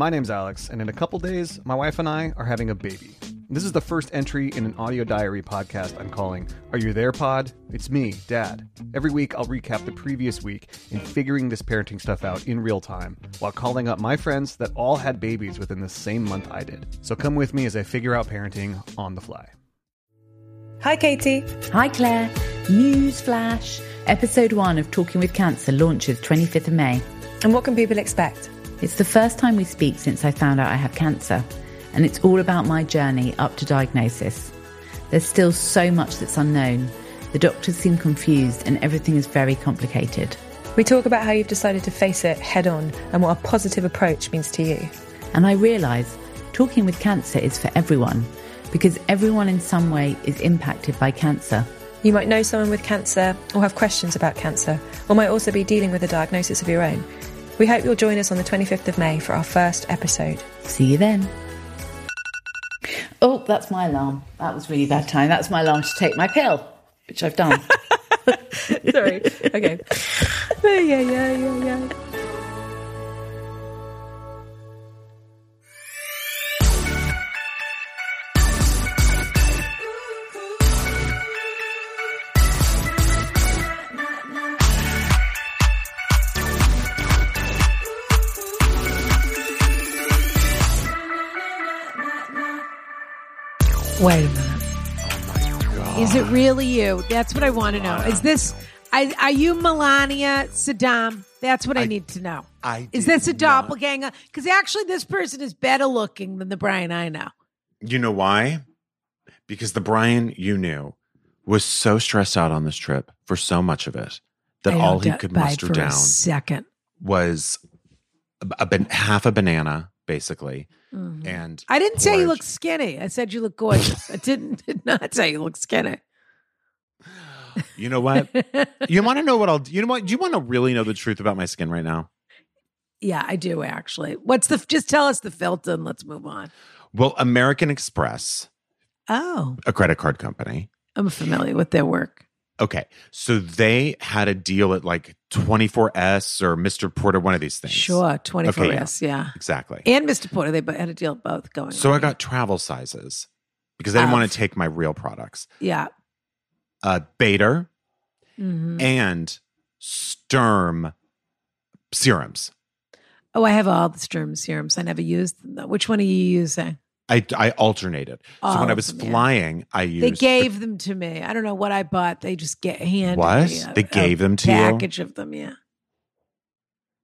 My name's Alex, and in a couple days, my wife and I are having a baby. This is the first entry in an audio diary podcast I'm calling Are You There, Pod? It's me, Dad. Every week, I'll recap the previous week in figuring this parenting stuff out in real time while calling up my friends that all had babies within the same month I did. So come with me as I figure out parenting on the fly. Hi, Katie. Hi, Claire. News flash. Episode one of Talking with Cancer launches 25th of May. And what can people expect? It's the first time we speak since I found out I have cancer, and it's all about my journey up to diagnosis. There's still so much that's unknown. The doctors seem confused, and everything is very complicated. We talk about how you've decided to face it head on and what a positive approach means to you. And I realise talking with cancer is for everyone because everyone in some way is impacted by cancer. You might know someone with cancer or have questions about cancer, or might also be dealing with a diagnosis of your own. We hope you'll join us on the 25th of May for our first episode. See you then. Oh, that's my alarm. That was really bad time. That's my alarm to take my pill, which I've done. Sorry. Okay. yeah, yeah, yeah, yeah. Wait a minute. Oh is it really you? That's what I want to know. Is this? I, are you Melania Saddam? That's what I, I- need to know. I Is this a doppelganger? Because actually, this person is better looking than the Brian I know. You know why? Because the Brian you knew was so stressed out on this trip for so much of it that all he could muster down second. was a, a half a banana, basically. Mhm. And I didn't say you look skinny. I said you look gorgeous. I didn't did not say you look skinny. You know what? you want to know what I'll? You know what? Do you want to really know the truth about my skin right now? yeah, I do actually. What's the? Just tell us the filter and let's move on. Well, American Express, Oh, a credit card company. I'm familiar with their work. Okay, so they had a deal at like 24S or Mr. Porter, one of these things. Sure, 24 Okay, yeah. S, yeah. Exactly. And Mr. Porter, they had a deal both going. So I got travel sizes because I didn't want to take my real products. yeah. Uh Bader Mhm. and Sturm serums. Oh, I have all the Sturm serums. I never used them though. Which one are you using? I, I alternated. So when I oh, was them, flying, I used They the- gave them to me. I don't know what I bought. They just get handed What? me a- They a gave them to you? package of them. Yeah.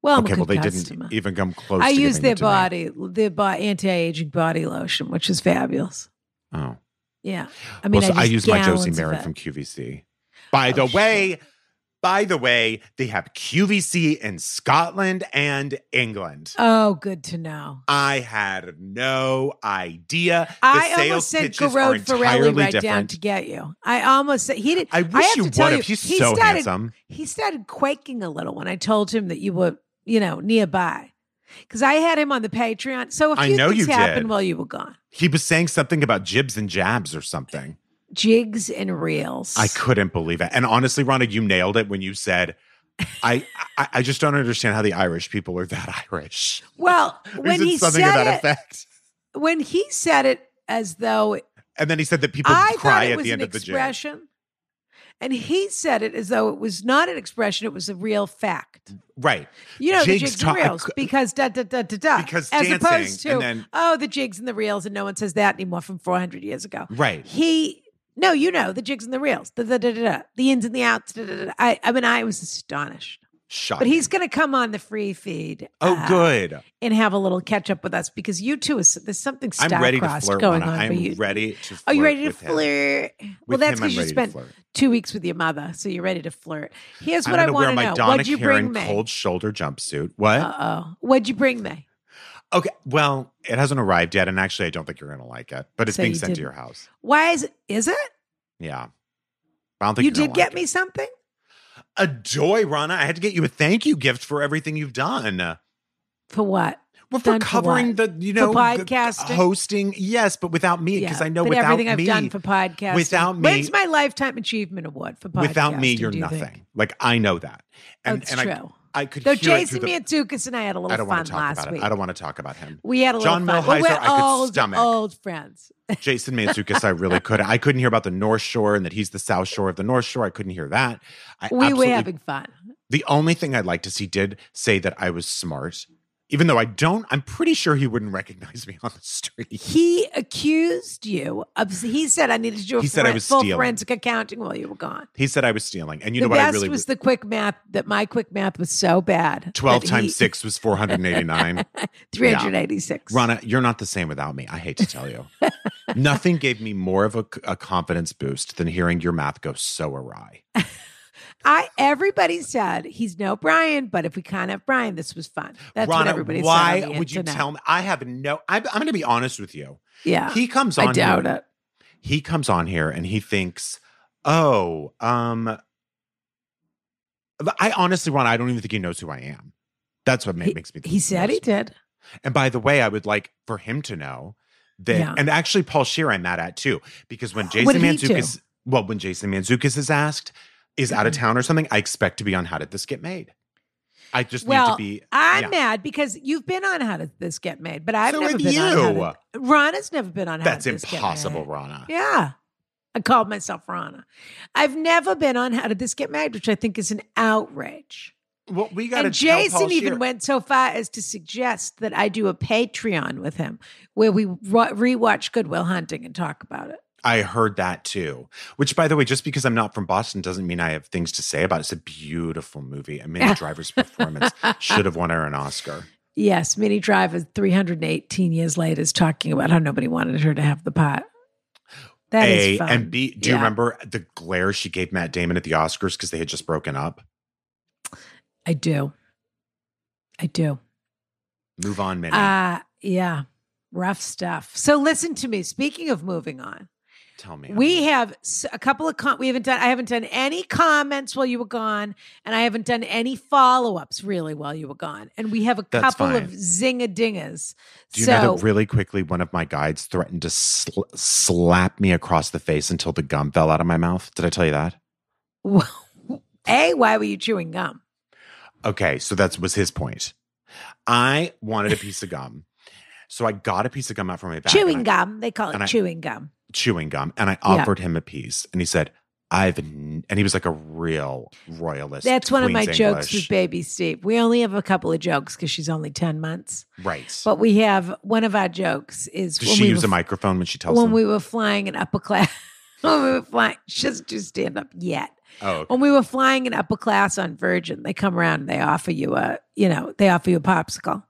Well, I'm okay, a well they customer. didn't even come close. I to use giving their me. body, their bo- anti-aging body lotion, which is fabulous. Oh, Yeah, I mean, well, so I, I, use my Josie Maran from QVC. By Oh, the shit. By the way, they have QVC in Scotland and England. Oh, good to know. I had no idea. The I sales almost sent Garode entirely right down to get you. I almost said he didn't. I wish have you would you, have. He's he so started, handsome. He started quaking a little when I told him that you were, you know, nearby. Because I had him on the Patreon. So a I few know things you happened did. while you were gone. He was saying something about jibs and jabs or something. Jigs and reels. I couldn't believe it. And honestly, Rhonda, you nailed it when you said, I, I, I just don't understand how the Irish people are that Irish. Well, when he something said that it, effect? when he said it as though And then he said that people I cry at the end of the jig. expression, and he said it as though it was not an expression; it was a real fact. Right. You know, Jigs the jigs talk- and reels because da da da da da. Because as dancing, opposed to and then- oh, the jigs and the reels, and no one says that anymore from four hundred years ago. Right. He no, you know the jigs and the reels, da da da da, da the ins and the outs. Da, da, da, da. I I mean, I was astonished. Shocking. But he's going to come on the free feed. Oh, uh, good. And have a little catch up with us because you two is there's something I'm ready to flirt. going on I'm you. ready to flirt. Are you ready to with him. flirt? well, With that's because you spent two weeks with your mother, so you're ready to flirt. Here's I'm what I want to know. Donna What'd you bring Karen me? cold shoulder jumpsuit. What? Uh oh. What'd you bring me? Okay. Well, it hasn't arrived yet, and actually, I don't think you're going to like it. But it's So being sent to didn't- your house. Why is it? Is it? Yeah. I don't think You did get like me it. something a joy, Rana. I had to get you a thank you gift for everything you've done. for what? Well, for Done covering what? the, you For know, the- podcasting? hosting. Yes, but without me, because I know without everything me, I've done for podcasting. without me- when's my lifetime achievement award for podcasting? without me, you're you nothing. Like I know that. Oh, And it's and true. I, I could Though hear Jason the, Mantzoukas and I had a little don't want fun to talk last about week. it. I don't want to talk about him. we had a John little fun. Well, we're I could old, stomach. old friends. Jason Mantzoukas, I really couldn't. I couldn't hear about the North Shore and that he's the South Shore of the North Shore. I couldn't hear that. I We were having fun. The only thing I'd like to see did say that I was smart, even though I don't. I'm pretty sure he wouldn't recognize me on the street. He accused you of. He said I needed to do a He said I was full stealing. forensic accounting while you were gone. He said I was stealing, and you the know what? I best really was the quick math. That my quick math was so bad. twelve that times he- six was four hundred eighty nine. 386. Rana, you're not the same without me. I hate to tell you. Nothing gave me more of a, a confidence boost than hearing your math go so awry. I everybody said he's no Brian, but if we can't have Brian, this was fun. That's what everybody why said. the would you tell me? I have no. I'm, I'm going to be honest with you. Yeah, He comes on. I doubt here, it. He comes on here and he thinks, "Oh, um." I honestly, Ron, I don't even think he knows who I am. That's what He- makes me. think He said he did. And by the way, I would like for him to know that, Yeah. and actually, Paul Scheer, I'm mad at too, because when Jason? Mantzoukas, well, when Jason Mantzoukas is asked, is out of Mhm. town or something, I expect to be on How Did This Get Made? I just Well, need to be. I'm yeah. mad because you've been on How Did This Get Made, but I've So never been on How you. Did, Ron never been on How That's Did This Get impossible. Rana. Yeah. I called myself Rana. I've never been on How Did This Get Made, which I think is an outrage. Well, we got And Jason even went so far as to suggest that I do a Patreon with him where we re- rewatch Good Will Hunting and talk about it. I heard that too. Which, by the way, just because I'm not from Boston doesn't mean I have things to say about it. It's a beautiful movie. And Minnie Driver's performance should have won her an Oscar. Yes, Minnie Driver, 318 years later, is talking about how nobody wanted her to have the pot. That is A fun. and B. Do you remember the glare she gave Matt Damon at the Oscars because they had just broken up? I do. I do. Move on, Minnie. Uh yeah. Rough stuff. So listen to me. Speaking of moving on, Tell me. we have a couple of com- we haven't done I haven't done any comments while you were gone and I haven't done any follow-ups really while you were gone. And we have a That's couple fine. of zingadingas. Do you so know that really quickly one of my guides threatened to sl- slap me across the face until the gum fell out of my mouth? Did I tell you that? A, why were you chewing gum? Okay, so that was his point. I wanted a piece of gum. So I got a piece of gum out from my bag. chewing I- gum. They call it and I- chewing gum. Chewing gum. And I Yeah. offered him a piece. And he said, I've, n-, and he was like a real royalist. That's one of my Queen's jokes with baby Steve. We only have a couple of jokes because she's only 10 months. Right. But we have one of our jokes is Does when she we use were a microphone when she tells when them? we were flying in upper class. when we were flying, she doesn't do stand up yet. oh, okay. When we were flying in upper class on Virgin, they come around and they offer you a, you know, they offer you a popsicle.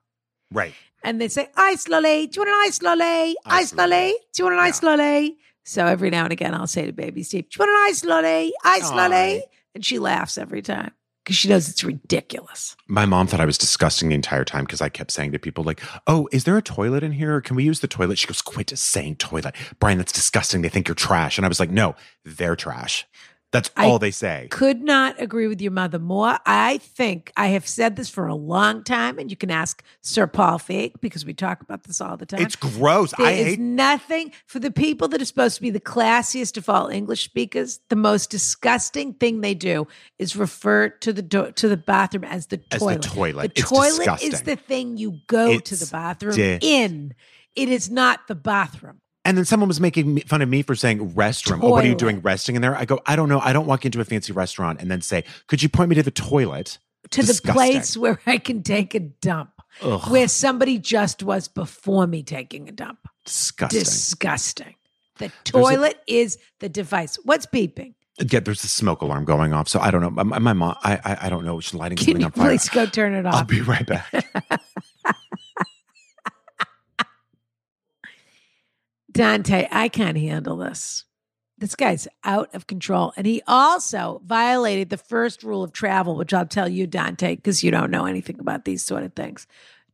right. And they say, ice lolly, do you want an ice lolly? Ice Ice lolly, lolly. do you want an ice lolly? So every now and again, I'll say to baby Steve, do you want an ice lolly? Ice Aw. lolly? And she laughs every time because she knows it's ridiculous. My mom thought I was disgusting the entire time because I kept saying to people like, "Oh, is there a toilet in here? Can we use the toilet?" She goes, "Quit saying toilet, Brian. That's disgusting. They think you're trash." And I was like, "No, they're trash. That's I all they say." Could not agree with your mother more. I think I have said this for a long time, and you can ask Sir Paul Feig because we talk about this all the time. It's gross. There I is hate. nothing for the people that are supposed to be the classiest of all English speakers. The most disgusting thing they do is refer to the do- to the bathroom as the As the toilet. toilet. The It's toilet is the thing you go to the bathroom di- in. It is not the bathroom. And then someone was making fun of me for saying restroom. Oh, what are you doing resting in there? I go, I don't know. I don't walk into a fancy restaurant and then say, "Could you point me to the toilet?" To the place where I can take a dump, Ugh, where somebody just was before me taking a dump. disgusting. Disgusting. The toilet is the device. What's beeping? yeah, there's a smoke alarm going off. So I don't know. My, my mom, I, I, I don't know. She's lighting Can something on fire. please go turn it off. I'll be right back. Dante, I can't handle this. This guy's out of control. And he also violated the first rule of travel, which I'll tell you, Dante, because you don't know anything about these sort of things.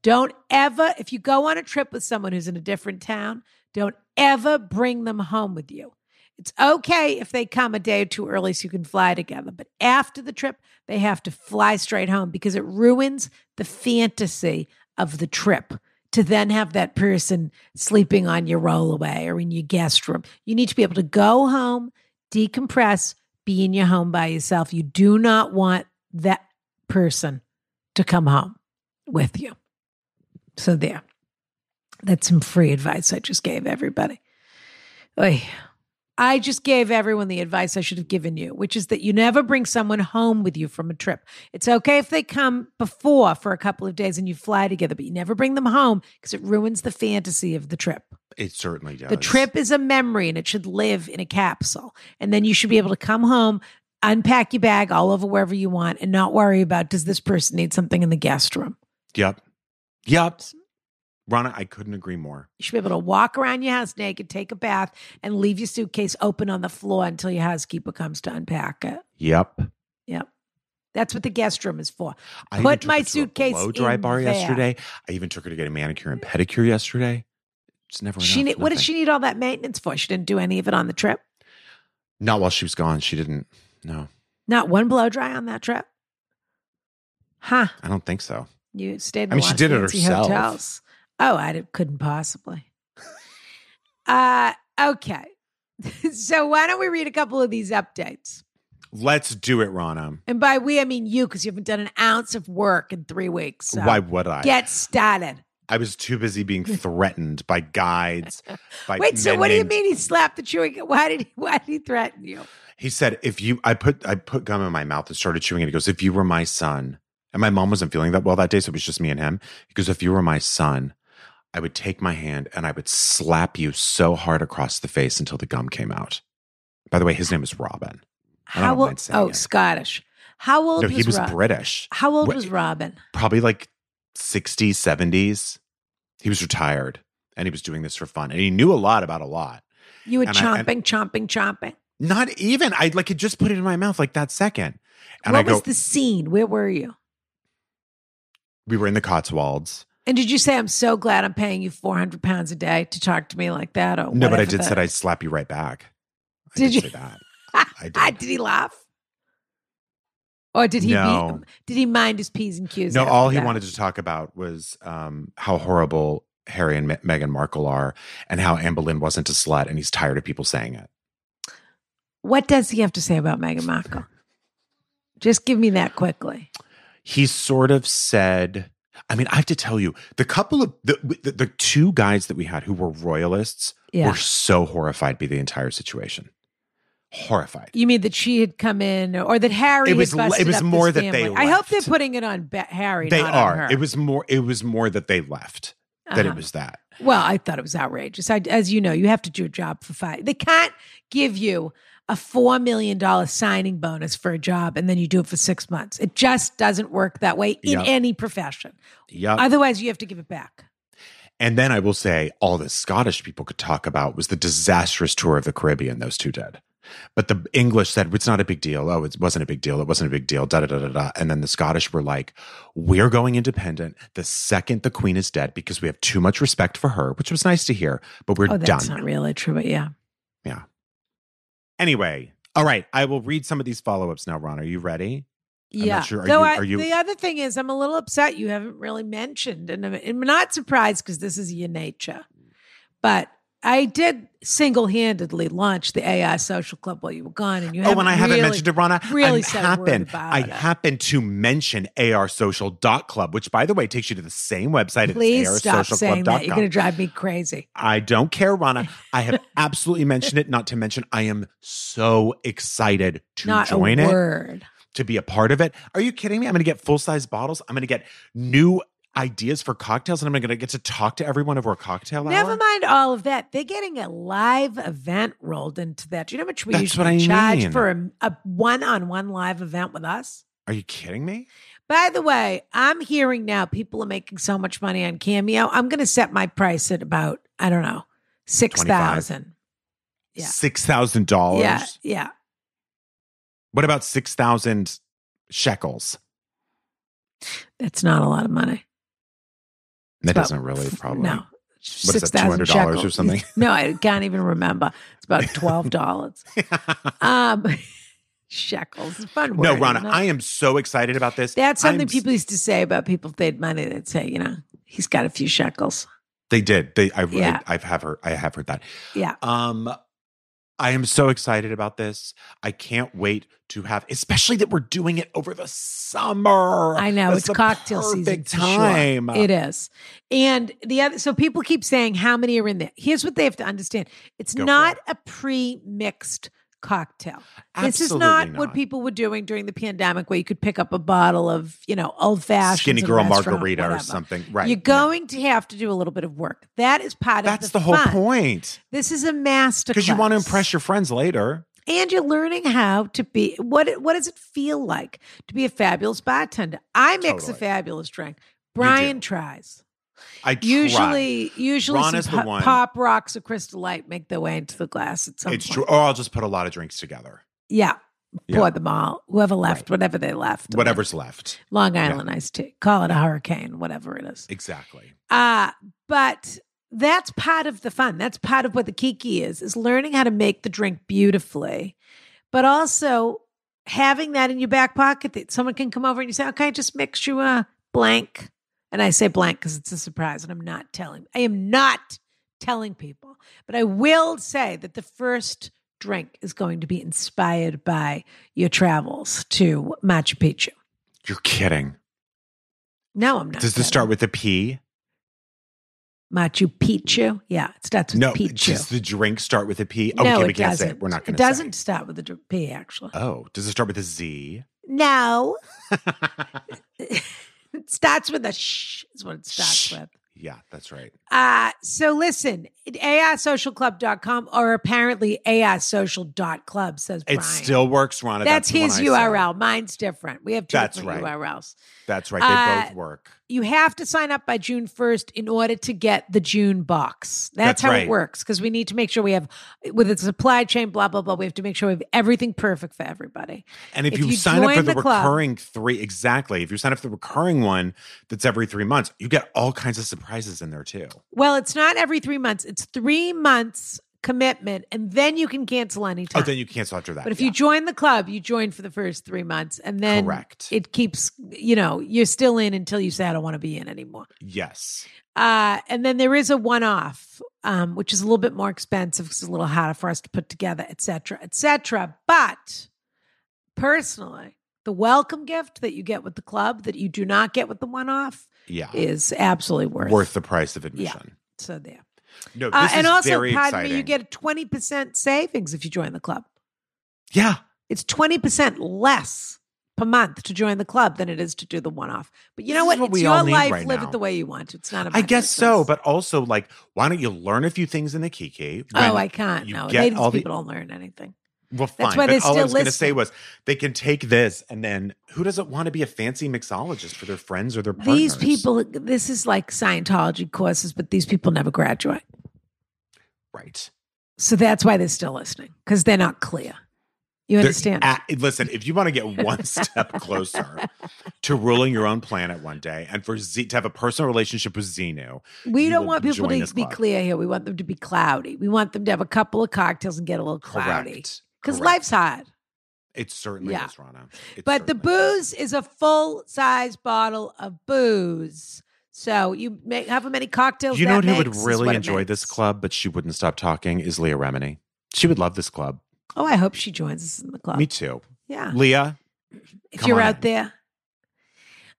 Don't ever, if you go on a trip with someone who's in a different town, don't ever bring them home with you. It's okay if they come a day or two early so you can fly together. But after the trip, they have to fly straight home because it ruins the fantasy of the trip to then have that person sleeping on your rollaway or in your guest room. You need to be able to go home, decompress, be in your home by yourself. You do not want that person to come home with you. So there. That's some free advice I just gave everybody. Oy. I just gave everyone the advice I should have given you, which is that you never bring someone home with you from a trip. It's okay if they come before for a couple of days and you fly together, but you never bring them home because it ruins the fantasy of the trip. It certainly does. The trip is a memory and it should live in a capsule. And then you should be able to come home, unpack your bag all over wherever you want, and not worry about does this person need something in the guest room. Yep. Yep. Rana, I couldn't agree more. You should be able to walk around your house naked, take a bath, and leave your suitcase open on the floor until your housekeeper comes to unpack it. Yep. Yep. That's what the guest room is for. I Put my her to a suitcase blow dry bar there. yesterday. I even took her to get a manicure and pedicure yesterday. It's never She enough. need, what did she need all that maintenance for? She didn't do any of it on the trip. Not while she was gone. She didn't. No, Not one blow dry on that trip. Huh? I don't think so. You stayed. I mean, she did it herself. Hotels. Oh, I couldn't possibly. uh okay. so why don't we read a couple of these updates? Let's do it, Rana. And by we, I mean you, because you haven't done an ounce of work in three weeks. So Why would I? get started? I was too busy being threatened by guides. By Wait, so what do you mean he slapped the chewing? gum? Why did he? Why did he threaten you? He said, "If you," I put I put gum in my mouth and started chewing it. He goes, "If you were my son," and my mom wasn't feeling that well that day, so it was just me and him. He goes, "If you were my son, I would take my hand and I would slap you so hard across the face until the gum came out." By the way, his name is Robin. How old? Oh, it. Scottish. How old No, was he was Rob- British. How old was Robin? Probably like 60s, 70s. He was retired and he was doing this for fun. And he knew a lot about a lot. You were And chomping, and- chomping, chomping. Not even. I like had just put it in my mouth like that second. And what I go, was the scene? Where were you? we were in the Cotswolds. And did you say, "I'm so glad I'm paying you 400 pounds a day to talk to me like that"? Or No, but I did the- said I'd slap you right back. I Did did, you? say that. I did. did he laugh? Or did he No. be, did he mind his p's and q's? No, all he that? wanted to talk about was um, how horrible Harry and Me- Meghan Markle are, and how Anne Boleyn wasn't a slut, and he's tired of people saying it. What does he have to say about Meghan Markle? Just give me that quickly. He sort of said, I mean, I have to tell you, the couple of the the, the two guys that we had who were royalists Yeah. were so horrified by the entire situation. Horrified. You mean that she had come in, or that Harry? It was it was more that they family? I hope they're putting it on Harry. they not on are. It was more. It was more that they left. That Uh-huh. it was that. Well, I thought it was outrageous. I, as you know, you have to do a job for five. They can't give you a four million dollar signing bonus for a job and then you do it for six months. It just doesn't work that way in Yep. any profession. Yep. Otherwise, you have to give it back. And then I will say, all the Scottish people could talk about was the disastrous tour of the Caribbean those two did. But the English said, it's not a big deal. Oh, it wasn't a big deal. It wasn't a big deal. Da da da da da. And then the Scottish were like, we're going independent the second the Queen is dead because we have too much respect for her, which was nice to hear, but we're oh, that's done. not really true, but yeah. Yeah. Anyway, all right. I will read some of these follow ups now, Ron. Are you ready? I'm not yeah. sure. Are Though you- are you- the other thing is, I'm a little upset you haven't really mentioned, and I'm, I'm not surprised because this is your nature. But I did single handedly launch the AI Social Club while you were gone, and you Oh, and I haven't really- mentioned it, Rana. really I word I it. happen to mention arsocial.club, which by the way takes you to the same website Please as stop saying that. You're going to drive me crazy. I don't care, Rana. I have absolutely mentioned it. Not to mention, I am so excited to Not join a it, word. to be a part of it. Are you kidding me? I'm going to get full size bottles. I'm going to get new ideas for cocktails, and I'm going to get to talk to everyone over a cocktail Never hour. mind all of that. They're getting a live event rolled into that. Do you know how much we That's usually I charge mean. for a, a one-on-one live event with us? Are you kidding me? By the way, I'm hearing now people are making so much money on Cameo. I'm going to set my price at about I don't know six thousand. Yeah. Six thousand dollars. Yeah, yeah. What about six thousand shekels? That's not a lot of money. That about- doesn't really probably. No. What is that, $200 or something? No, I can't even remember. It's about twelve dollars. um, shekels. Fun word. no, Rana? I am so excited about this. That's something I'm- people used to say about people if they had money. They'd say, you know, he's got a few shekels. They did. They. I. Yeah. I, I have heard. I have heard that. Yeah. Um, I am so excited about this. I can't wait to have, especially that we're doing it over the summer. I know That's it's cocktail season. perfect for sure. time. It is. And the other, so people keep saying how many are in there. Here's what they have to understand it's Go not it. a pre cocktail. This is not, Absolutely what people were doing during the pandemic where you could pick up a bottle of, you know, old fashioned Skinny girl margarita or something. Right. You're Yeah. going to have to do a little bit of work. That is part That's of the, the, whole point. This is a master Because you want to impress your friends later. and you're learning how to be what it- what does it feel like to be a fabulous bartender i mix a fabulous drink brian tries I try. usually usually Ron some is the pop, one- pop rocks or crystal light make their way into the glass at some It's point true. Or I'll just put a lot of drinks together. yeah Yeah. pour them all whoever left whatever they left Whatever's left. long island iced tea call it a hurricane whatever it is Exactly. Uh, but that's part of the fun. That's part of what the kiki is, is learning how to make the drink beautifully, but also having that in your back pocket that someone can come over and you say, okay, I just mix you a blank. And I say blank because it's a surprise and I'm not telling. I am not telling people, but I will say that the first drink is going to be inspired by your travels to Machu Picchu. You're kidding. No, I'm not. Does this kidding. start with a P? Machu Picchu? Yeah, it starts with No. Picchu. Does the drink start with a P? no, okay, we can't doesn't. say it. We're not going to It doesn't start with a P, actually. Oh, does it start with a Z? No, it starts with a sh. Is what it starts Shh. with. yeah, that's right. Uh, so listen, arsocialclub.com or apparently AISocial.club, says Brian. It still works, Ronna. That's, one his URL. Mine's different. We have two That's different right. URLs. That's right. They Uh, both work. You have to sign up by June 1st in order to get the June box. That's, That's how right. it works because we need to make sure we have, with the supply chain, blah, blah, blah, we have to make sure we have everything perfect for everybody. And if, if you, you sign up for the, the club- recurring three, exactly. If you sign up for the recurring one that's every three months, you get all kinds of surprises in there too. Well, it's not every three months, it's three months commitment, and then you can cancel anytime. Oh, then you cancel after that. but if yeah. you join the club, you join for the first three months, and then Correct. it keeps, you know, you're still in until you say, I don't want to be in anymore. yes. Uh, and then there is a one off, um, which is a little bit more expensive because it's a little harder for us to put together, et cetera, et cetera. But personally, the welcome gift that you get with the club that you do not get with the one off Yeah. is absolutely worth, Worth the price of admission. So there. No, this Uh, is and also, very pardon exciting. me, you get a 20% savings if you join the club. yeah. It's 20% less per month to join the club than it is to do the one off. But you know what? what it's your life. right Live now. it the way you want. It's not about I guess so, but also like, why don't you learn a few things in the Kiki? Oh, I can't. you No, get all the- people don't learn anything. Well, fine. That's why but all I still was going to say was they can take this and then who doesn't want to be a fancy mixologist for their friends or their partners? These people, this is like Scientology courses, but these people never graduate. right? So that's why they're still listening because they're not clear. You understand? at- listen, if you want to get one step closer to ruling your own planet one day, and for Z to have a personal relationship with Xenu, we don't want people to be club. clear here. We want them to be cloudy. We want them to have a couple of cocktails and get a little cloudy correct? Because life's hard. It certainly Yeah. is, Rana. It But the certainly is. booze is a full size bottle of booze. So you have a many cocktails. You know who would really enjoy this club, but she wouldn't stop talking is Leah Remini. She would love this club. Oh, I hope she joins us in the club. Me too. Yeah. Leah, if you're out in. there,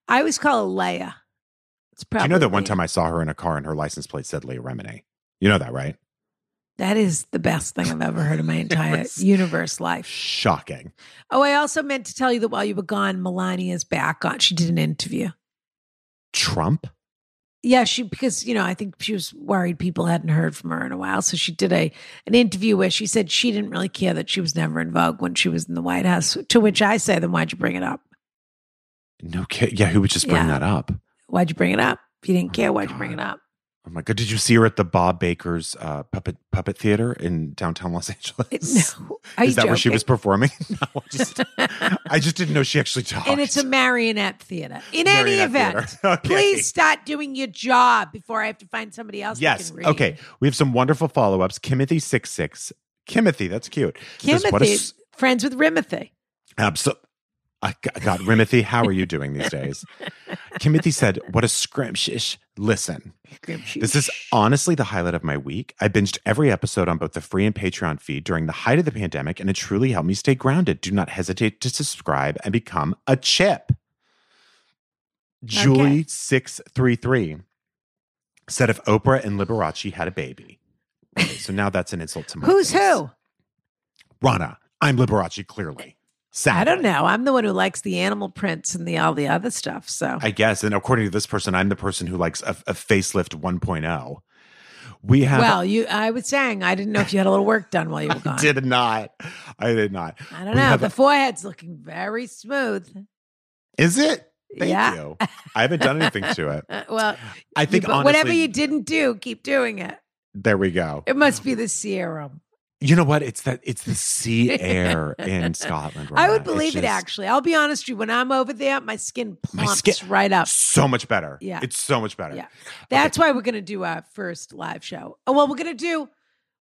I always call her Leia. It's do probably you know that one time I saw her in a car and her license plate said Leah Remini? You know that, right? That is the best thing I've ever heard in my entire universe life. Shocking. Oh, I also meant to tell you that while you were gone, Melania's back on. She did an interview. Trump? Yeah, she because you know I think she was worried people hadn't heard from her in a while, so she did a an interview where she said she didn't really care that she was never in Vogue when she was in the White House. To which I say, then why'd you bring it up? No kid. Yeah, who would just bring Yeah. that up? Why'd you bring it up? If you didn't Oh care, why'd you bring it up? Oh my god! Did you see her at the Bob Baker's uh, puppet puppet theater in downtown Los Angeles? No, are Is that where she was performing? no, I just, I just didn't know she actually talked. and it's a marionette theater. In any event. Okay. please start doing your job before I have to find somebody else. yes. can read. Okay, we have some wonderful follow ups. Kimothy six six. Kimothy, that's cute. Kimothy, what a s- friends with Rimothy. Absolutely. I got, got Rimothy. How are you doing these days? Timothy said, What a scrumptious. Listen, this is honestly the highlight of my week. I binged every episode on both the free and Patreon feed during the height of the pandemic, and it truly helped me stay grounded. Do not hesitate to subscribe and become a chip. Julie633 said if Oprah and Liberace had a baby. Okay, so now that's an insult to my Who's face. who? Rana. I'm Liberace, clearly. I don't know. I'm the one who likes the animal prints and the all the other stuff. So I guess. And according to this person, I'm the person who likes a, a facelift 1.0. We have. well, you. I was saying I didn't know if you had a little work done while you were gone. I did not. I did not. I don't We know. The a- forehead's looking very smooth. Is it? Thank Yeah. you. I haven't done anything to it. Well, I think but honestly, whatever you didn't do, keep doing it. there we go. It must be the serum. You know what? It's that it's the sea air in Scotland. I would believe it. Actually, I'll be honest with you. When I'm over there, my skin My plumps skin- right up. So much better. Yeah. It's so much better. Yeah. That's why we're going to do our first live show. Oh, well, we're going to do.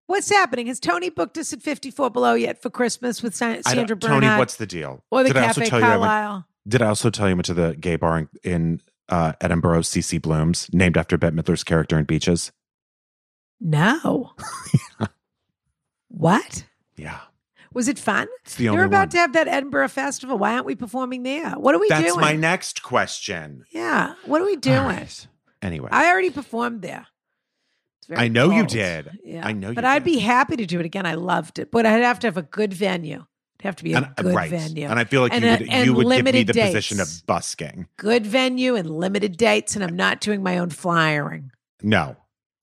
What's happening? Has Tony booked us at 54 Below yet for Christmas with Sandra don't, Tony, what's the deal? or the did I also Cafe tell you I went, Did I also tell you I went to the gay bar in, in uh, Edinburgh, CC Blooms, named after Bette Midler's character in Beaches? No. what? Yeah. Was it fun? It's the They're about one. to have that Edinburgh Festival. Why aren't we performing there? What are we That's doing? That's my next question. yeah. What are we doing? Right. Anyway, I already performed there. It's very I know you did. Yeah. I know you But I'd did. be happy to do it again. I loved it. But I'd have to have a good venue. It'd have to be a and, uh, good right. venue. And I feel like And you a- would, you would give me the position of busking. good venue and limited dates, and I'm not doing my own flyering. No,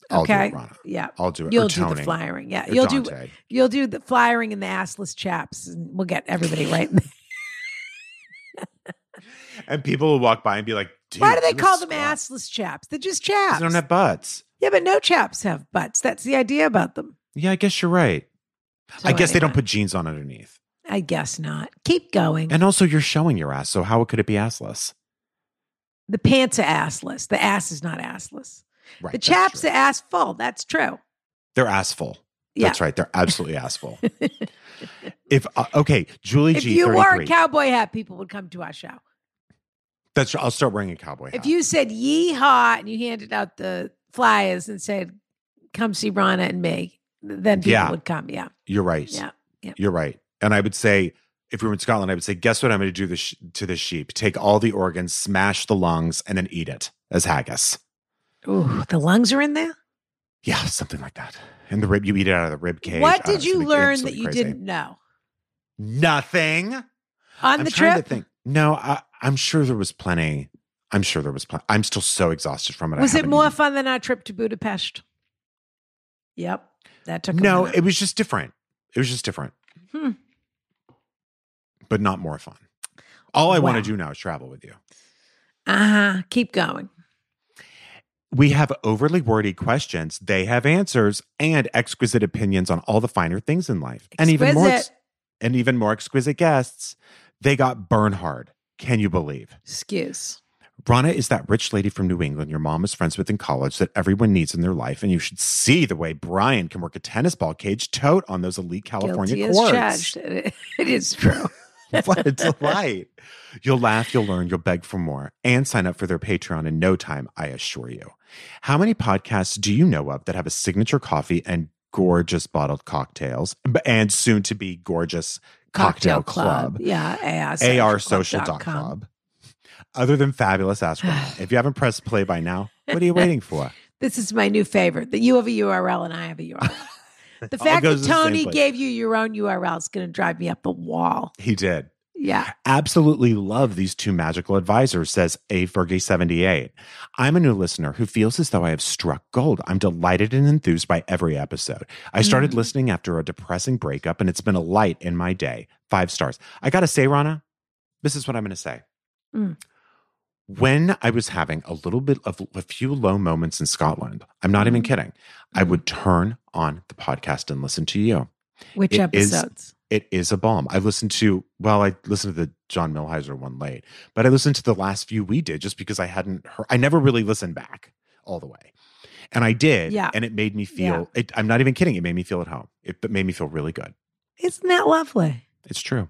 I'll okay. Yeah. I'll do it. You'll do the flyering. Yeah. You'll do you'll do the flyering and the assless chaps, and we'll get everybody right. And people will walk by and be like, Dude, Why do they call them squat. assless chaps? They're just chaps. They don't have butts. yeah, but no chaps have butts. That's the idea about them. Yeah, I guess you're right. So I guess they don't put jeans on underneath. I guess not. Keep going. And also, you're showing your ass, so how could it be assless? the pants are assless. The ass is not assless. Right. the chaps are ass full. That's true. They're assful. Yeah. That's right. They're absolutely ass full. if uh, okay, Julie if G. If you wore a cowboy hat, people would come to our show. That's. True. I'll start wearing a cowboy hat. If you said yeehaw and you handed out the flyers and said, come see Rana and me, then people Yeah. would come. Yeah. You're right. Yeah. Yeah. You're right. And I would say, if we were in Scotland, I would say, guess what I'm going to do this to the sheep? Take all the organs, smash the lungs, and then eat it as haggis. Ooh, the lungs are in there? Yeah, something like that. And the rib, you eat it out of the rib cage. what did you learn that you crazy. didn't know? Nothing. On I'm the trip? to think. No, I, I'm sure there was plenty. I'm sure there was plenty. I'm still so exhausted from it. Was it more even- fun than our trip to Budapest? Yep. That took No, it was just different. It was just different, Hmm. but not more fun. All I want to do now is travel with you. Uh-huh. Keep going. We have overly wordy questions. They have answers and exquisite opinions on all the finer things in life, and even more, ex- Exquisite. and even more exquisite guests. They got Bernhard. Can you believe? Excuse. Rana is that rich lady from New England your mom was friends with in college that everyone needs in their life, and you should see the way Brian can work a tennis ball cage tote on those elite California Guilty courts. it is true. what a delight. You'll laugh, you'll learn, you'll beg for more, and sign up for their Patreon in no time, I assure you. How many podcasts do you know of that have a signature coffee and gorgeous bottled cocktails and soon to be gorgeous cocktail, club? Yeah. AR Social dot Club. Other than fabulous Ask Rana. if you haven't pressed play by now, what are you waiting for? This is my new favorite that you have a URL and I have a URL. The fact that to the same Tony gave you your own URL is going to drive me up the wall. He did. Yeah. Absolutely love these two magical advisors, says A Fergie78. I'm a new listener who feels as though I have struck gold. I'm delighted and enthused by every episode. I started Mm. listening after a depressing breakup, and it's been a light in my day. Five stars. I gotta say, Rana, this is what I'm gonna say. Mm. When I was having a little bit of a few low moments in Scotland, I'm not even Mm. kidding. I would turn on the podcast and listen to you. Which It is- episodes? It is a bomb. I listened to, well, I listened to the John Milhiser one late, but I listened to the last few we did just because I hadn't heard, I never really listened back all the way. And I did. Yeah. And it made me feel, it, I'm not even kidding. It made me feel at home. It, it made me feel really good. Isn't that lovely? It's true.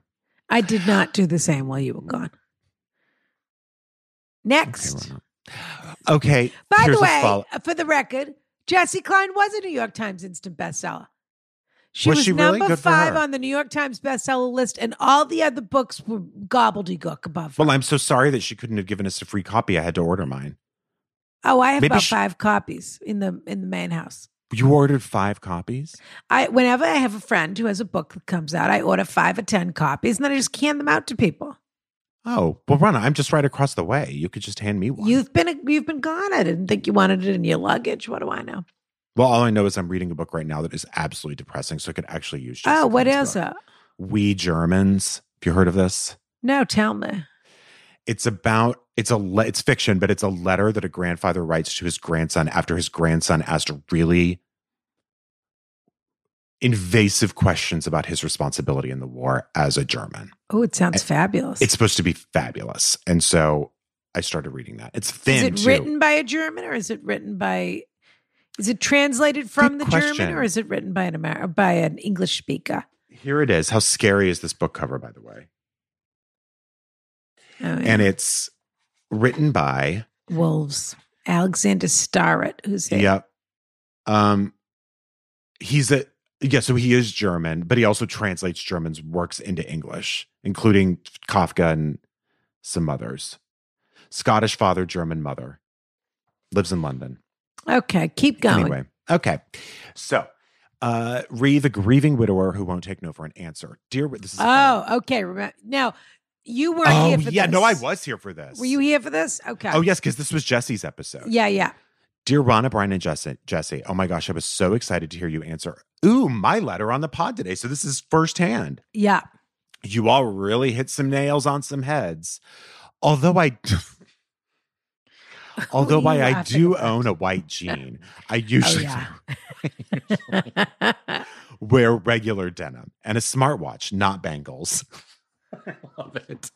I did not do the same while you were gone. Next. Okay. By the way, follow- for the record, Jessi Klein was a New York Times instant bestseller. She Was was, she number for five on the New York Times bestseller list, and all the other books were gobbledygook above. her. well, I'm so sorry that she couldn't have given us a free copy. I had to order mine. oh, I have maybe about she- five copies in the in the main house. You ordered five copies? I whenever I have a friend who has a book that comes out, I order five or ten copies, and then I just hand them out to people. Oh, well, Rana, I'm just right across the way. You could just hand me one. You've been you've been gone. I didn't think you wanted it in your luggage. What do I know? Well, all I know is I'm reading a book right now that is absolutely depressing, so I could actually use. Jessica oh, what is book. it? We Germans. Have you heard of this? No, tell me. It's about it's a le- it's fiction, but it's a letter that a grandfather writes to his grandson after his grandson asked really invasive questions about his responsibility in the war as a German. Oh, it sounds fabulous. It's supposed to be fabulous, and so I started reading that. It's thin. is it too. written by a German or is it written by? Is it translated from Good the question. German or is it written by an Amer- by an English speaker? Here it is. How scary is this book cover, by the way? Oh, yeah. And it's written by Wolves. Alexander Starritt, who's a, Yep. Um, he's a yeah. So he is German, but he also translates German's works into English, including Kafka and some others. Scottish father, German mother, lives in London. Okay, keep going. Anyway, okay. So, uh, Ree, the grieving widower who won't take no for an answer. Dear, this is. Oh, okay. Remember now, you weren't oh here for this. yeah. this. No, I was here for this. Were you here for this? Okay. Oh yes, because this was Jessi's episode. Yeah, yeah. Dear Ronna, Brian, and Jessi, Jessi, oh my gosh, I was so excited to hear you answer. Ooh, my letter on the pod today. So this is firsthand. Yeah. You all really hit some nails on some heads. Although I, although What are I, you I laughing do own a white jean, I Oh, usually yeah. wear regular denim and a smartwatch, not bangles. I love it.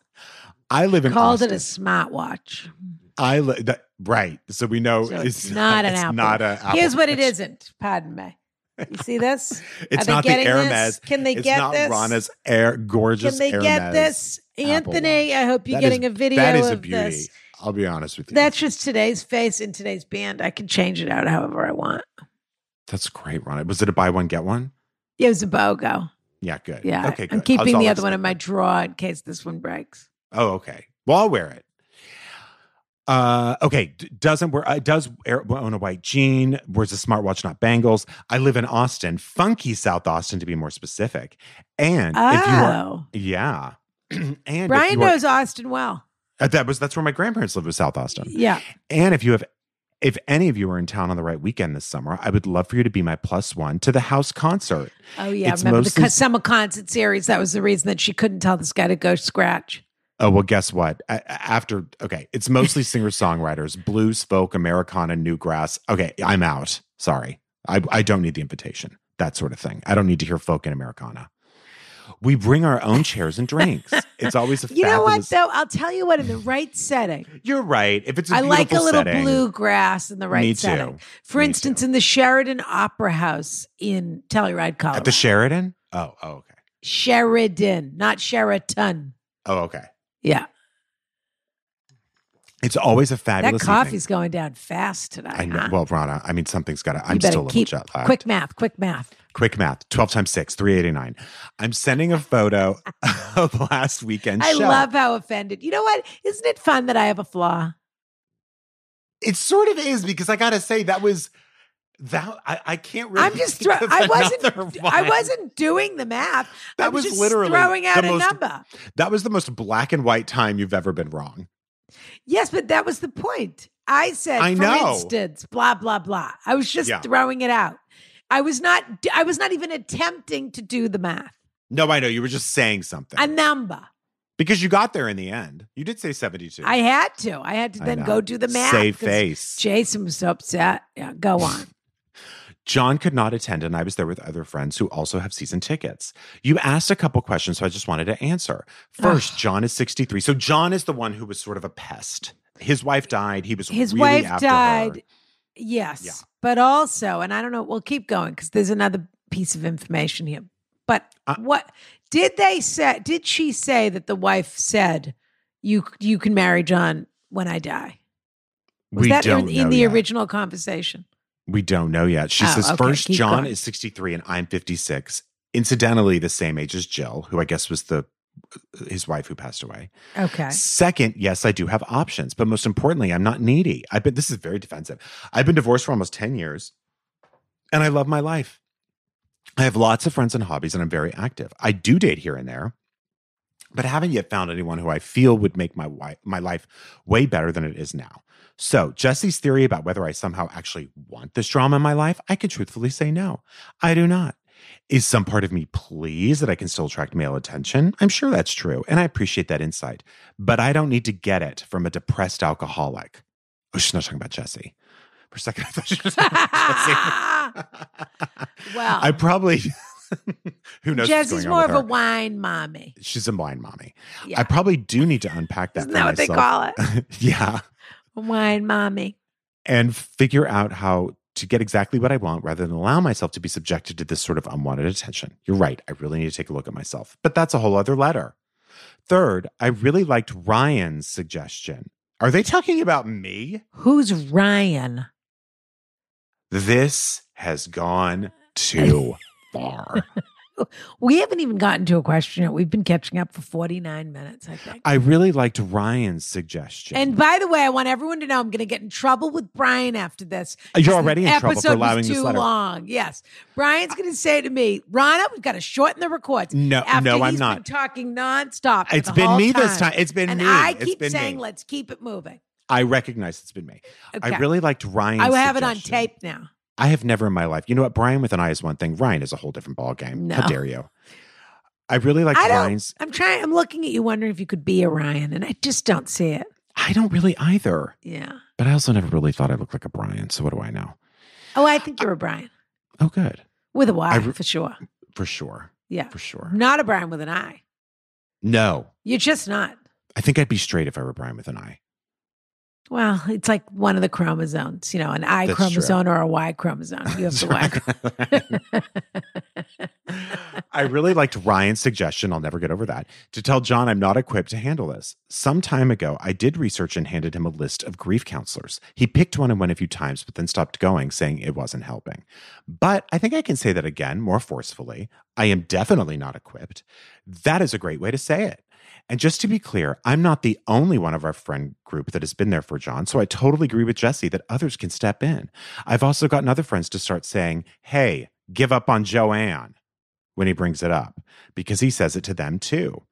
I live in Called it a smartwatch. I li- that, right. So we know So it's not an it's Apple. Not a Apple Here's what it Watch. isn't. Pardon me. You see this? It's Are they not the Hermes. this? Can they it's get not this? Rana's air gorgeous. Can they Hermes get this? Apple Anthony, Watch. I hope you're That is- getting a video That is a of beauty. this. I'll be honest with you. That's just today's face in today's band. I can change it out however I want. that's great, Rana. Was it a buy one get one? Yeah, It was a BOGO. Yeah, good. Yeah. Okay, good. I'm keeping the other one in my drawer in case this one breaks. Oh, okay. Well, I'll wear it. Uh, okay. D- doesn't wear. Uh, does own a white jean. Wears a smartwatch, not bangles. I live in Austin, funky South Austin, to be more specific. And if you are, Oh. yeah. and Brian are- knows Austin well. Uh, that was that's where my grandparents lived was South Austin. Yeah. And if you have, if any of you are in town on the right weekend this summer, I would love for you to be my plus one to the house concert. Oh, yeah. It's Remember the mostly- co- summer concert series? That was the reason that she couldn't tell this guy to go scratch. Oh well, guess what? After okay, it's mostly singer songwriters, blues, folk, Americana, newgrass. Okay, I'm out. Sorry, I I don't need the invitation. That sort of thing. I don't need to hear folk and Americana. We bring our own chairs and drinks. It's always a You know what, though? I'll tell you what, in the right setting, You're right. If it's a I like a little setting, bluegrass in the right Me too. setting. For Me instance, too. in the Sheridan Opera House in Telluride, Colorado. at the Sheridan. Oh, oh, okay. Sheridan, not Sheraton. Oh, okay. Yeah. It's always a That fabulous. coffee's evening. going down fast tonight. I know. huh? Well, Rana, I mean, something's got to. I'm still a little jet lagged. quick math, quick math. Quick math. Twelve times six, three eighty nine. I'm sending a photo of last weekend. I show. love how offended. You know what? Isn't it fun that I have a flaw? It sort of is because I gotta say that was that I, I can't really. I'm just of I wasn't I wasn't doing the math. I That was, was just literally throwing out a most- number. That was the most black and white time you've ever been wrong. Yes, but that was the point. I said, I for know. instance, blah blah blah. I was just Yeah. throwing it out. I was not. I was not even attempting to do the math. No, I know you were just saying something A number. because you got there in the end. You did say seventy two. I had to. I had to I then know. go do the math. Save face. Jason was so upset. Yeah, go on. John could not attend, and I was there with other friends who also have season tickets. You asked a couple questions, so I just wanted to answer. First, John is 63. So, John is the one who was sort of a pest. His wife died. He was His really wife died. her. Yes. Yeah. But also, and I don't know, we'll keep going because there's another piece of information here. But Uh, what Did they say? Did she say that the wife said you you can marry John when I die? Was we that don't in, in the yet. original conversation? We don't know yet. She Oh, says okay, first, John going. is 63 and I'm 56. Incidentally, the same age as Jill, who I guess was the his wife who passed away. Okay. Second, yes, I do have options, but most importantly, I'm not needy. I've been this is very defensive. I've been divorced for almost 10 years and I love my life. I have lots of friends and hobbies and I'm very active. I do date here and there, but I haven't yet found anyone who I feel would make my wi- my life way better than it is now. So, Jessi's theory about whether I somehow actually want this drama in my life, I can truthfully say no. I do not. Is some part of me pleased that I can still attract male attention? I'm sure that's true, and I appreciate that insight. But I don't need to get it from a depressed alcoholic. Oh, she's not talking about Jessi. For a second, I thought she was talking about Jessi. Well, I probably. who knows? Jessi's more of a wine mommy. She's a wine mommy. Yeah. I probably do need to unpack that. Isn't that what they call it? yeah. Wine mommy. and figure out how to get exactly what I want rather than allow myself to be subjected to this sort of unwanted attention. You're right. I really need to take a look at myself, but that's a whole other letter. Third, I really liked Ryan's suggestion. Are they talking about me? Who's Ryan? This has gone too far. We haven't even gotten to a question yet. We've been catching up for 49 minutes, I think. I really liked Ryan's suggestion. And by the way, I want everyone to know I'm going to get in trouble with Brian after this. Uh, you're This already in trouble for episode allowing was this too letter. long. Yes, Brian's going to say to me, "Ronna, we've got to shorten the records." No, after no, I'm not. Been talking nonstop. It's been me this time. It's been and me. I keep saying, me. "Let's keep it moving." I recognize it's been me. Okay. I really liked Ryan's I have it on tape now. I have never in my life. You know what? Brian with an I is one thing. Ryan is a whole different ballgame. No. How dare you? I really like I Ryan's. I'm trying. I'm looking at you, wondering if you could be a Ryan, and I just don't see it. I don't really either. Yeah. But I also never really thought I looked like a Brian. So what do I know? Oh, I think you're a Brian Oh, good. with a Y re- for sure. For sure. Yeah. For sure. Not a Brian with an I. No. You're just not. I think I'd be straight if I were Brian with an I. Well, it's like one of the chromosomes, you know, an I That's true. chromosome or a Y chromosome. You have the Y. I really liked Ryan's suggestion. I'll never get over that. To tell John I'm not equipped to handle this. Some time ago, I did research and handed him a list of grief counselors. He picked one and went a few times, but then stopped going, saying it wasn't helping. But I think I can say that again more forcefully. I am definitely not equipped. That is a great way to say it. And just to be clear, I'm not the only one of our friend group that has been there for John. So I totally agree with Jessi that others can step in. I've also gotten other friends to start saying, hey, give up on Joanne when he brings it up because he says it to them too.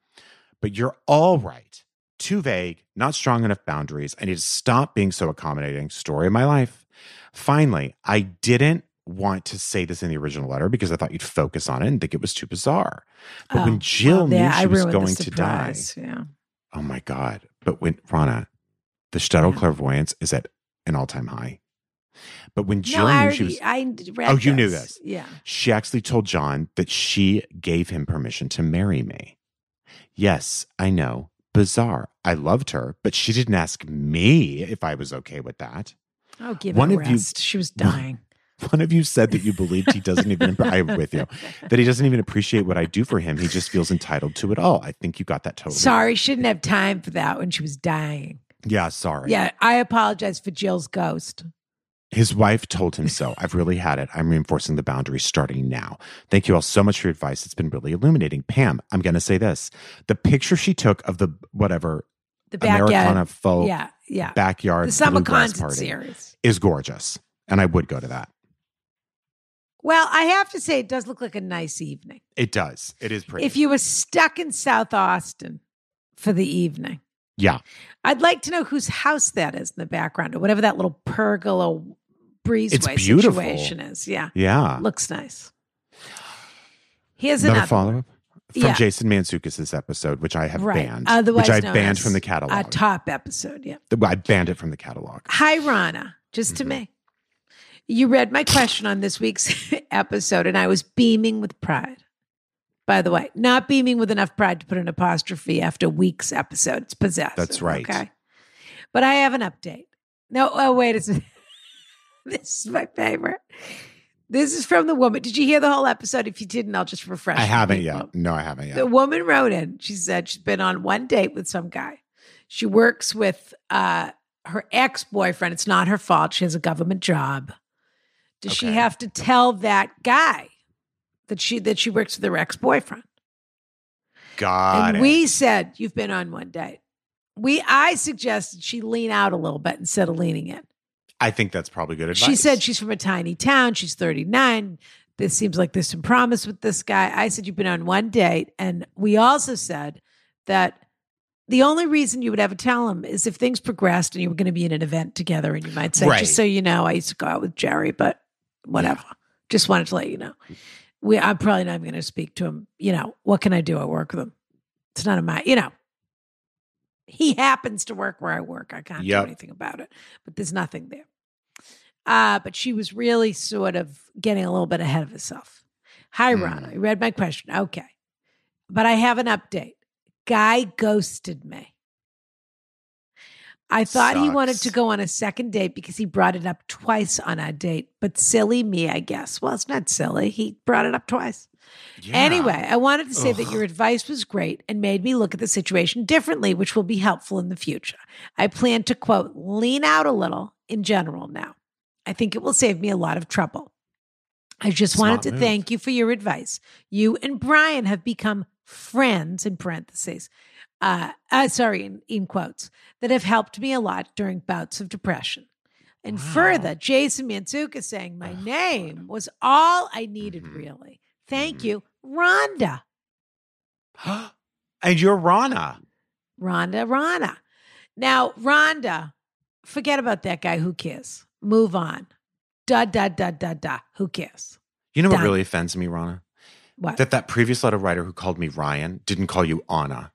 But you're all right. Too vague, not strong enough boundaries. I need to stop being so accommodating. Story of my life. Finally, I didn't want to say this in the original letter because I thought you'd focus on it and think it was too bizarre. But Oh, when Jill well, knew yeah, she I was going to die, Yeah. oh my God. But when Ronna, the shtetl Yeah. clairvoyance is at an all time high. But when Jill no, knew already, she was I read Oh, you knew this. Yeah. she actually told John that she gave him permission to marry me. Yes, I know. Bizarre. I loved her, but she didn't ask me if I was okay with that. Oh, give One it a of you- rest. She was dying. One of you said that you believed he doesn't even, I'm with you, that he doesn't even appreciate what I do for him. He just feels entitled to it all. I think you got that totally. Sorry, she didn't have time for that when she was dying. Yeah, sorry. Yeah, I apologize for Jill's ghost. His wife told him so. I've really had it. I'm reinforcing the boundaries starting now. Thank you all so much for your advice. It's been really illuminating. Pam, I'm going to say this. The picture she took of the whatever The Americana backyard. faux Yeah, yeah. backyard The summer concert party series. is gorgeous. And I would go to that. Well, I have to say, it does look like a nice evening. It does. It is pretty. If you were stuck in South Austin for the evening, yeah. I'd like to know whose house that is in the background or whatever that little pergola breezeway situation is. Yeah, Yeah. looks nice. Here's Another another follow up from Yeah. Jason Mantzoukas' episode, which I have right. banned. Otherwise which I banned from the catalog. A top episode. Yeah. I banned it from the catalog. Hi, Ronna. Just to Mhm. me. You read my question on this week's episode, and I was beaming with pride. By the way, not beaming with enough pride to put an apostrophe after week's episode. It's possessive. That's right. Okay. But I have an update. No, oh, wait. It's, this is my favorite. This is from the woman. Did you hear the whole episode? If you didn't, I'll just refresh. I haven't people. yet. No, I haven't yet. The woman wrote in. She said she's been on one date with some guy. She works with uh, her ex boyfriend. It's not her fault. She has a government job. Does she have to tell that guy that she that she works with her ex boyfriend? Got and it. we said you've been on one date. We I suggested she lean out a little bit instead of leaning in. I think that's probably good advice. She said she's from a tiny town. She's 39. This seems like there's some promise with this guy. I said you've been on one date. And we also said that the only reason you would ever tell him is if things progressed and you were going to be in an event together and you might say, Right. just so you know, I used to go out with Jerry, but whatever. Just wanted to let you know. We I'm probably not even going to speak to him. You know, what can I do? I work with him. It's none of my, you know. He happens to work where I work. I can't Yep. do anything about it. But there's nothing there. Uh, but she was really sort of getting a little bit ahead of herself. Hi, Hmm. Ronna. I read my question. Okay. But I have an update. Guy ghosted me. I thought he wanted to go on a second date because he brought it up twice on our date, but silly me, I guess. Well, it's not silly. He brought it up twice. Yeah. Anyway, I wanted to say that your advice was great and made me look at the situation differently, which will be helpful in the future. I plan to quote, lean out a little in general now. I think it will save me a lot of trouble. I just wanted to thank you for your advice. You and Brian have become friends in parentheses. Uh, uh sorry, in, in quotes, that have helped me a lot during bouts of depression. And Wow. further, Jason Mantzoukas saying my Ugh, name was all I needed, Mhm. really. Thank Mhm. you, Rhonda. and you're Ronna. Rhonda, Ronna. Now, Rhonda, forget about that guy. Who cares? Move on. Da, da, da, da, da. Who cares? You know what Done. really offends me, Ronna? What? That that previous letter writer who called me Ryan didn't call you Anna.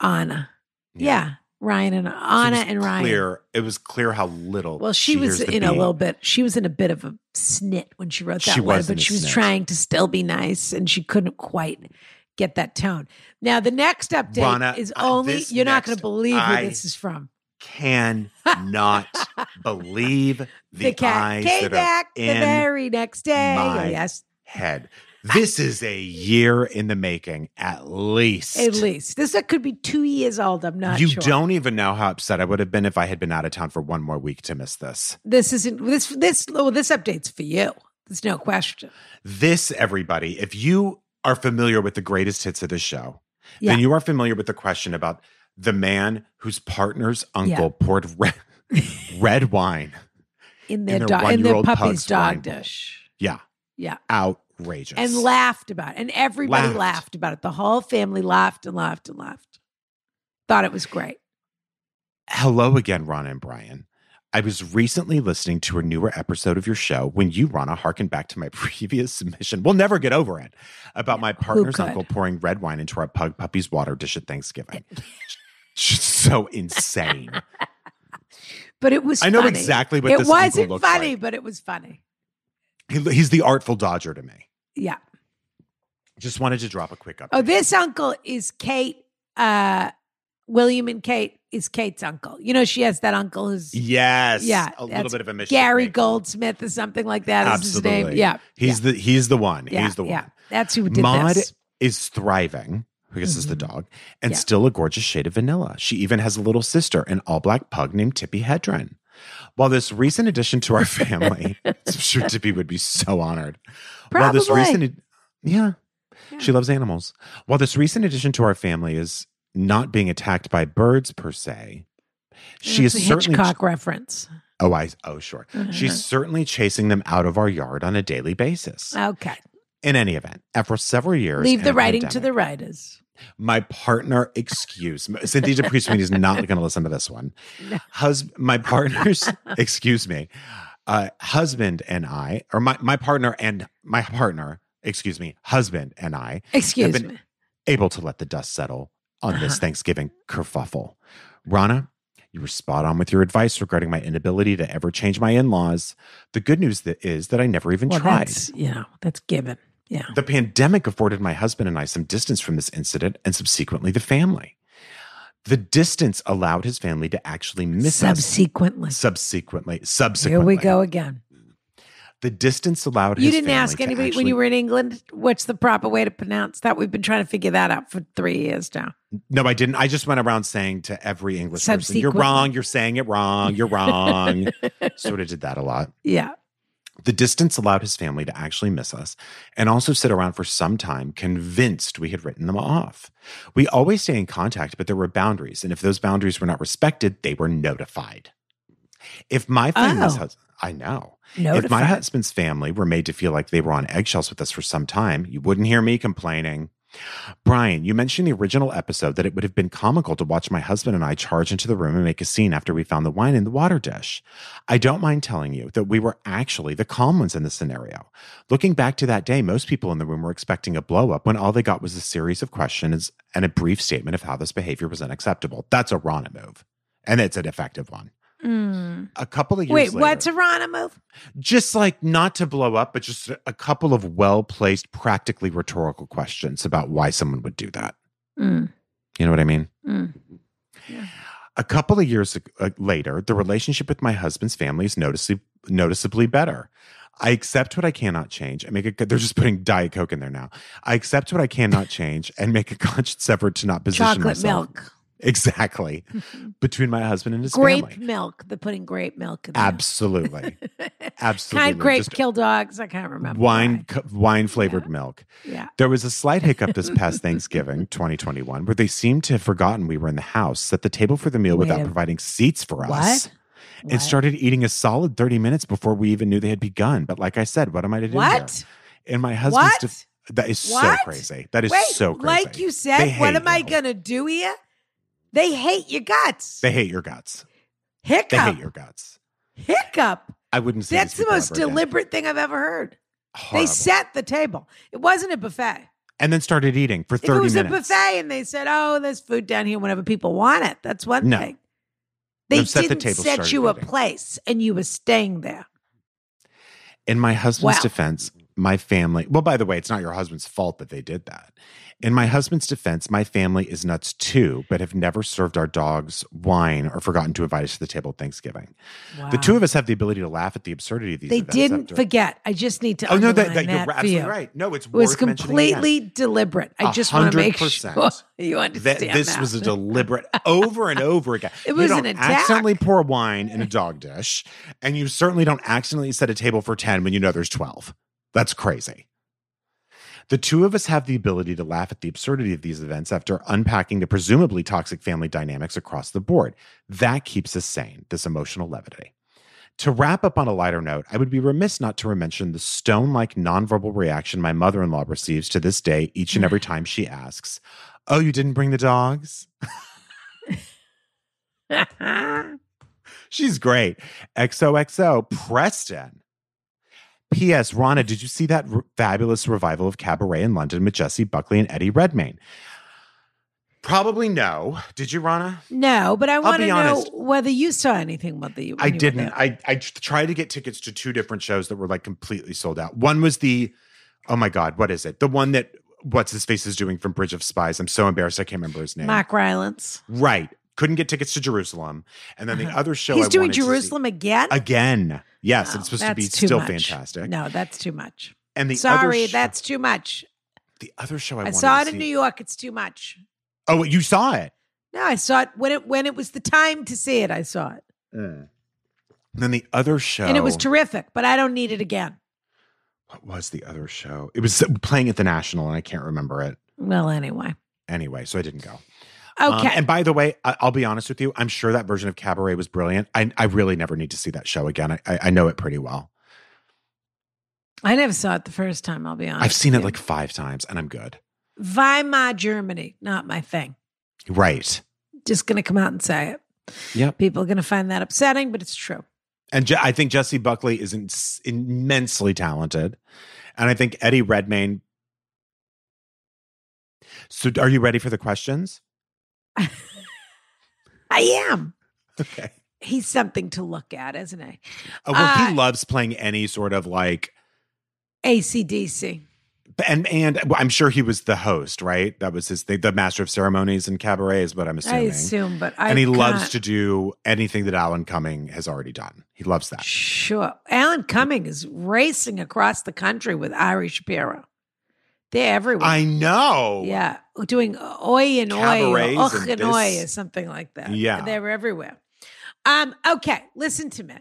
Anna. Yeah. Ryan and Anna was and Ryan. Clear. It was clear how little. Well, she, was hears the in a little bit. She was in a bit of a snit when she wrote that She letter, but she was trying to still be nice, and she couldn't quite get that tone. Now, the next update Ronna, is uh, only this you're not going to next- believe I- who this is from. Can not believe the, cat eyes came that back the very next day. Oh, yes, head. This is a year in the making, at least. at least this could be two years old. I'm not you sure. don't even know how upset I would have been if I had been out of town for one more week to miss this. This isn't this this. Oh, this update's for you. There's no question. This, everybody, if you are familiar with the greatest hits of the show, Yeah. then you are familiar with the question about the man whose partner's uncle poured red, red wine. In their their dog, in their puppy's pug's wine dog dish. Yeah, Yeah. Outrageous. and laughed about it. And everybody Laughed. laughed. about it. The whole family laughed and laughed and laughed. Thought it was great. Hello again, Ron and Brian. I was recently listening to a newer episode of your show when you, Ronna, harkened back to my previous submission. We'll never get over it about my partner's uncle pouring red wine into our pug puppy's water dish at Thanksgiving. Just so insane. But it was I know funny. exactly what it wasn't funny, like. but it was funny. He- he's the artful dodger to me. Yeah. Just wanted to drop a quick update. Oh, this uncle is Kate. Uh William and Kate is Kate's uncle. You know, she has that uncle who's yes, Yeah, a little bit of a mission. Gary Goldsmith or something like that is his name. Yeah. He's the he's the one. yeah, he's the one. yeah. That's who did Maud this. is thriving because it's the Mhm. dog and Yeah. still a gorgeous shade of vanilla. She even has a little sister, an all black pug named Tippi Hedren. While this recent addition to our family, I'm sure Tippy would be so honored. While this recent, yeah, Yeah. she loves animals. While this recent addition to our family is not being attacked by birds per se, she It's is a certainly. Hitchcock reference. Oh, I oh sure. She's Uh-huh. certainly chasing them out of our yard on a daily basis. Okay. In any event, after several years, Leave the writing to the writers. My partner, excuse me, Cynthia DePriest is not going to listen to this one. Hus- my partner's, excuse me, uh, husband and I, or my, my partner and my partner, excuse me, husband and I, Excuse been- me. able to let the dust settle on this Uh-huh. Thanksgiving kerfuffle. Ronna, you were spot on with your advice regarding my inability to ever change my in laws. The good news that is that I never even Well, tried. you know, that's given. Yeah. The pandemic afforded my husband and I some distance from this incident and subsequently the family. The distance allowed his family to actually miss us Subsequently. subsequently. Subsequently. Here we go again. The distance allowed You didn't ask anybody when you were in England what's the proper way to pronounce that. We've been trying to figure that out for three years now. No, I didn't. I just went around saying to every English person, "You're wrong. You're saying it wrong. You're wrong." sort of did that a lot. Yeah. The distance allowed his family to actually miss us and also sit around for some time, convinced we had written them off. We always stay in contact, but there were boundaries, and if those boundaries were not respected, they were notified. If my family's Oh. I know. If my husband's family were made to feel like they were on eggshells with us for some time, you wouldn't hear me complaining. Brian, you mentioned the original episode that it would have been comical to watch my husband and I charge into the room and make a scene after we found the wine in the water dish. I don't mind telling you that we were actually the calm ones in the scenario. Looking back to that day, most people in the room were expecting a blow up when all they got was a series of questions and a brief statement of how this behavior was unacceptable. That's a Ronna move. And it's an effective one. Mm. A couple of years Wait, later, what's a Ronna move? just like not to blow up, but just a couple of well placed, practically rhetorical questions about why someone would do that. Mm. You know what I mean? Mm. A couple of years uh, later, the relationship with my husband's family is noticeably, noticeably better. I accept what I cannot change and make a. They're just putting Diet Coke in there now. I accept what I cannot change and make a conscious effort to not position Chocolate myself milk. Exactly between my husband and his Grape family. milk. They're putting grape milk in there. Absolutely, absolutely. Kind grape Just kill dogs. I can't remember. wine, why. wine flavored milk. Yeah. There was a slight hiccup this past Thanksgiving 2021 where they seemed to have forgotten we were in the house, set the table for the meal Wait without a- providing seats for us. What? And What? started eating a solid 30 minutes before we even knew they had begun. But like I said, what am I to do? What? Here? In my husband's that is What? so crazy. That is Wait, so crazy. like you said, what am I going to do here? They hate your guts. They hate your guts. Hiccup. They hate your guts. Hiccup. I wouldn't say That's the most ever again. deliberate thing I've ever heard. Horrible. They set the table. It wasn't a buffet. and then started eating for If 30 it was minutes. a buffet and they said, "Oh, there's food down here whenever people want it," that's one No. thing. They set didn't table, set started you a place, and you were staying there. In my husband's Wow. defense, my family, well, by the way, it's not your husband's fault that they did that. In my husband's defense, my family is nuts too, but have never served our dogs wine or forgotten to invite us to the table at Thanksgiving. The two of us have the ability to laugh at the absurdity of these They didn't after- forget. I just need to. Oh, no, that, that, that, you're absolutely you. right. No, it's It was worth mentioning again. completely deliberate. I just want to make sure you That this that. was a deliberate over and over again. It was you don't attack. accidentally pour wine in a dog dish, and you certainly don't accidentally set a table for 10 when you know there's 12. That's crazy. The two of us have the ability to laugh at the absurdity of these events after unpacking the presumably toxic family dynamics across the board. That keeps us sane, this emotional levity. To wrap up on a lighter note, I would be remiss not to mention the stone like nonverbal reaction my mother in law receives to this day, each and every time she asks, Oh, you didn't bring the dogs? She's great. XOXO, Preston. P.S. Ronna, did you see that r- fabulous revival of Cabaret in London with Jessie Buckley and Eddie Redmayne? Probably no. Did you, Ronna? no, but I want to know honest. whether you saw anything. Whether you, when I didn't. I I tried to get tickets to two different shows that were like completely sold out. One was the, oh my god, what is it? The one that what's his face is doing from Bridge of Spies. I'm so embarrassed. I can't remember his name. Mark Rylance. Right. Couldn't get tickets to Jerusalem, and then the other show. He's I doing wanted to see- Jerusalem again. again. Yes, No, it's supposed to be still much. fantastic. No, that's too much. And the other Sorry, sh- that's too much. the other show I, I, saw it in see- New York. It's too much. Oh, you saw it. No, I saw it when it when it was the time to see it. I saw it, And then the other show, and it was terrific. But I don't need it again. what was the other show? It was playing at the National, and I can't remember it Well, anyway, anyway, so I didn't go. Um, okay. and by the way, I, I'll be honest with you. I'm sure that version of Cabaret was brilliant. I, I really never need to see that show again. I, I, I know it pretty well. I never saw it the first time. I'll be honest. I've seen it you. like five times, and I'm good. Weimar, Germany. Not my thing. Right. Just going to come out and say it. Yeah. People are going to find that upsetting, but it's true. And Je- I think Jessie Buckley is ins- immensely talented. And I think Eddie Redmayne. So, are you ready for the questions? I am. Okay. He's something to look at, isn't he? Oh, well, Uh, he loves playing any sort of like ACDC. and and I'm sure he was the host, right? That was his thing, the master of ceremonies and cabaret is what I'm assuming. I assume, but I and he loves can't- to do anything that Alan Cumming has already done. He loves that. Sure. Alan Cumming is racing across the country with Ari Shapiro. They're everywhere. I know. Yeah, doing oi and oi, och and and oi, or something like that. Yeah. they're everywhere. Um, okay, listen to me.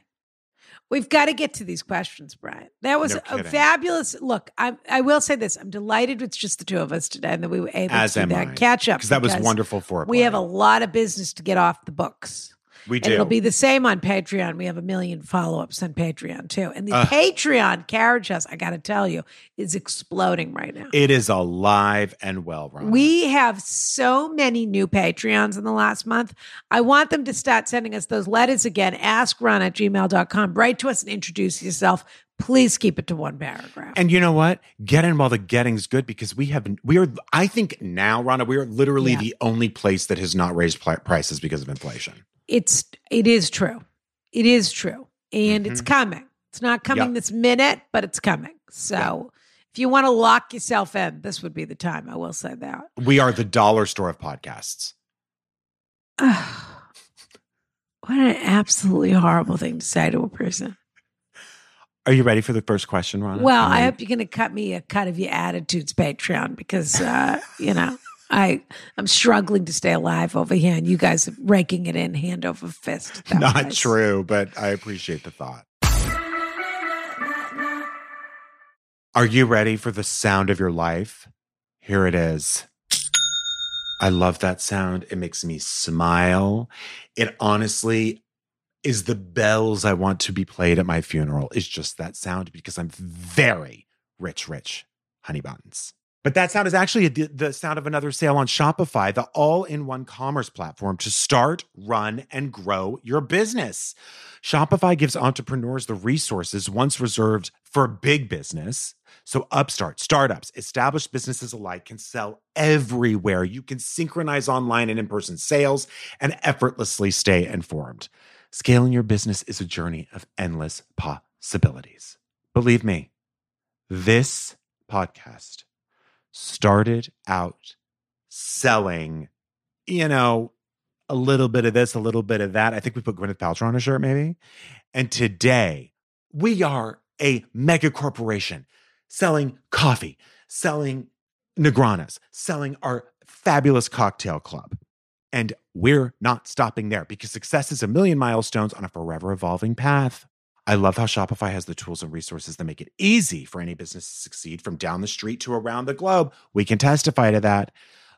We've got to get to these questions, Brian. That was No a fabulous look. I I will say this: I'm delighted with just the two of us today, and that we were able As to do that I. catch up Because that was wonderful for We have a lot of business to get off the books. We And it'll be the same on Patreon. We have a million follow ups on Patreon too. And the Ugh. Patreon carriage house, I got to tell you, is exploding right now. it is alive and well, Ron. We have so many new Patreons in the last month. I want them to start sending us those letters again. Ask Ron at gmail.com. Write to us and introduce yourself. Please keep it to one paragraph. And you know what? Get in while the getting's good because we have we are I think now, Ronna, we are literally Yeah. the only place that has not raised prices because of inflation. It's it is true. It is true. And it's coming. It's not coming Mm-hmm. Yep. this minute, but it's coming. So if you want to lock yourself in, this would be the time. I will say that. We are the dollar store of podcasts. what an absolutely horrible thing to say to a person. Are you ready for the first question, Ron? Well, I hope you're going to cut me a cut of your attitudes Patreon because uh, you know I I'm struggling to stay alive over here, and you guys are raking it in hand over fist. Not was- true, but I appreciate the thought. Are you ready for the sound of your life? Here it is. I love that sound. It makes me smile. It honestly is the bells I want to be played at my funeral. It's just that sound because I'm very rich, rich honey buns. But that sound is actually the, the sound of another sale on Shopify, the all in one commerce platform to start, run, and grow your business. Shopify gives entrepreneurs the resources once reserved for big business. So, upstart, startups, established businesses alike can sell everywhere. You can synchronize online and in person sales and effortlessly stay informed. Scaling your business is a journey of endless possibilities. Believe me, this podcast started out selling, you know, a little bit of this, a little bit of that. I think we put Gwyneth Paltrow on a shirt, maybe. And today, we are a mega corporation selling coffee, selling Negranas, selling our fabulous cocktail club. And we're not stopping there because success is a million milestones on a forever evolving path. I love how Shopify has the tools and resources that make it easy for any business to succeed from down the street to around the globe. We can testify to that.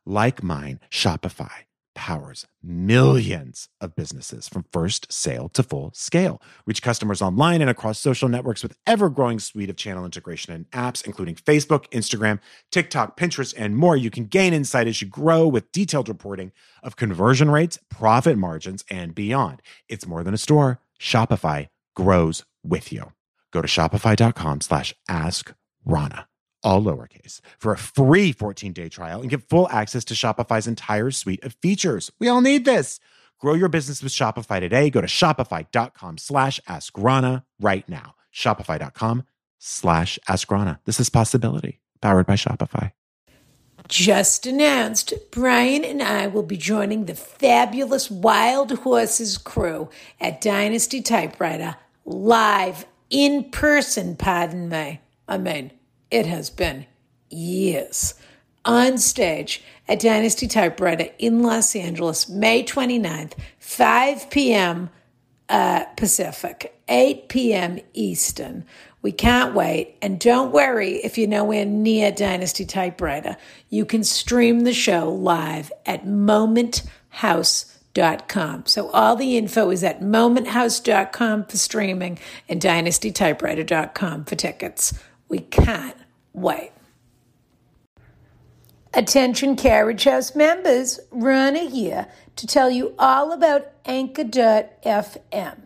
Like mine, Shopify powers millions of businesses from first sale to full scale. Reach customers online and across social networks with ever-growing suite of channel integration and apps including Facebook, Instagram, TikTok, Pinterest, and more. You can gain insight as you grow with detailed reporting of conversion rates, profit margins, and beyond. It's more than a store. Shopify grows with you. Go to shopify.com slash ask Ronna, all lowercase, for a free 14-day trial and get full access to Shopify's entire suite of features. We all need this. Grow your business with Shopify today. Go to shopify.com slash ask Ronna right now. Shopify.com slash ask Ronna. This is possibility powered by Shopify. Just announced, Brian and I will be joining the fabulous Wild Horses crew at Dynasty Typewriter live in person, pardon me. I mean, it has been years. On stage at Dynasty Typewriter in Los Angeles, May 29th, 5 p.m. uh, Pacific, 8 p.m. Eastern. We can't wait. And don't worry if you're nowhere near Dynasty Typewriter. You can stream the show live at So all the info is at momenthouse.com for streaming and dynastytypewriter.com for tickets. We can't wait. Attention Carriage House members, Ronna here to tell you all about Anchor.fm.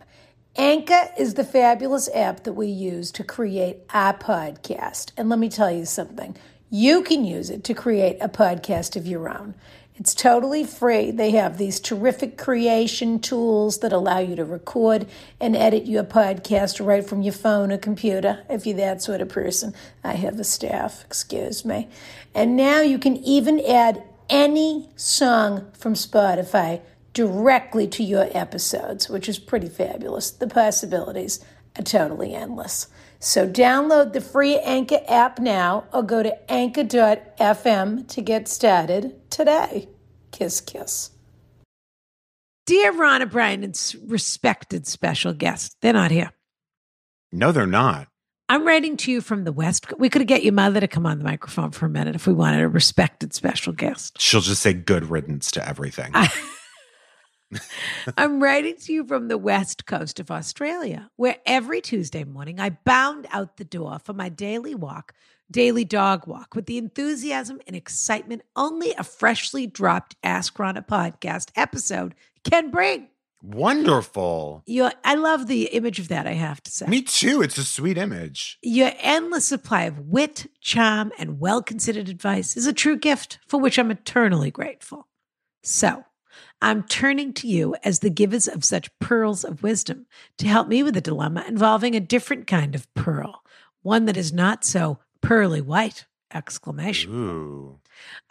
Anchor is the fabulous app that we use to create our podcast. And let me tell you something you can use it to create a podcast of your own. It's totally free. They have these terrific creation tools that allow you to record and edit your podcast right from your phone or computer, if you're that sort of person. I have a staff, excuse me. And now you can even add any song from Spotify directly to your episodes, which is pretty fabulous. The possibilities are totally endless. So download the free Anchor app now or go to anchor.fm to get started today. Kiss, kiss. Dear Ron O'Brien and respected special guest, they're not here. No, they're not. I'm writing to you from the West. We could get your mother to come on the microphone for a minute if we wanted a respected special guest. She'll just say good riddance to everything. I- I'm writing to you from the west coast of Australia, where every Tuesday morning I bound out the door for my daily walk, daily dog walk, with the enthusiasm and excitement only a freshly dropped Ask Ronna podcast episode can bring. Wonderful. Your, I love the image of that, I have to say. Me too. It's a sweet image. Your endless supply of wit, charm, and well considered advice is a true gift for which I'm eternally grateful. So, I'm turning to you as the givers of such pearls of wisdom to help me with a dilemma involving a different kind of pearl, one that is not so pearly white! Exclamation. Ooh.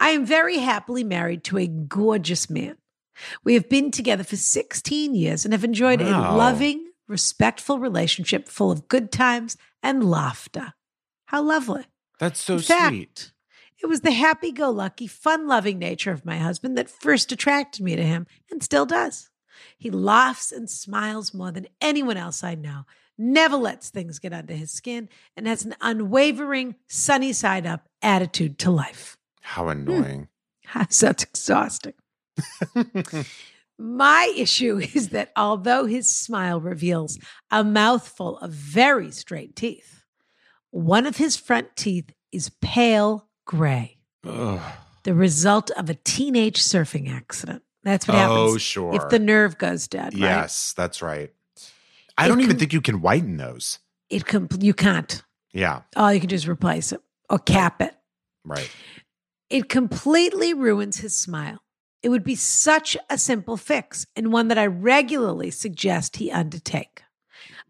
I am very happily married to a gorgeous man. We have been together for 16 years and have enjoyed a loving, respectful relationship full of good times and laughter. How lovely. That's so fact, sweet. It was the happy go lucky, fun loving nature of my husband that first attracted me to him and still does. He laughs and smiles more than anyone else I know, never lets things get under his skin, and has an unwavering, sunny side up attitude to life. How hmm. annoying. That's exhausting. My issue is that although his smile reveals a mouthful of very straight teeth, one of his front teeth is pale gray, Ugh. the result of a teenage surfing accident. That's what Oh, happens sure. if the nerve goes dead. Right? Yes, that's right. I don't even think you can whiten those. it com- you can't. Yeah, All you can do is replace it or cap it. right. It completely ruins his smile. It would be such a simple fix and one that I regularly suggest he undertake.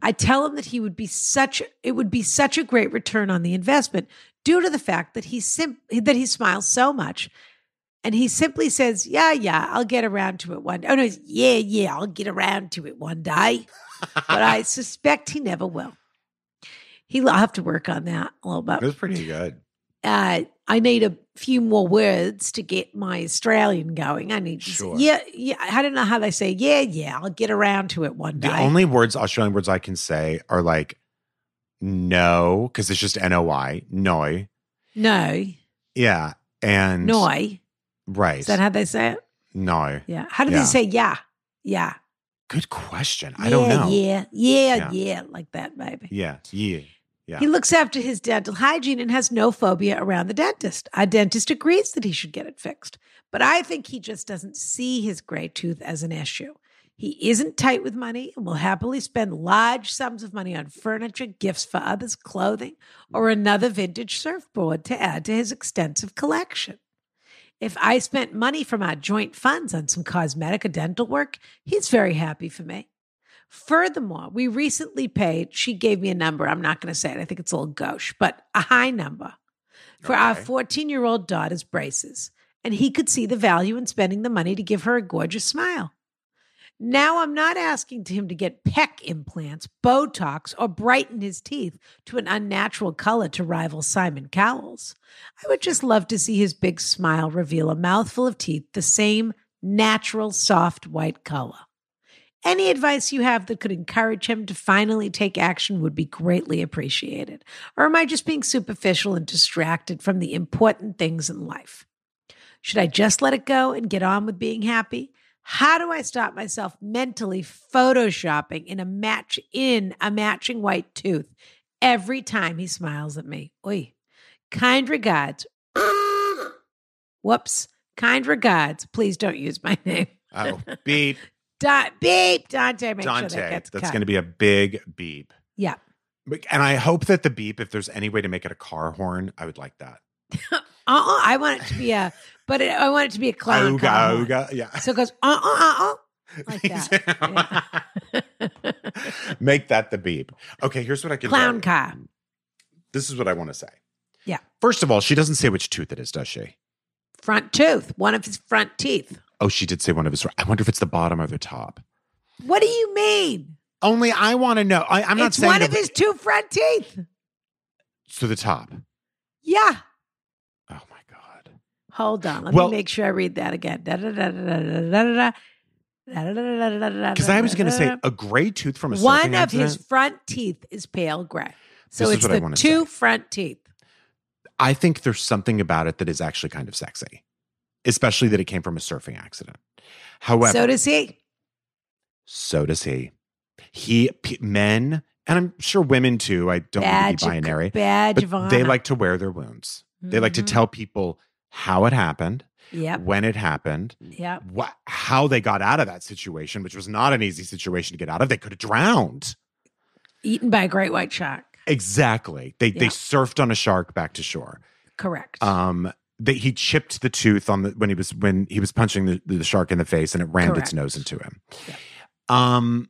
I tell him that he would be such it would be such a great return on the investment due to the fact that he sim- that he smiles so much and he simply says, "Yeah, yeah, I'll get around to it one day." Oh no, yeah, yeah, I'll get around to it one day. But I suspect he never will. He'll have to work on that a little bit It was pretty good. uh, I need a few more words to get my Australian going. I need to say, yeah, yeah. I don't know how they say, yeah, yeah. I'll get around to it one day. The only words, Australian words I can say are like no, because it's just N O Y, noi. no, Yeah. And noi. right. Is that how they say it? no. Yeah. How do Yeah. they say yeah, yeah? Good question. I don't Yeah, know. Yeah, yeah, Yeah. yeah, like that, maybe. Yeah. Yeah. Yeah. He looks after his dental hygiene and has no phobia around the dentist. Our dentist agrees that he should get it fixed, but I think he just doesn't see his gray tooth as an issue. He isn't tight with money and will happily spend large sums of money on furniture, gifts for others, clothing, or another vintage surfboard to add to his extensive collection. If I spent money from our joint funds on some cosmetic or dental work, he's very happy for me. Furthermore, we recently paid, she gave me a number. I'm not going to say it. I think it's a little gauche, but a high number for our 14 year old daughter's braces. And he could see the value in spending the money to give her a gorgeous smile. Now, I'm not asking him to get pec implants, Botox, or brighten his teeth to an unnatural color to rival Simon Cowell's. I would just love to see his big smile reveal a mouthful of teeth the same natural, soft white color. Any advice you have that could encourage him to finally take action would be greatly appreciated. Or am I just being superficial and distracted from the important things in life? Should I just let it go and get on with being happy? How do I stop myself mentally photoshopping in a match in a matching white tooth every time he smiles at me? Oi. Kind regards. Whoops. Kind regards. Please don't use my name. Oh, beep. Da- beep, Dante. Make Dante. sure that gets That's cut. going to be a big beep. yeah. And I hope that the beep, if there's any way to make it a car horn, I would like that. uh, I want it to be a, but it, I want it to be a clown Ooga, ooga, yeah. So it goes, uh, uh, uh, uh, like that. Make that the beep. Okay, here's what I can Clown car. This is what I want to say. Yeah. First of all, she doesn't say which tooth it is, does she? Front tooth, one of his front teeth. Oh, she did say one of his. I wonder if it's the bottom or the top. What do you mean? Only I want to know. I, I'm not it's saying one of his two front teeth. to the top. Yeah. Oh. Hold on. Let Well- me make sure I read that again. Because I was going to say a gray tooth from a surfing one of accident. his front teeth is pale gray. So This it's the two say. front teeth. I think there's something about it that is actually kind of sexy, especially that it came from a surfing accident. However, so does he. so does he. He p- men and I'm sure women too. I don't want to be binary, badge but of honor. they like to wear their wounds. They like to Mhm. tell people how it happened, Yep. when it happened, Yep. what, how they got out of that situation, which was not an easy situation to get out of. They could have drowned. Eaten by a great white shark. Exactly. They they surfed on a shark back to shore. Correct. Um, they, he chipped the tooth on the when he was when he was punching the, the shark in the face, and it rammed its nose into him. Yeah. Um,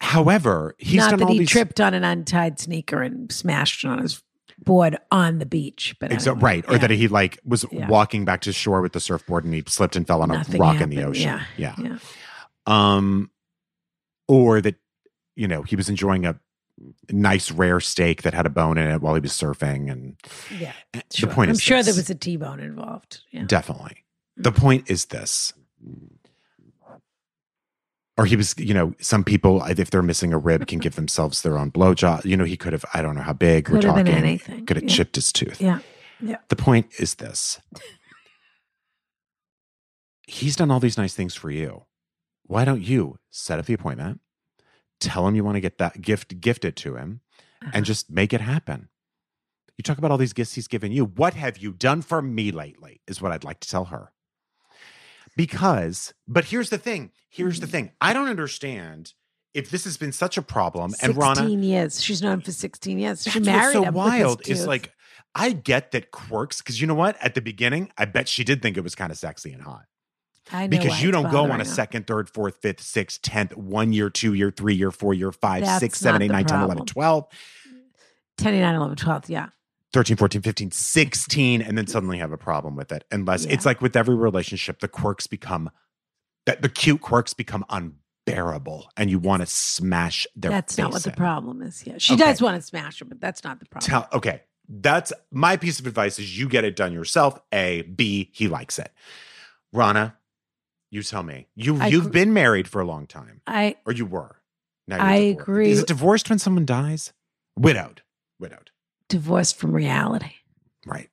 however, he's Not done that all he these tripped on an untied sneaker and smashed it on his board on the beach. But right, or yeah. that he like was Yeah. walking back to shore with the surfboard and he slipped and fell on Nothing a rock in the ocean. Yeah. yeah. Um, or that you know he was enjoying a nice rare steak that had a bone in it while he was surfing, and Yeah. the Sure. point I'm sure this. there was a T-bone involved. Yeah. Definitely. The point is this. Or he was, you know, some people, if they're missing a rib, can give themselves their own blowjob. You know, he could have, I don't know how big Could we're have talking. anything. Could have Yeah. chipped his tooth. Yeah. Yeah. The point is this he's done all these nice things for you. Why don't you set up the appointment, tell him you want to get that gift, gift it to him, Uh-huh. and just make it happen? You talk about all these gifts he's given you. What have you done for me lately? Is what I'd like to tell her. Because, but here's the thing. Here's the Mm-hmm. thing. I don't understand if this has been such a problem. And 16 Ronna, years. She's known for 16 years. She that's married what's so wild is like I get that quirks because you know what? At the beginning, I bet she did think it was kind of sexy and hot I know because you don't go on a second, third, fourth, fifth, sixth, tenth, one year, two year, three year, four year, five, That's six, eight, 10, 11, problem. 12, 10, 9, 11, 12. Yeah. 13, 14, 15, 16, and then suddenly have a problem with it. Unless Yeah. it's like with every relationship, the quirks become that the cute quirks become unbearable and you want to smash their that's not what the problem is. Yeah. She Okay. does want to smash her, but that's not the problem. Tell okay. That's my piece of advice is you get it done yourself. A, B, he likes it. Rana, you tell me. You I you've gr- been married for a long time. I Or you were. Now you're I divorced. agree. Is it divorced when someone dies? Widowed. Widowed. Divorced from reality, Right.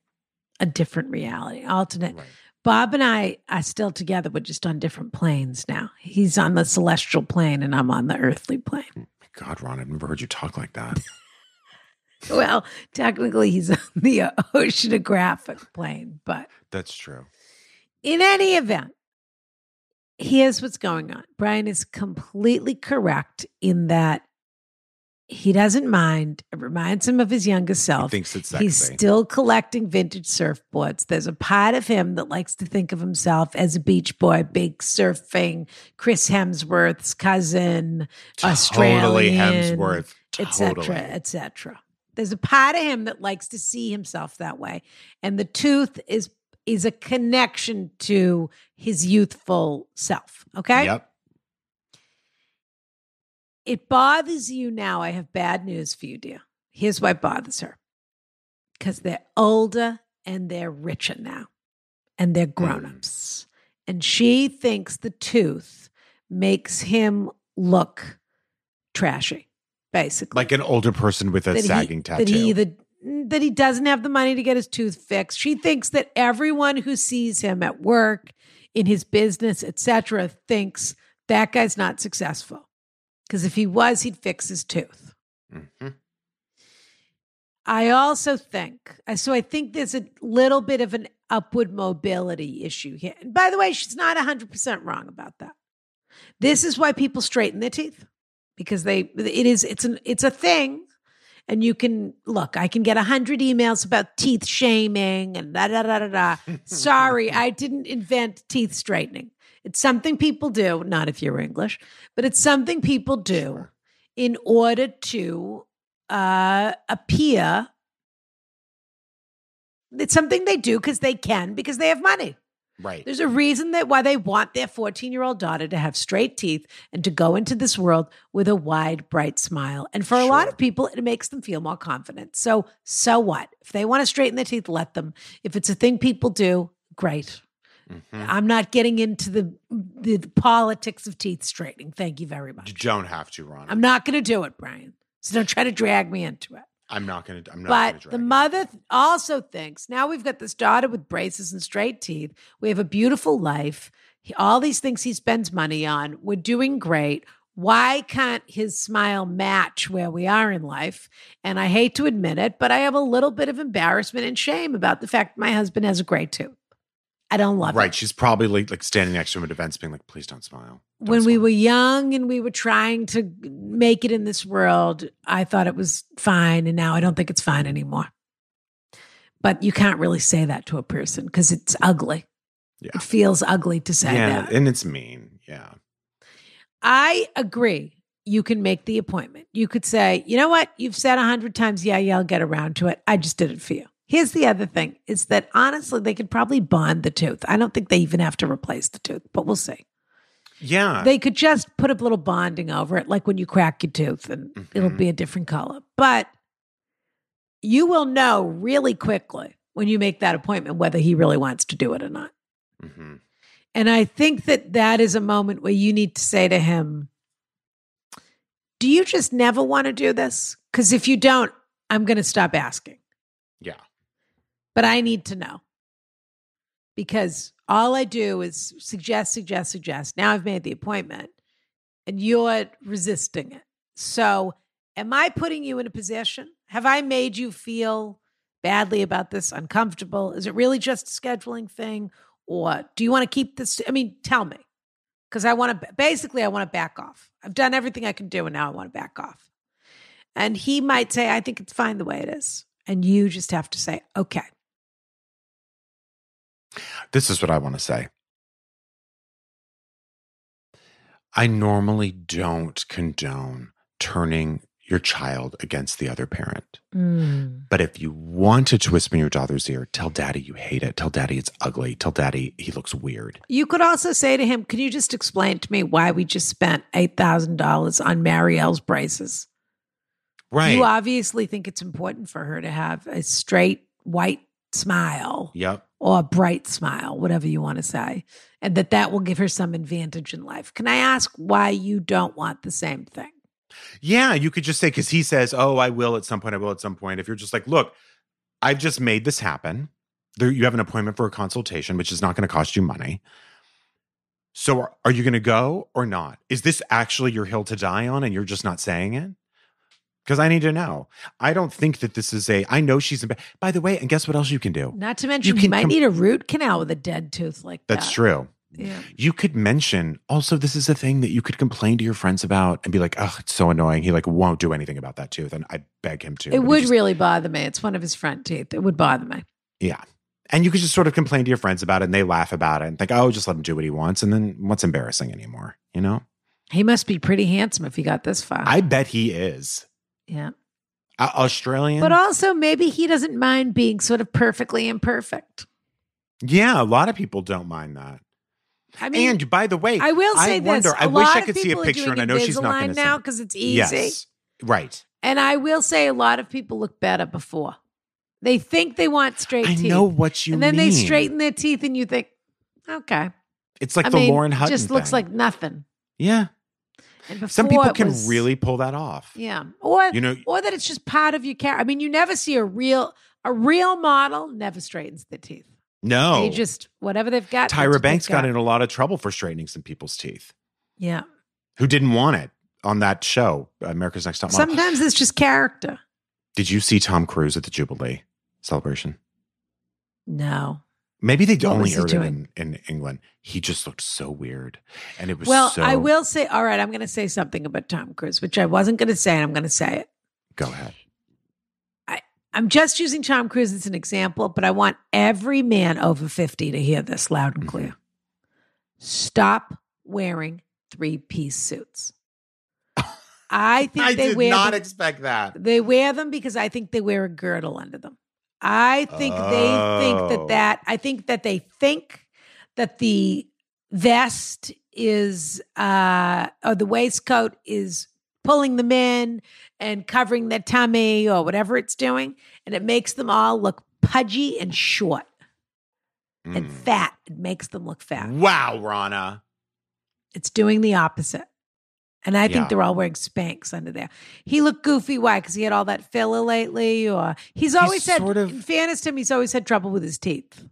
a different reality, alternate. Right. Bob and I are still together, but just on different planes now. He's on the celestial plane and I'm on the earthly plane. Oh God, Ron, I've never heard you talk like that. Well, technically, he's on the oceanographic plane, but That's true. in any event, here's what's going on. Brian is completely correct in that he doesn't mind. It reminds him of his younger He self. thinks it's sexy. He's still collecting vintage surfboards. There's a part of him that likes to think of himself as a beach boy, big surfing, Chris Hemsworth's cousin, totally Australian, Hemsworth. etc., Totally. etc. There's a part of him that likes to see himself that way, and the tooth is is a connection to his youthful self. Okay, Yep. It bothers you now. I have bad news for you, dear. Here's why it bothers her because they're older and they're richer now and they're hmm. grown ups. And she thinks the tooth makes him look trashy, basically. Like an older person with a That he- sagging tattoo. That he, either, that he doesn't have the money to get his tooth fixed. She thinks that everyone who sees him at work, in his business, etc., thinks that guy's not successful. Because if he was, he'd fix his tooth. Mhm. I also think, uh, so I think there's a little bit of an upward mobility issue here. And by the way, she's not 100% wrong about that. This is why people straighten their teeth because they, it is, it's an, it's a thing. And you can look, I can get a hundred emails about teeth shaming and da da da da da. Sorry, I didn't invent teeth straightening. It's something people do, not if you're English, but it's something people do in order to uh, appear. It's something they do because they can, because they have money. Right. There's a reason that why they want their 14 year old daughter to have straight teeth and to go into this world with a wide, bright smile. And for a lot of people, it makes them feel more confident. So, so what? If they want to straighten their teeth, let them. If it's a thing people do, great. Mhm. I'm not getting into the the politics of teeth straightening. Thank you very much. You don't have to, Ron. I'm not going to do it, Brian. So don't try to drag me into it. I'm not going to. I'm not. But drag the mother th- also thinks now we've got this daughter with braces and straight teeth. We have a beautiful life. He, all these things he spends money on. We're doing great. Why can't his smile match where we are in life? And I hate to admit it, but I have a little bit of embarrassment and shame about the fact my husband has a great tooth. I don't love Right. it. Right. She's probably like, like standing next to him at events, being like, "Please don't smile." Don't when we were young and we were trying to make it in this world, I thought it was fine. And now I don't think it's fine anymore. But you can't really say that to a person because it's ugly. Yeah. It feels ugly to say yeah, that. and it's mean. Yeah. I agree. You can make the appointment. You could say, you know what? You've said a hundred times, yeah, yeah, I'll get around to it. I just did it for you. Here's the other thing is that honestly, they could probably bond the tooth. I don't think they even have to replace the tooth, but we'll see. Yeah. They could just put a little bonding over it, like when you crack your tooth and it'll Mhm. be a different color. But you will know really quickly when you make that appointment whether he really wants to do it or not. Mhm. And I think that that is a moment where you need to say to him, Do you just never want to do this? Because if you don't, I'm going to stop asking. But I need to know because all I do is suggest, suggest, suggest. Now I've made the appointment and you're resisting it. So, am I putting you in a position? Have I made you feel badly about this, uncomfortable? Is it really just a scheduling thing? Or do you want to keep this? I mean, tell me. Because I want to, basically, I want to back off. I've done everything I can do and now I want to back off. And he might say, I think it's fine the way it is. And you just have to say, okay. This is what I want to say. I normally don't condone turning your child against the other parent. Mm. But if you wanted to whisper in your daughter's ear, tell daddy you hate it. Tell daddy it's ugly. Tell daddy he looks weird. You could also say to him, Can you just explain to me why we just spent $8,000 on Marielle's braces? Right. You obviously think it's important for her to have a straight white smile yep. or a bright smile, whatever you want to say, and that that will give her some advantage in life. Can I ask why you don't want the same thing? Yeah, you could just say because he says, "Oh, I will at some point. I will at some point." If you're just like, "Look, I've just made this happen. There, you have an appointment for a consultation, which is not going to cost you money. So, are, are you going to go or not? Is this actually your hill to die on, and you're just not saying it? Because I need to know. I don't think that this is a. I know she's in. ba- By the way, and guess what else you can do? Not to mention, you, can might com- need a root canal with a dead tooth like That's that. true. Yeah. You could mention also this is a thing that you could complain to your friends about and be like, "Oh, it's so annoying." He like won't do anything about that tooth, and I beg him to. It would just- really bother me. It's one of his front teeth. It would bother me. Yeah. And you could just sort of complain to your friends about it and they laugh about it and think, oh, just let him do what he wants. And then what's embarrassing anymore? You know? He must be pretty handsome if he got this far. I bet he is. Yeah. Uh, Australian? But also, maybe he doesn't mind being sort of perfectly imperfect. yeah, a lot of people don't mind that. I mean, and by the way, I will say wonder, this: I a wish I could see a picture, and I know she's not going to now because it's easy. Yes. Right. And I will say, a lot of people look better before. They think they want straight I teeth, know what you and then mean. they straighten their teeth, and you think, okay, It's like I the mean, Lauren Hutton just looks thing. like nothing. Yeah. Some people can was- really pull that off. yeah, or You know, or that it's just part of your character. I mean, you never see a real a real model never straightens their teeth. no. They just whatever they've got. Tyra Banks got in a lot of trouble for straightening some people's teeth Yeah, who didn't want it on that show, America's Next Top Model. sometimes it's just character. Did you see Tom Cruise at the Jubilee celebration? No. Maybe they only aired it in, in England. He just looked so weird. And it was Well, so I will say, all right, I'm going to say something about Tom Cruise, which I wasn't going to say, and I'm going to say it. go ahead. I, I'm just using Tom Cruise as an example, but I want every man over 50 to hear this loud and mm-hmm. clear. Stop wearing three piece suits. I think I they did wear not them, expect that. they wear them because I think they wear a girdle under them. I think they think Oh. that that I think that they think that the vest is uh or the waistcoat is pulling them in and covering their tummy or whatever it's doing and it makes them all look pudgy and short and Mm. fat. It makes them look fat. Wow, Ronna. It's doing the opposite. And I think Yeah. they're all wearing Spanx under there. He looked goofy. Why? Because he had all that filler lately, or he's always had. sort of- in fairness to him, he's always had trouble with his teeth.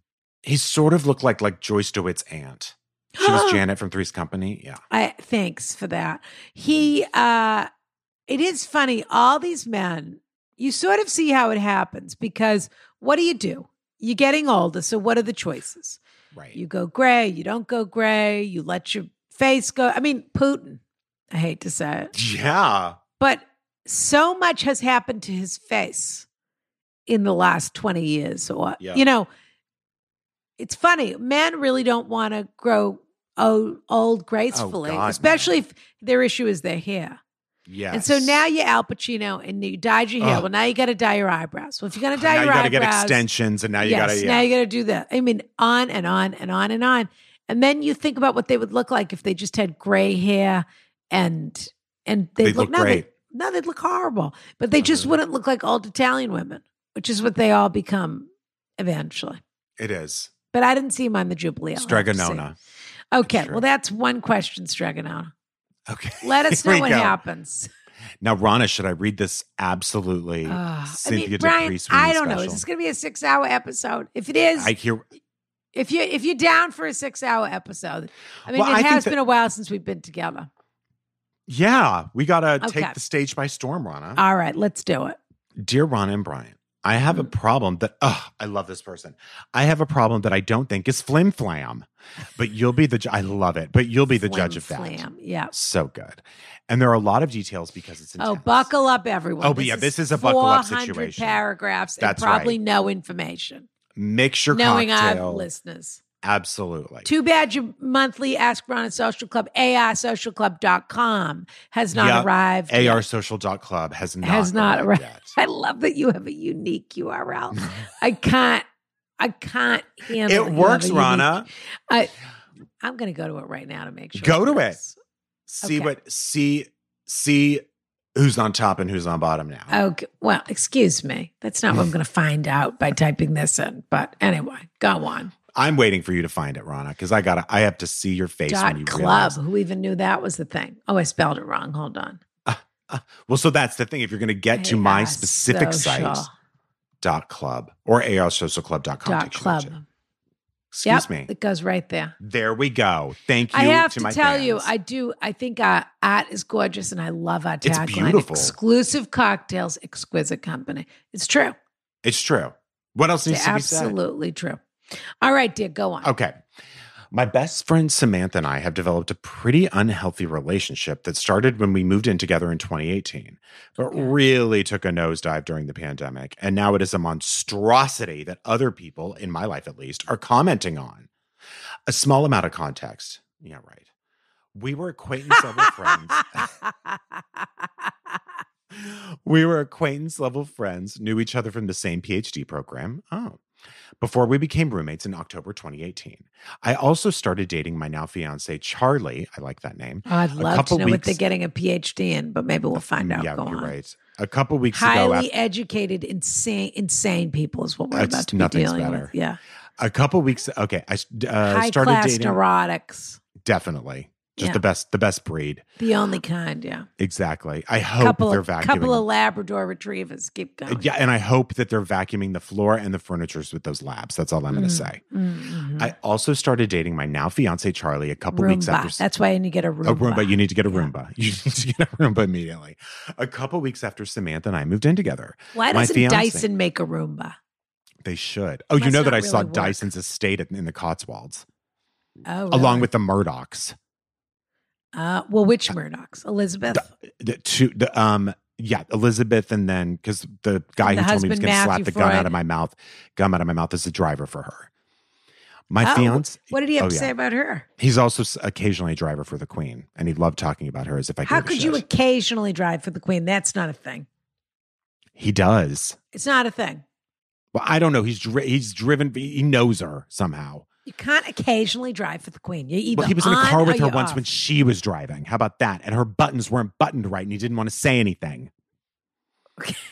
He sort of looked like like Joyce DeWitt's aunt. She was Janet from Three's Company. Yeah. I thanks for that. He. uh It is funny. All these men, you sort of see how it happens because what do you do? You're getting older, so what are the choices? Right. You go gray. You don't go gray. You let your face go. I mean, Putin. I hate to say it. yeah. But so much has happened to his face in the last 20 years or Yeah. you know it's funny men really don't want to grow old, old gracefully Oh, God, especially if their issue is their hair Yeah. and so now you're al pacino and you dyed your hair Ugh. well now you got to dye your eyebrows well if you're going to oh, dye now you got to eyebrows get extensions, and now you yes, got to. now you got to do that. I mean, on and on and on and on. And then you think about what they would look like if they just had gray hair and and they'd, They'd look no, great. They, no, they'd look horrible. But they just Mhm. wouldn't look like old Italian women, which is what they all become eventually. It is But I didn't see him on the Jubilee. I'll have to see. Stregonona. Okay, well, that's one question, Stregonona. Okay. Let us know what go. happens. Now, Ronna, should I read this absolutely Ah, I mean, Brian, I don't know. special? Is this going to be a six-hour episode? If it is, I hear. if you if you're down for a six-hour episode, I mean, Well, it I has that- been a while since we've been together. Yeah, we gotta Okay. take the stage by storm, Ronna. All right, let's do it. Dear Ronna and Brian, I have a mm-hmm. problem that. Oh, I love this person. I have a problem that I don't think is flim flam, but you'll be the. I love it, but you'll be the judge of that. Flam, Yeah. So good, and there are a lot of details because it's. Oh, buckle up, everyone. Oh, but yeah, this is a buckle up 400 situation. paragraphs That's and probably right. no information. Mix your knowing cocktail. listeners. Absolutely. Too bad your monthly Ask Ronna Social Club, arsocialclub.com, has not Yep. arrived. arsocial.club has not has not arrived yet. I love that you have a unique URL. I can't, I can't handle It works, unique- Ronna. I, I'm going to go to it right now to make sure. Go to it. See Okay. what see see who's on top and who's on bottom now. Okay. Well, excuse me. That's not what I'm going to find out by typing this in. But anyway, go on. I'm waiting for you to find it, Ronna, because I gotta I have to see your face when Dot you club. realize. Who even knew that was the thing? Oh, I spelled it wrong. Hold on. Uh, uh, well, so that's the thing. If you're gonna get to my specific social site, dot club or arsocialclub.com. Dot club. to- Excuse Yep, me. It goes right there. There we go. Thank you I have to, to, tell you. I do. I think uh, our art is gorgeous, and I love our It's tagline: beautiful. "Exclusive cocktails, exquisite company." It's true. it's true. What else needs It's to be said? absolutely true. All right, dear, go on. Okay. My best friend Samantha and I have developed a pretty unhealthy relationship that started when we moved in together in 2018, but Okay. really took a nosedive during the pandemic. And now it is a monstrosity that other people, in my life at least, are commenting on. A small amount of context. Yeah, right. We were acquaintance level friends. we were acquaintance level friends, knew each other from the same PhD program. Oh. Before we became roommates in October 2018. I also started dating my now fiance, Charlie. I like that name. I'd love to know what they're getting a PhD in, but maybe we'll find out. yeah, go you're on. right. A couple weeks ago, Highly after, educated, insane, insane people is what we're about to be dealing better. with. Yeah, a couple weeks, okay, I uh, high started class dating. neurotics, Definitely, just Yeah. the best, the best breed. the only kind. Yeah, Exactly. I hope couple they're of vacuuming. couple of Labrador retrievers. Keep uh, going. yeah, and I hope that they're vacuuming the floor and the furnitures with those labs. That's all I'm going to mm, say. Mm, mm-hmm. I also started dating my now fiance Charlie a couple weeks after. That's why you get a Roomba. A Roomba. You need to get a Yeah. Roomba. You need to get a Roomba immediately. A couple weeks after Samantha and I moved in together. Why doesn't fiance- Dyson make a Roomba? They should. Oh, you know that I saw work. Dyson's estate in in the Cotswolds, Oh, along with the Murdochs. Uh, well, which Murdochs? Elizabeth. The two, the um, Yeah, Elizabeth, and then because the guy the who told me he was going to slap the gun Freud. out of my mouth, gum out of my mouth, is the driver for her. My Oh, fiance, What did he have oh, to yeah. say about her? He's also occasionally a driver for the Queen, and he loved talking about her as if I. How could you occasionally drive for the queen? That's not a thing. He does. It's not a thing. Well, I don't know. He's dri- he's driven. He knows her somehow. You can't occasionally drive for the queen. You either Well, he was in a car with her once off. when she was driving. How about that? And her buttons weren't buttoned right, and he didn't want to say anything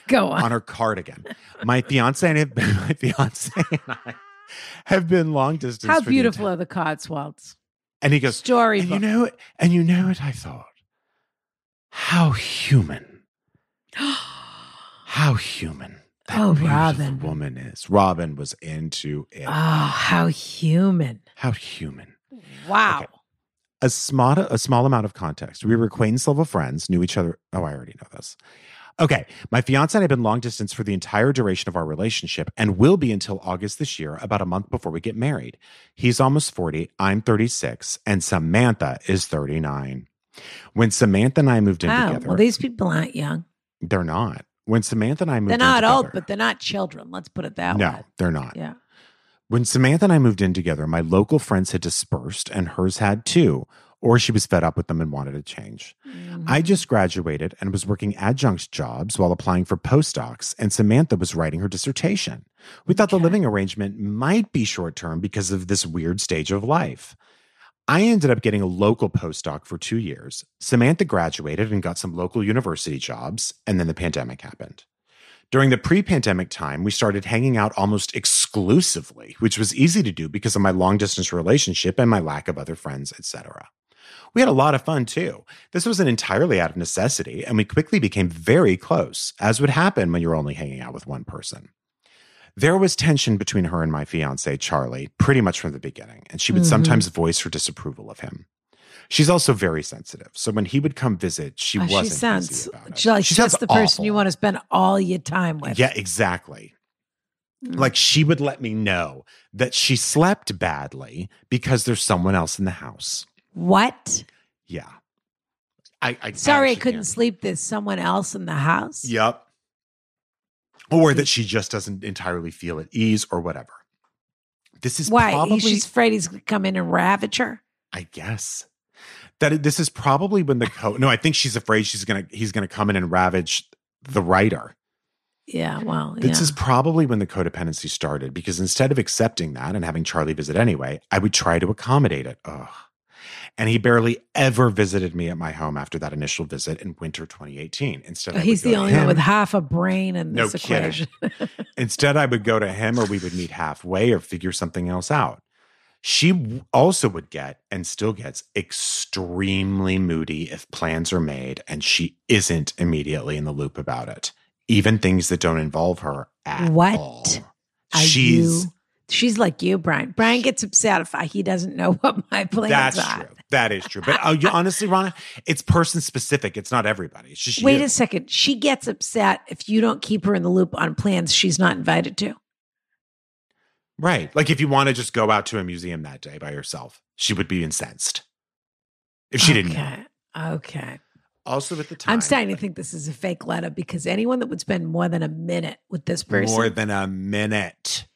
Go on. on her cardigan. My fiance and my fiance and I have been long distance. How for the beautiful are the Cotswolds? And he goes, Storybook. and you know it. And you know what I thought? How human. How human. That Oh, Robin. woman is. Robin was into it. oh, how human. How human. Wow. Okay. a small a small amount of context. We were acquaintance level friends, knew each other. Oh, I already know this. Okay, my fiance and I have been long distance for the entire duration of our relationship and will be until August this year, about a month before we get married. He's almost 40, I'm 36, and Samantha is 39. When Samantha and I moved in Oh, together, well, these people aren't young. they're not. When Samantha and I moved in, They're not old, but they're not children. Let's put it that way. no, they're not. Yeah. When Samantha and I moved in together, my local friends had dispersed and hers had too, or she was fed up with them and wanted to change. Mm-hmm. I just graduated and was working adjunct jobs while applying for postdocs, and Samantha was writing her dissertation. We thought the living arrangement might be short term because of this weird stage of life. I ended up getting a local postdoc for two years. Samantha graduated and got some local university jobs, and then the pandemic happened. During the pre pandemic time, we started hanging out almost exclusively, which was easy to do because of my long distance relationship and my lack of other friends, etc. We had a lot of fun too. This wasn't entirely out of necessity, and we quickly became very close, as would happen when you're only hanging out with one person. There was tension between her and my fiance, Charlie, pretty much from the beginning, and she would Mhm. sometimes voice her disapproval of him. She's also very sensitive, so when he would come visit, she Oh, wasn't she sounds easy about it. she like She sounds the person you want to spend all your time with. Yeah, exactly. Mm. Like she would let me know that she slept badly because there's someone else in the house. What? Yeah. I, I Sorry, I couldn't can't- sleep. There's someone else in the house. Yep. Or that she just doesn't entirely feel at ease or whatever. This is Why? probably, She's afraid he's going to come in and ravage her. I guess, that this is probably when the co. No, I think she's afraid she's gonna he's gonna come in and ravage the writer. Yeah. Well. This yeah. is probably when the codependency started because instead of accepting that and having Charlie visit anyway, I would try to accommodate it. Ugh. And he barely ever visited me at my home after that initial visit in winter 2018. Instead, He's the only one with half a brain in No this kidding. equation. Instead, I would go to him or we would meet halfway or figure something else out. She also would get and still gets extremely moody if plans are made and she isn't immediately in the loop about it, even things that don't involve her at What all. Are She's She's like you, Brian. Brian gets upset if I, he doesn't know what my plans are. that's are. true. That is true. But uh, you, honestly, Ronna, it's person specific. It's not everybody. It's just Wait you. a second. She gets upset if you don't keep her in the loop on plans she's not invited to. Right. Like if you want to just go out to a museum that day by yourself, she would be incensed if she didn't know. Okay. Okay. Also, at the time, I'm starting to think this is a fake letter because anyone that would spend more than a minute with this person. more than a minute.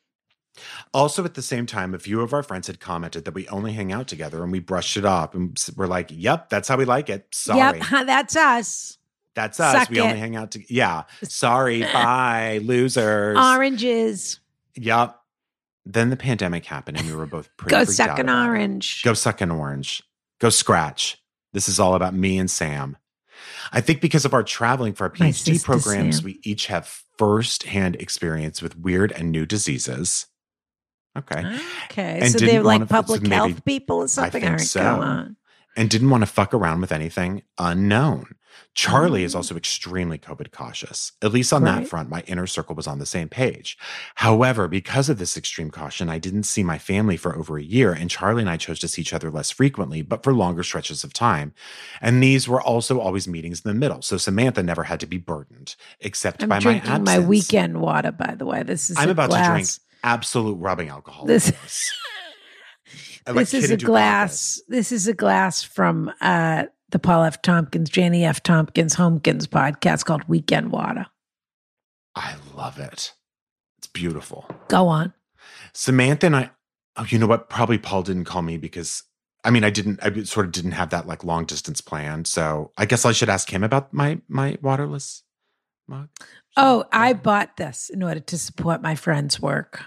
Also, at the same time, a few of our friends had commented that we only hang out together and we brushed it off and we're like, yep, that's how we like it. Sorry. Yep, that's us. That's us. Suck we it. only hang out together. Yeah. Sorry. Bye. Losers. Oranges. Yep. Then the pandemic happened and we were both pretty Go suck an about it. orange. Go suck an orange. Go scratch. This is all about me and Sam. I think because of our traveling for our PhD programs, Sam. we each have firsthand experience with weird and new diseases. Okay. Okay. And so they're like public maybe- health people or something. I think right, so. And didn't want to fuck around with anything unknown. Charlie is Mm. also extremely COVID cautious. At least on that front, my inner circle was on the same page. However, because of this extreme caution, I didn't see my family for over a year, and Charlie and I chose to see each other less frequently, but for longer stretches of time. And these were also always meetings in the middle. So Samantha never had to be burdened, except I'm by my absence. my, weekend water, by the way. This is I'm about to drink glass. Absolute rubbing alcohol. This- This, like this is a glass. This is a glass from uh the Paul F. Tompkins, Janie F. Tompkins, Homekins podcast called Weekend Water. I love it. It's beautiful. Go on. Samantha and I, oh, you know what? Probably Paul didn't call me because I mean, I didn't, I sort of didn't have that like long distance plan. So I guess I should ask him about my, my waterless mug. Oh, I bought this in order to support my friend's work.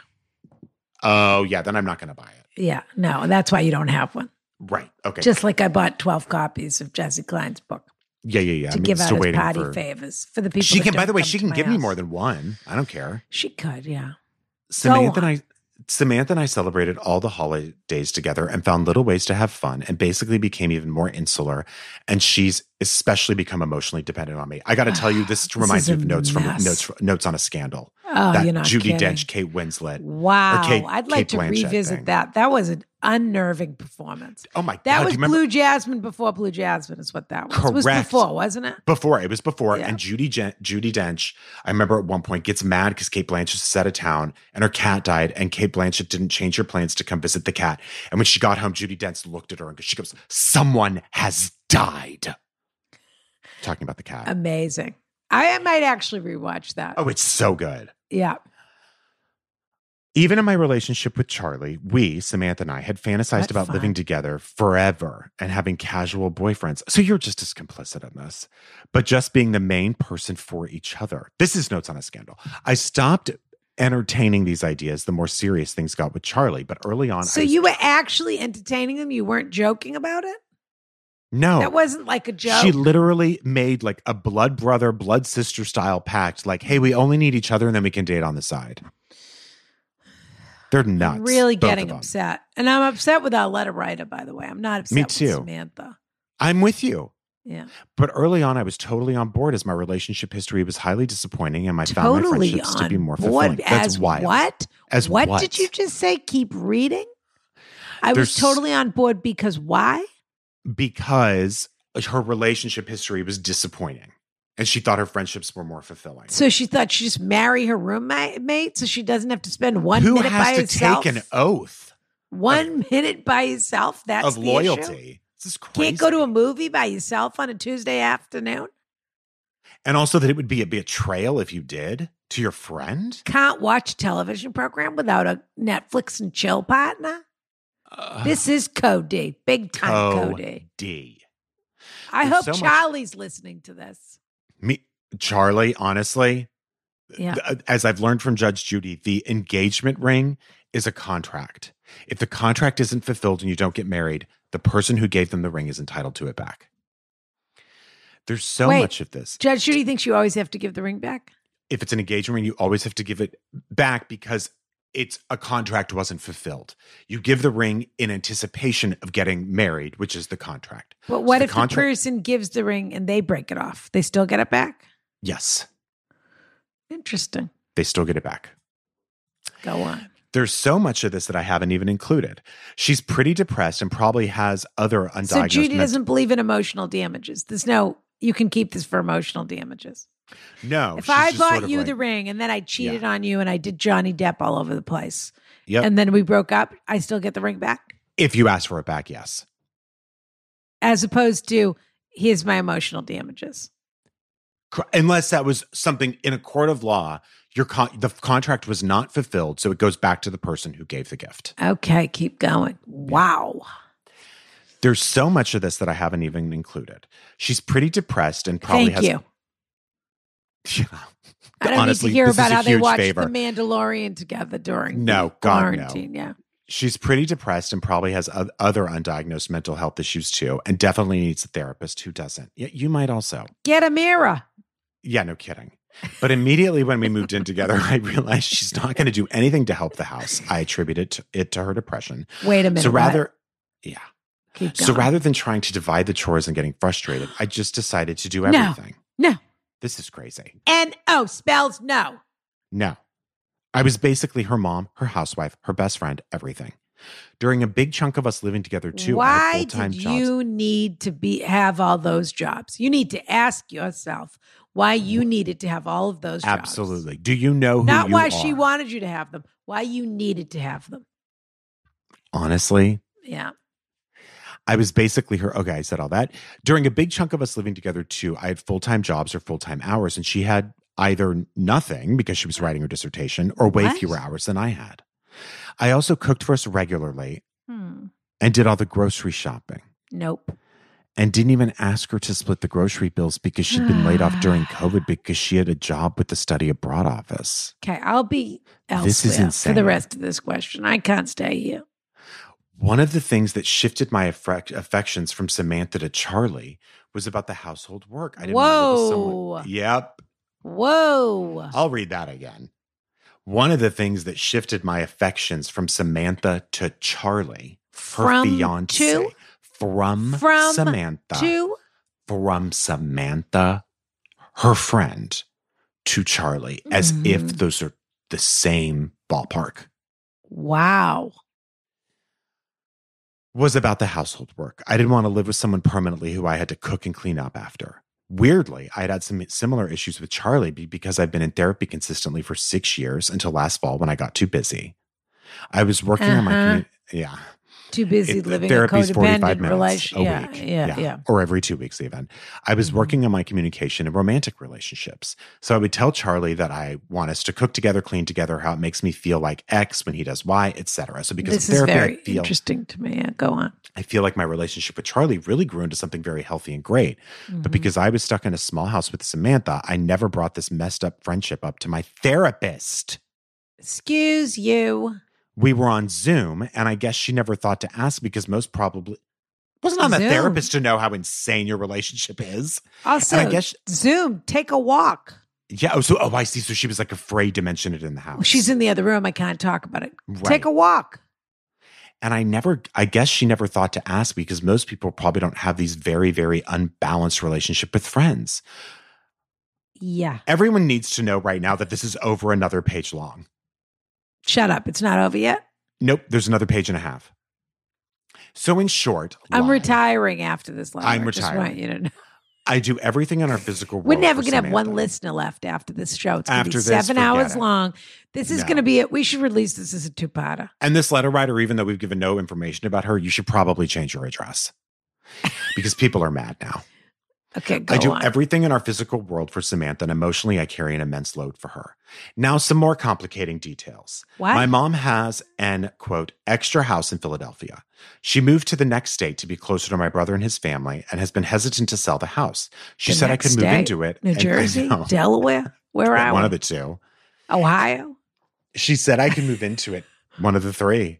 Oh, yeah. Then I'm not going to buy it. Yeah, no, that's why you don't have one. Right. Okay. Just like I bought 12 copies of Jessi Klein's book yeah, yeah, yeah. to I'm give out as party for. favors for the people. She can, by the way, she can give me more than one. I don't care. She could, yeah. Samantha and. I Samantha and I celebrated all the holidays together and found little ways to have fun and basically became even more insular. And she's especially become emotionally dependent on me. I got to tell you, this, This reminds me of notes from notes notes on a scandal. Oh, that you're not Judy kidding. Dench, Kate Winslet. Wow. Kate- I'd like Kate to Blanchett revisit thing. that. That was an unnerving performance. Oh my That god! That was do you remember Blue Jasmine before Blue Jasmine is what that was. It was before, wasn't it? before it was before Yeah. and Judy Gen- Judi Dench I remember at one point gets mad because Cate Blanchett's out of town and her cat died and Cate Blanchett didn't change her plans to come visit the cat and when she got home Judi Dench looked at her and she goes someone has died talking about the cat Amazing. I might actually rewatch that. oh it's so good Yeah. even in my relationship with Charlie we Samantha and I had fantasized What about fun. living together forever and having casual boyfriends so you're just as complicit in this but just being the main person for each other. This is Notes on a Scandal. I stopped entertaining these ideas the more serious things got with Charlie, but early on, So was- you were actually entertaining them? You weren't joking about it? No. That wasn't like a joke. She literally made like a blood brother, blood sister style pact. Like, hey, we only need each other, and then we can date on the side. They're nuts. I'm really getting upset. And I'm upset with our letter writer, by the way. I'm not upset Me with too. Samantha. I'm with you. Yeah. But early on, I was totally on board as my relationship history was highly disappointing, and I found my Totally friendships to be more board fulfilling. That's as wild. what? As what, what? did you just say? Keep reading? I was totally on board because why? Because her relationship history was disappointing and she thought her friendships were more fulfilling. So she thought she'd just marry her roommate so she doesn't have to spend one Who minute by has to herself. take an oath one minute by yourself? That's of the issue? loyalty? This is crazy. Can't go to a movie by yourself on a Tuesday afternoon? and also that it would be a betrayal if you did to your friend. Can't watch a television program without a Netflix and chill partner? Uh, This is Cody, big time Cody. D. I there's hope so much- Charlie's listening to this. Me, Charlie. Honestly, Yeah. th- as I've learned from Judge Judy, the engagement ring is a contract. If the contract isn't fulfilled and you don't get married, the person who gave them the ring is entitled to it back. There's so Wait. much of this. Judge Judy thinks you always have to give the ring back. If it's an engagement ring, you always have to give it back because it's a contract wasn't fulfilled. You give the ring in anticipation of getting married, which is the contract. But what the if contract- the person gives the ring and they break it off? They still get it back? Yes, Interesting. they still get it back. Go on. There's so much of this that I haven't even included. She's pretty depressed and probably has other undiagnosed. So Judy doesn't believe in emotional damages. There's no, you can keep this for emotional damages. No. if I bought you like- the ring and then I cheated on you and I did Johnny Depp all over the place Yep. and then we broke up, I still get the ring back? if you ask for it back, yes. As opposed to, here's my emotional damages. Unless that was something in a court of law, your con- the contract was not fulfilled, so it goes back to the person who gave the gift. Okay, keep going. Wow. There's so much of this that I haven't even included. She's pretty depressed and probably Thank has. you. I don't Honestly, need to hear about how they watched favor. The Mandalorian together during No, God, no. quarantine. Yeah. She's pretty depressed and probably has other undiagnosed mental health issues too, and definitely needs a therapist who doesn't. Yeah, you might also. Get a mirror. Yeah, no kidding. But immediately when we moved in together, I realized she's not going to do anything to help the house. I attributed to, it to her depression. Wait a minute. so what? rather, yeah. keep going. So rather than trying to divide the chores and getting frustrated, I just decided to do No. everything. no. This is crazy. N O oh, spells no. No. I was basically her mom, her housewife, her best friend, everything. During a big chunk of us living together too, Why did jobs. you need to be have all those jobs? You need to ask yourself why you needed to have all of those jobs. Absolutely. Do you know who Not you why are? she wanted you to have them. Why you needed to have them. Honestly, Yeah. I was basically her. Okay, I said all that. During a big chunk of us living together, too, I had full time jobs or full time hours, and she had either nothing because she was writing her dissertation or way What? fewer hours than I had. I also cooked for us regularly Hmm. and did all the grocery shopping Nope. and didn't even ask her to split the grocery bills because she'd been laid off during COVID because she had a job with the study abroad office. Okay, I'll be elsewhere This is insane. for the rest of this question. I can't stay here. One of the things that shifted my affec- affections from Samantha to Charlie was about the household work. I didn't to live someone- Yep. Whoa. I'll read that again. One of the things that shifted my affections from Samantha to Charlie, From fiance, to? from, From Samantha, Two. from Samantha, her friend, to Charlie, as if Mhm. those are the same ballpark. Wow. Was about the household work. I didn't want to live with someone permanently who I had to cook and clean up after. Weirdly, I had had some similar issues with Charlie because I've been in therapy consistently for six years until last fall when I got too busy. I was working on my Uh-huh. commu- yeah. Too busy It- living a therapy's 45 codependent minutes relation. a Yeah, week. yeah, yeah. Or every two weeks, even. I was Mhm. working on my communication in romantic relationships. So I would tell Charlie that I want us to cook together, clean together, how it makes me feel like X when he does Y, etc. So because This of is very I feel interesting to me. Yeah, go on. I feel like my relationship with Charlie really grew into something very healthy and great. But Mhm. because I was stuck in a small house with Samantha, I never brought this messed up friendship up to my therapist. excuse you. We were on Zoom, and I guess she never thought to ask because most probably wasn't on the therapist to know how insane your relationship is. Also, and I guess, Zoom, take a walk. yeah. Oh, so oh, I see. So she was like afraid to mention it in the house. She's in the other room. I can't talk about it. Right. Take a walk. And I never, I guess she never thought to ask because most people probably don't have these very, very unbalanced relationship with friends. Yeah. Everyone needs to know right now that this is over another page long. Shut up. It's not over yet. Nope, there's another page and a half. So, in short, I'm lie. retiring after this letter. I'm I just retiring. want you to know. I do everything in our physical world. We're never going to have one listener left after this show. It's going to be this, seven hours it. long. This is No. going to be it. We should release this as a two-parter. And this letter writer, even though we've given no information about her, you should probably change your address because people are mad now. Okay, go I do on. everything in our physical world for Samantha, and emotionally, I carry an immense load for her. Now, some more complicating details. what? My mom has an quote extra house in Philadelphia. She moved to the next state to be closer to my brother and his family and has been hesitant to sell the house. She The said I could move state? into it. New and- Jersey, know. Delaware. Where are one of the two. Ohio. She said I can move into it. One of the three.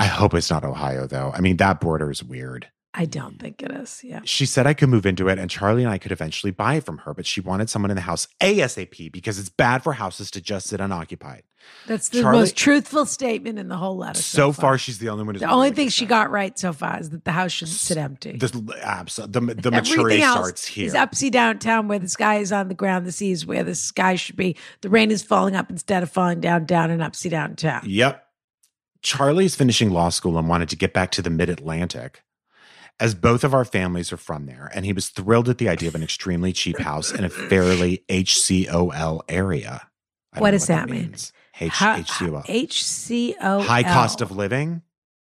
I hope it's not Ohio though. I mean, that border is weird. I don't think it is. Yeah. She said I could move into it and Charlie and I could eventually buy it from her, but she wanted someone in the house ASAP because it's bad for houses to just sit unoccupied. That's the Charlie- most truthful statement in the whole letter. So far, she's the only one who's the only thing she got right so far is that the house shouldn't sit empty. The, abso- the, the maturity starts here. is upsy downtown where the sky is on the ground, the sea is where the sky should be. The rain is falling up instead of falling down, down and upsy downtown. Yep. Charlie's finishing law school and wanted to get back to the mid Atlantic. As both of our families are from there, and he was thrilled at the idea of an extremely cheap house in a fairly HCOL area. What does that mean? means. H- Ha- HCOL. HCO. Uh, high cost of living.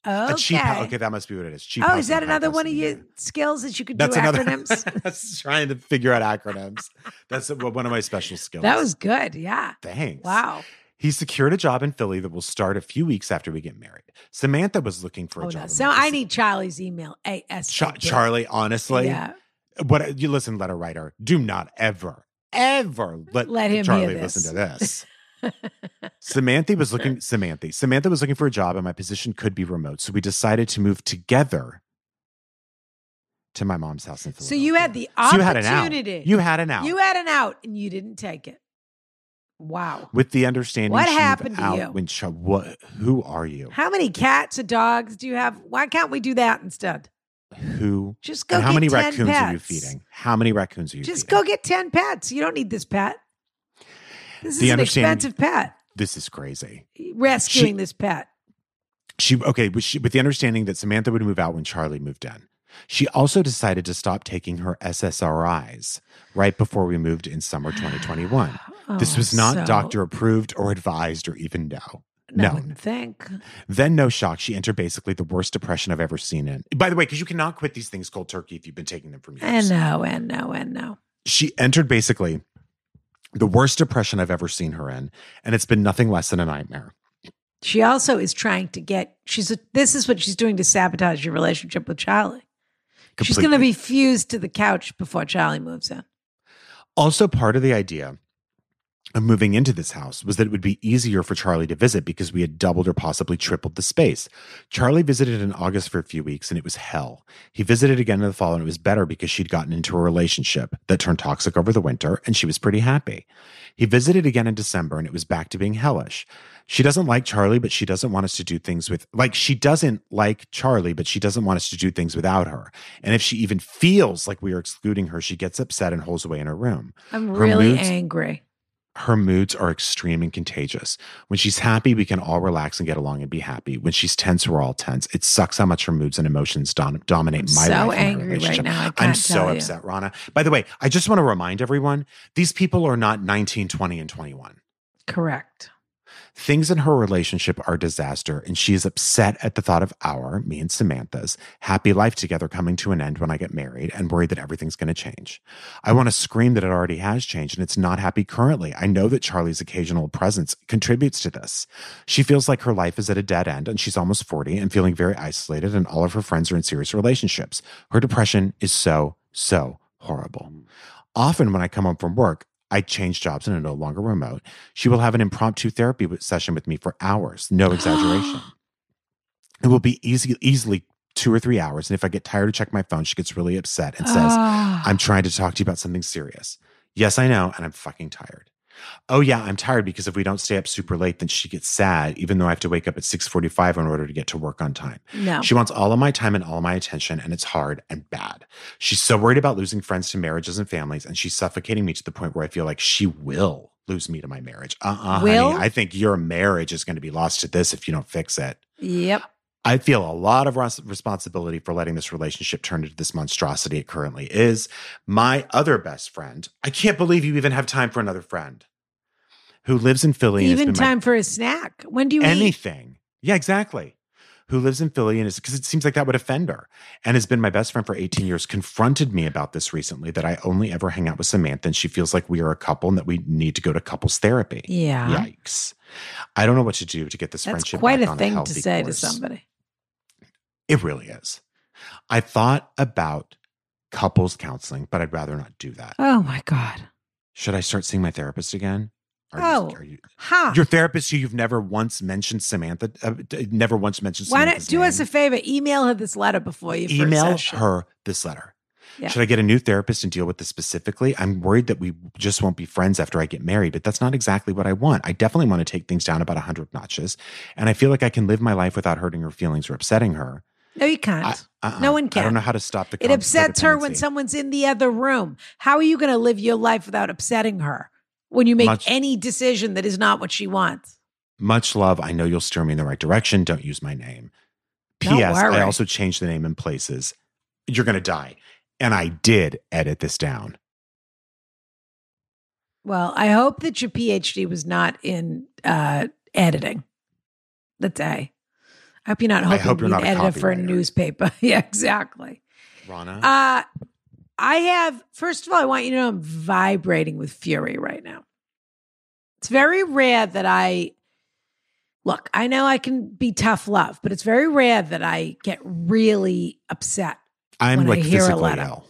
Okay. A cheap house. Okay, that must be what it is. Cheap oh, is that another one of your skills that you could That's do another. acronyms? That's trying to figure out acronyms. That's one of my special skills. that was good. Yeah. thanks. Wow. He secured a job in Philly that will start a few weeks after we get married. Samantha was looking for a Oh, job. no. So I need Charlie's email. AS. Cha- Charlie, honestly, Yeah. what you listen, letter writer, do not ever, ever let, Let him Charlie listen to this. Samantha was looking Samantha. Samantha was looking for a job and my position could be remote. So we decided to move together to my mom's house in Philly. So you had the So you had opportunity. You had an out. You had an out and you didn't take it. Wow. with the understanding What happened to out you? when Cha- what who are you? How many cats or dogs do you have? Why can't we do that instead? Who Just go and how get many 10 raccoons are you pets. feeding? How many raccoons are you Just feeding? go get 10 pets. You don't need this pet. This The is an expensive pet. This is crazy. Rescuing She- this pet. She okay, with, she, with the understanding that Samantha would move out when Charlie moved in. She also decided to stop taking her SSRIs right before we moved in summer 2021. This Oh, was not so- doctor approved or advised or even no. No, No. Think. Then, no shock, she entered basically the worst depression I've ever seen in. By the way, because you cannot quit these things cold turkey if you've been taking them for years. And no, and no, and no. she entered basically the worst depression I've ever seen her in, and it's been nothing less than a nightmare. She also is trying to get. She's. A, this is what she's doing to sabotage your relationship with Charlie. She's going to be fused to the couch before Charlie moves in. Also, part of the idea of moving into this house was that it would be easier for Charlie to visit because we had doubled or possibly tripled the space. Charlie visited in August for a few weeks and it was hell. He visited again in the fall and it was better because she'd gotten into a relationship that turned toxic over the winter and she was pretty happy. He visited again in December and it was back to being hellish. She doesn't like Charlie, but she doesn't want us to do things with, like, she doesn't like Charlie, but she doesn't want us to do things without her. And if she even feels like we are excluding her, she gets upset and holds away in her room I'm Her really moods- angry. Her moods are extreme and contagious. When she's happy, we can all relax and get along and be happy. When she's tense, we're all tense. It sucks how much her moods and emotions dom- dominate I'm my so life. and my angry right I'm so you. upset, Ronna. By the way, I just want to remind everyone these people are not 19, 20, and 21. Correct. Things in her relationship are disaster, and she is upset at the thought of our, me and Samantha's, happy life together coming to an end when I get married and worried that everything's going to change. I want to scream that it already has changed and it's not happy currently. I know that Charlie's occasional presence contributes to this. She feels like her life is at a dead end and she's almost 40 and feeling very isolated, and all of her friends are in serious relationships. Her depression is so, so horrible. Mm. Often, when I come home from work, I change jobs and are no longer remote. She will have an impromptu therapy session with me for hours, no exaggeration. it will be easy, easily two or three hours. And if I get tired to check my phone, she gets really upset and says, Ah. I'm trying to talk to you about something serious. Yes, I know, and I'm fucking tired. Oh yeah, I'm tired because if we don't stay up super late, then she gets sad, even though I have to wake up at 6:45 in order to get to work on time. no. She wants all of my time and all of my attention, and it's hard and bad. She's so worried about losing friends to marriages and families, and she's suffocating me to the point where I feel like she will lose me to my marriage. Uh-uh, Will? honey. I think your marriage is going to be lost to this if you don't fix it. Yep. I feel a lot of res- responsibility for letting this relationship turn into this monstrosity it currently is. My other best friend, I can't believe you even have time for another friend who lives in Philly. Even been my- time for a snack. When do you eat? anything. Yeah, exactly. Who lives in Philly and is because it seems like that would offend her and has been my best friend for 18 years, confronted me about this recently that I only ever hang out with Samantha and she feels like we are a couple and that we need to go to couples therapy. Yeah. Yikes. I don't know what to do to get this That's friendship quite back a on thing to healthy say course. to somebody. It really is. I thought about couples counseling, but I'd rather not do that. Oh my God. Should I start seeing my therapist again? Are you- Oh. are you, Ha. your therapist who you've never once mentioned Samantha, uh, never once mentioned Samantha. Why Samantha's don't do us a favor? Email her this letter before you email her this letter. Yeah. Should I get a new therapist and deal with this specifically? I'm worried that we just won't be friends after I get married, but that's not exactly what I want. I definitely want to take things down about 100 notches. And I feel like I can live my life without hurting her feelings or upsetting her. No, you can't. I- uh-uh. No one can. I don't know how to stop the It upsets her when someone's in the other room. How are you going to live your life without upsetting her when you make Much- any decision that is not what she wants? Much love. I know you'll steer me in the right direction. Don't use my name. P.S. I also changed the name in places. You're going to die. And I did edit this down. Well, I hope that your PhD was not in uh, editing. That's A. I hope you're not I hope you're not editor for a newspaper. yeah, exactly. Ronna? Uh, I have, first of all, I want you to know I'm vibrating with fury right now. It's very rare that I, look, I know I can be tough love, but it's very rare that I get really upset. I'm when I like hear a letter. ill.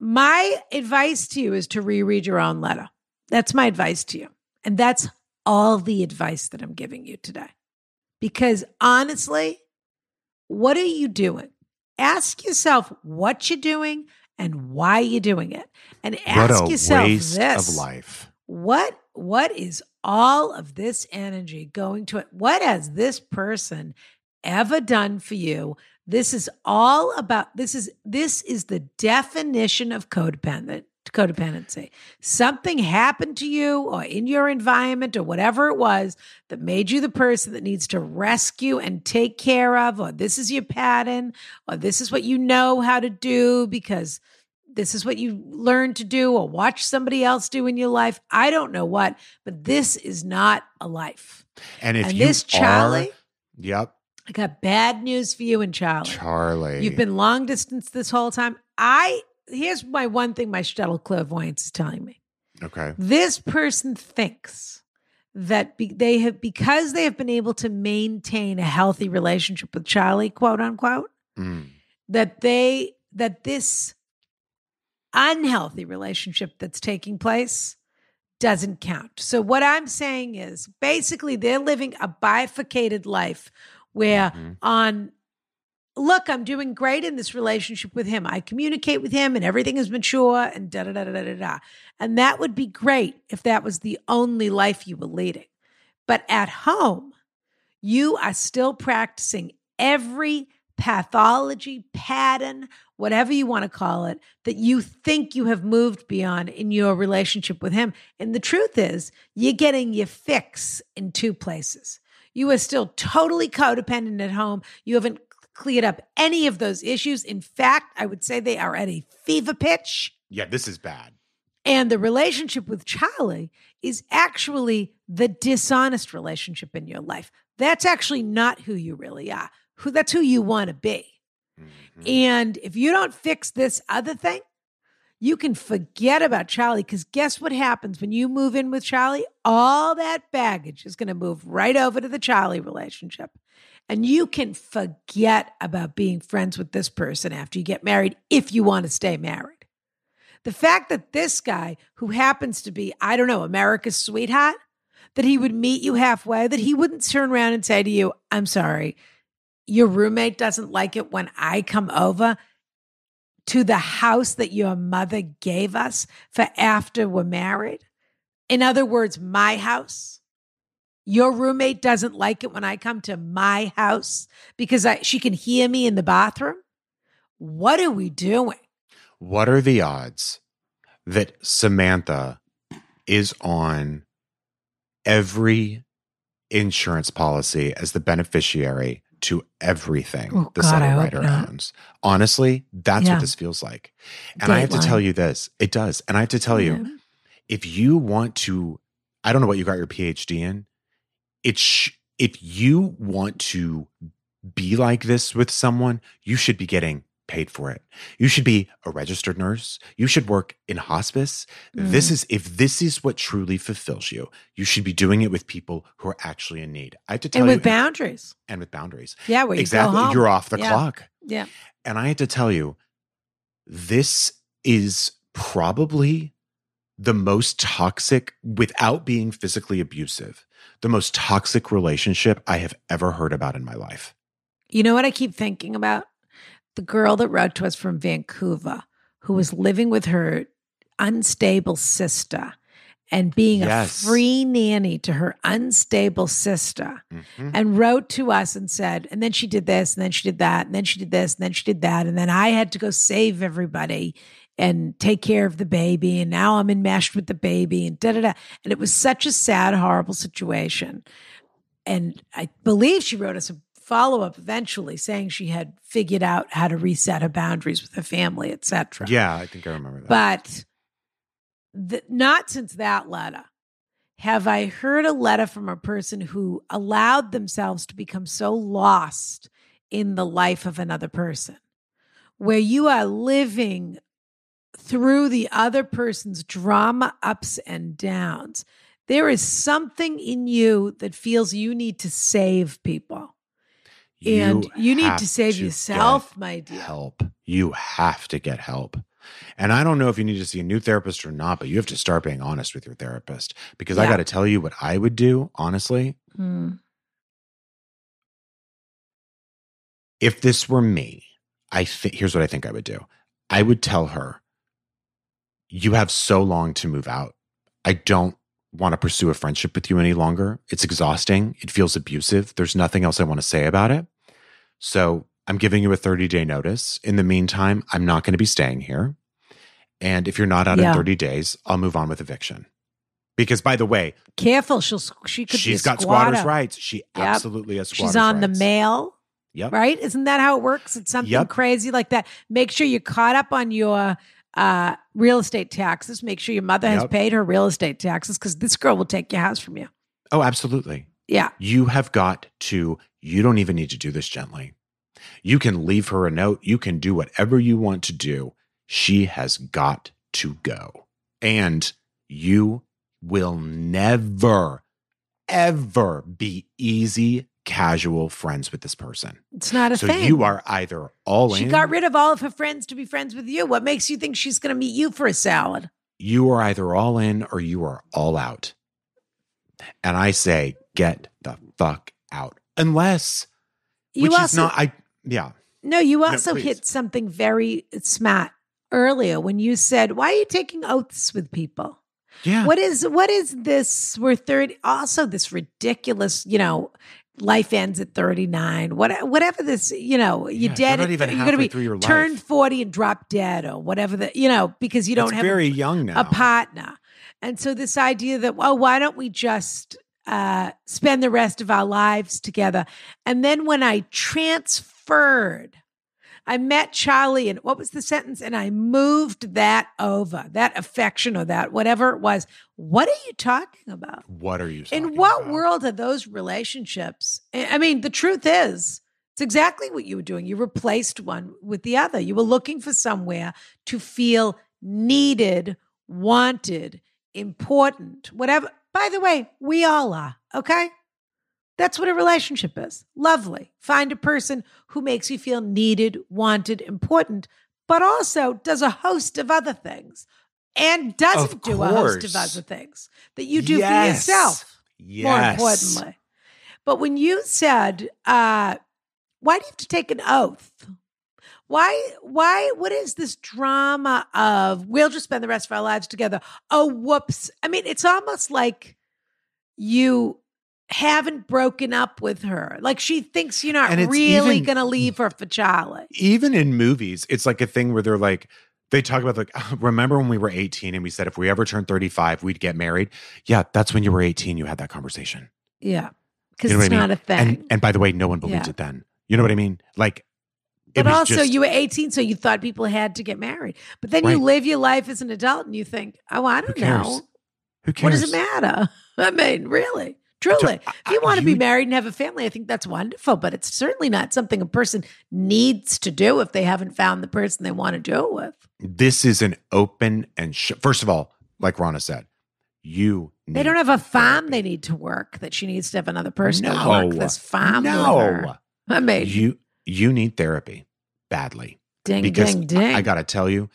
My advice to you is to reread your own letter. That's my advice to you. And that's all the advice that I'm giving you today. Because honestly, what are you doing? Ask yourself what you're doing and why you're doing it. And ask yourself this. of life. What what is all of this energy going to it? What has this person ever done for you? This is all about this is this is the definition of codependent codependency. Something happened to you or in your environment or whatever it was that made you the person that needs to rescue and take care of or this is your pattern or this is what you know how to do because this is what you learn to do or watch somebody else do in your life. I don't know what, but this is not a life. And if and you this Charlie, are, yep, I got bad news for you and Charlie. Charlie, You've been long distance this whole time. I here's my one thing my shuttle clairvoyance is telling me. okay. This person thinks that be, they have because they have been able to maintain a healthy relationship with Charlie, quote unquote, Mm. that they that this unhealthy relationship that's taking place doesn't count. So what I'm saying is basically they're living a bifurcated life where Mhm. on look, I'm doing great in this relationship with him. I communicate with him and everything is mature and da da da da da. da. And that would be great if that was the only life you were leading. But at home, you are still practicing every pathology, pattern, whatever you want to call it, that you think you have moved beyond in your relationship with him. And the truth is, you're getting your fix in two places. You are still totally codependent at home. You haven't cleared up any of those issues. In fact, I would say they are at a fever pitch. Yeah, this is bad. And the relationship with Charlie is actually the dishonest relationship in your life. That's actually not who you really are. Who that's who you want to be. Mhm. And if you don't fix this other thing, you can forget about Charlie because guess what happens when you move in with Charlie? All that baggage is going to move right over to the Charlie relationship. And you can forget about being friends with this person after you get married if you want to stay married. The fact that this guy, who happens to be, I don't know, America's sweetheart, that he would meet you halfway, that he wouldn't turn around and say to you, I'm sorry, your roommate doesn't like it when I come over to the house that your mother gave us for after we're married. In other words, my house. Your roommate doesn't like it when I come to my house because I, she can hear me in the bathroom. What are we doing? What are the odds that Samantha is on every insurance policy as the beneficiary to everything Oh, the God, seller writer owns? Honestly, that's Yeah. what this feels like. And I have to tell you this it does. And I have to tell you, if you want to, I don't know what you got your PhD in. It's sh- if you want to be like this with someone, you should be getting paid for it. You should be a registered nurse. You should work in hospice. This Mm. is if this is what truly fulfills you, you should be doing it with people who are actually in need. I have to tell you, and you, with boundaries. and with boundaries. Yeah, where you exactly, you're off the Yeah. clock. Yeah. And I had to tell you, this is probably the most toxic, without being physically abusive, the most toxic relationship I have ever heard about in my life. You know what I keep thinking about? The girl that wrote to us from Vancouver who was living with her unstable sister and being Yes. a free nanny to her unstable sister Mhm. and wrote to us and said, and then she did this, and then she did that, and then she did this, and then she did that. And then I had to go save everybody and take care of the baby. And now I'm enmeshed with the baby and da da da. And it was such a sad, horrible situation. And I believe she wrote us a follow up eventually saying she had figured out how to reset her boundaries with her family, etc. Yeah, I think I remember that. But the, not since that letter have I heard a letter from a person who allowed themselves to become so lost in the life of another person, where you are living through the other person's drama ups and downs. There is something in you that feels you need to save people. And you need to save get yourself, my dear. Help. You have to get help. And I don't know if you need to see a new therapist or not, but you have to start being honest with your therapist because I got to tell you what I would do, honestly. Mm. If this were me, I think here's what I think I would do. I would tell her, You have so long to move out. I don't want to pursue a friendship with you any longer. It's exhausting. It feels abusive. There's nothing else I want to say about it. So I'm giving you a 30 day notice. In the meantime, I'm not going to be staying here. And if you're not out Yeah. in 30 days, I'll move on with eviction. Because by the way, Careful, she'll she could be she's got squatter. squatters' rights. She absolutely has squatters' She's on rights. the mail, Yep. right? Isn't that how it works? It's something Yep. crazy like that. Make sure you're caught up on your uh, real estate taxes. Make sure your mother has Yep. paid her real estate taxes because this girl will take your house from you. Oh, absolutely. Yeah. You have got to, you don't even need to do this gently. You can leave her a note. You can do whatever you want to do. She has got to go. And you will never, ever be easy, casual friends with this person. It's not a So thing. you are either all She in, She got rid of all of her friends to be friends with you. What makes you think she's going to meet you for a salad? you are either all in or you are all out. And I say, get the fuck out. Unless, You which also is not, I, yeah. no. You also please. hit something very smart earlier when you said, "Why are you taking oaths with people?" Yeah. What is what is this? We're thirty. Also, this ridiculous, you know, life ends at thirty nine. What whatever this, you know, you're Yeah, dead. you're not at- even you're gonna be through your turned forty and drop dead, or whatever the you know, because you don't It's have a- very young now. a partner. And so this idea that, well, why don't we just uh, spend the rest of our lives together? And then when I transferred, I met Charlie, and what was the sentence? And I moved that over, that affection or that whatever it was. What are you talking about? What are you talking In what about? world are those relationships? I mean, the truth is, it's exactly what you were doing. You replaced one with the other. You were looking for somewhere to feel needed, wanted, important, whatever. By the way, we all are, okay? That's what a relationship is. Lovely. Find a person who makes you feel needed, wanted, important, but also does a host of other things and doesn't do a host of other things that you do Yes. for yourself Yes. more importantly. But when you said, uh, why do you have to take an oath? Why, why, what is this drama of we'll just spend the rest of our lives together? Oh, whoops. I mean, it's almost like you haven't broken up with her. Like she thinks you're not really even- to leave her for Charlie. Even in movies, it's like a thing where they're like, they talk about like, remember when we were 18 and we said if we ever turned 35, we'd get married? Yeah, that's when you were 18, you had that conversation. Yeah. Because You know it's I mean? not a thing. And and by the way, no one believed Yeah. it then. You know what I mean? Like it But also, just- you were 18, so you thought people had to get married. But then you live your life as an adult and you think, oh, I don't know. who cares? What does it matter? I mean, really, truly. I- if you want to be married and have a family, I think that's wonderful, but it's certainly not something a person needs to do if they haven't found the person they want to do it with. This is an open and sh- first of all, like Ronna said, you They don't have a farm they need to work that she needs to have another person to No. work this farm No. I mean, You you need therapy badly ding, because ding, ding. I got to tell you,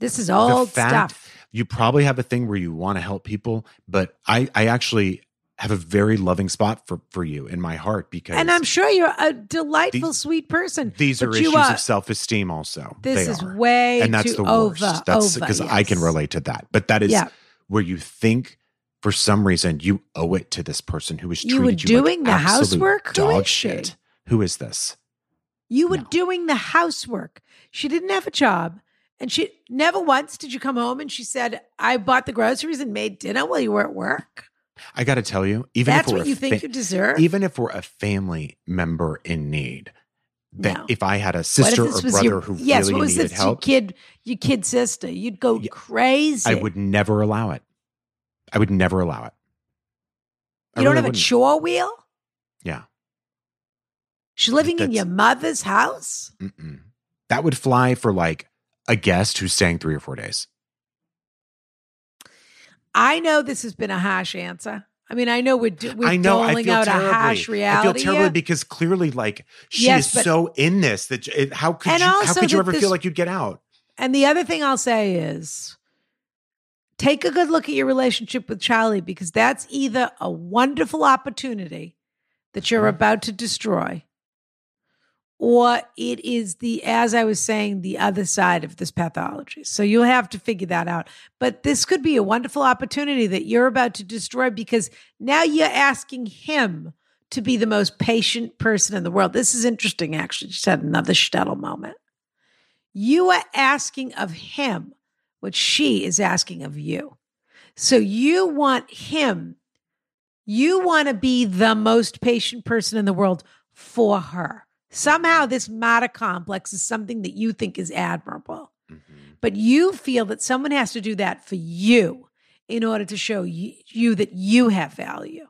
this is old fact- stuff. you probably have a thing where you want to help people, but I I actually have a very loving spot for for you in my heart because And I'm sure you're a delightful, These- sweet person. these are issues are- of self esteem. Also, This They is are. way and that's the worst. over. that's because I can relate to that. But that is Yeah. where you think for some reason you owe it to this person who has You treated were you like doing the housework? Dog is she? shit. Who is this? You were No. doing the housework. She didn't have a job. And she never once did you come home and she said, I bought the groceries and made dinner while you were at work. I got to tell you, even That's if we're what a you think fa- you deserve. even if we're a family member in need, that No. if I had a sister or brother your- who yes, really what was needed this? help, Your kid, your kid sister. You'd go Yeah, crazy. I would never allow it. I would never allow it. I You don't really have a wouldn't. chore wheel? Yeah. She's living in your mother's house? Mm-mm. That would fly for like a guest who's staying three or four days. I know this has been a harsh answer. I mean, I know we're, do- we're I know. Doling out terribly. a harsh reality. I feel terribly here. because clearly, like she Yes, is so in this that it, how could you? How could you ever this- feel like you'd get out? And the other thing I'll say is take a good look at your relationship with Charlie because that's either a wonderful opportunity that you're Mm-hmm. about to destroy or it is the as I was saying the other side of this pathology. So you'll have to figure that out. But this could be a wonderful opportunity that you're about to destroy because now you're asking him to be the most patient person in the world. This is interesting actually. Just had another shtetl moment. You are asking of him what she is asking of you. So you want him, you want to be the most patient person in the world for her. Somehow, this martyr complex is something that you think is admirable. Mm-hmm. but you feel that someone has to do that for you in order to show you, you that you have value.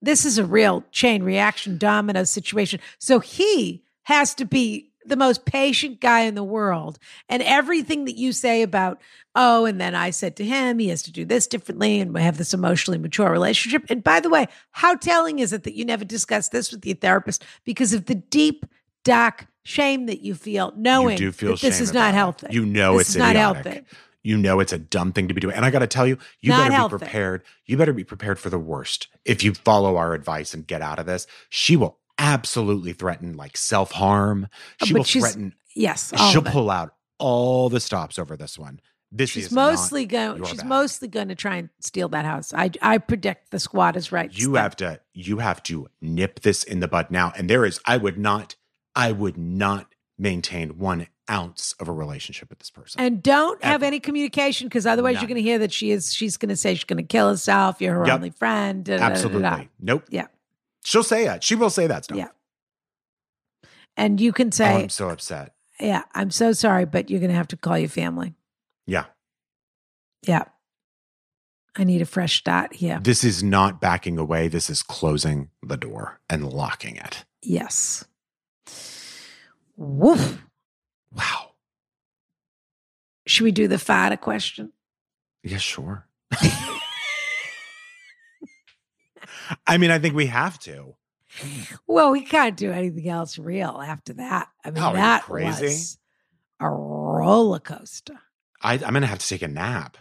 This is a real chain reaction domino situation. So he has to be the most patient guy in the world. And everything that you say about, oh, and then I said to him, he has to do this differently, and we have this emotionally mature relationship. And by the way, how telling is it that you never discussed this with your therapist because of the deep, dark shame that you feel, knowing you do feel this is not about it. healthy. You know This it's not healthy. You know it's a dumb thing to be doing. And I got to tell you, you Not better healthy. be prepared. You better be prepared for the worst. If you follow our advice and get out of this, she will absolutely threaten like self harm. Oh, she But will threaten. Yes, She'll pull out all the stops over this one. This She's is mostly going. She's bag. mostly going to try and steal that house. I I predict the squad is right. you have to you have to nip this in the bud now and there is i would not i would not maintain one ounce of a relationship with this person and don't have any communication because otherwise None. you're going to hear that she is. She's going to say she's going to kill herself. You're her Yep. only friend. da, da, da, da, absolutely nope Yeah. She'll say that. she will say that stuff Yeah. And you can oh, say, i'm so upset "Yeah, I'm so sorry, but you're going to have to call your family." yeah Yeah. I need a fresh start here. this is not backing away this is closing the door and locking it Yes. Woof. wow Should we do the fada question? yeah sure i mean i think we have to Well, we can't do anything else real after that. I mean, Oh, that crazy? was a roller coaster. I, i'm gonna have to take a nap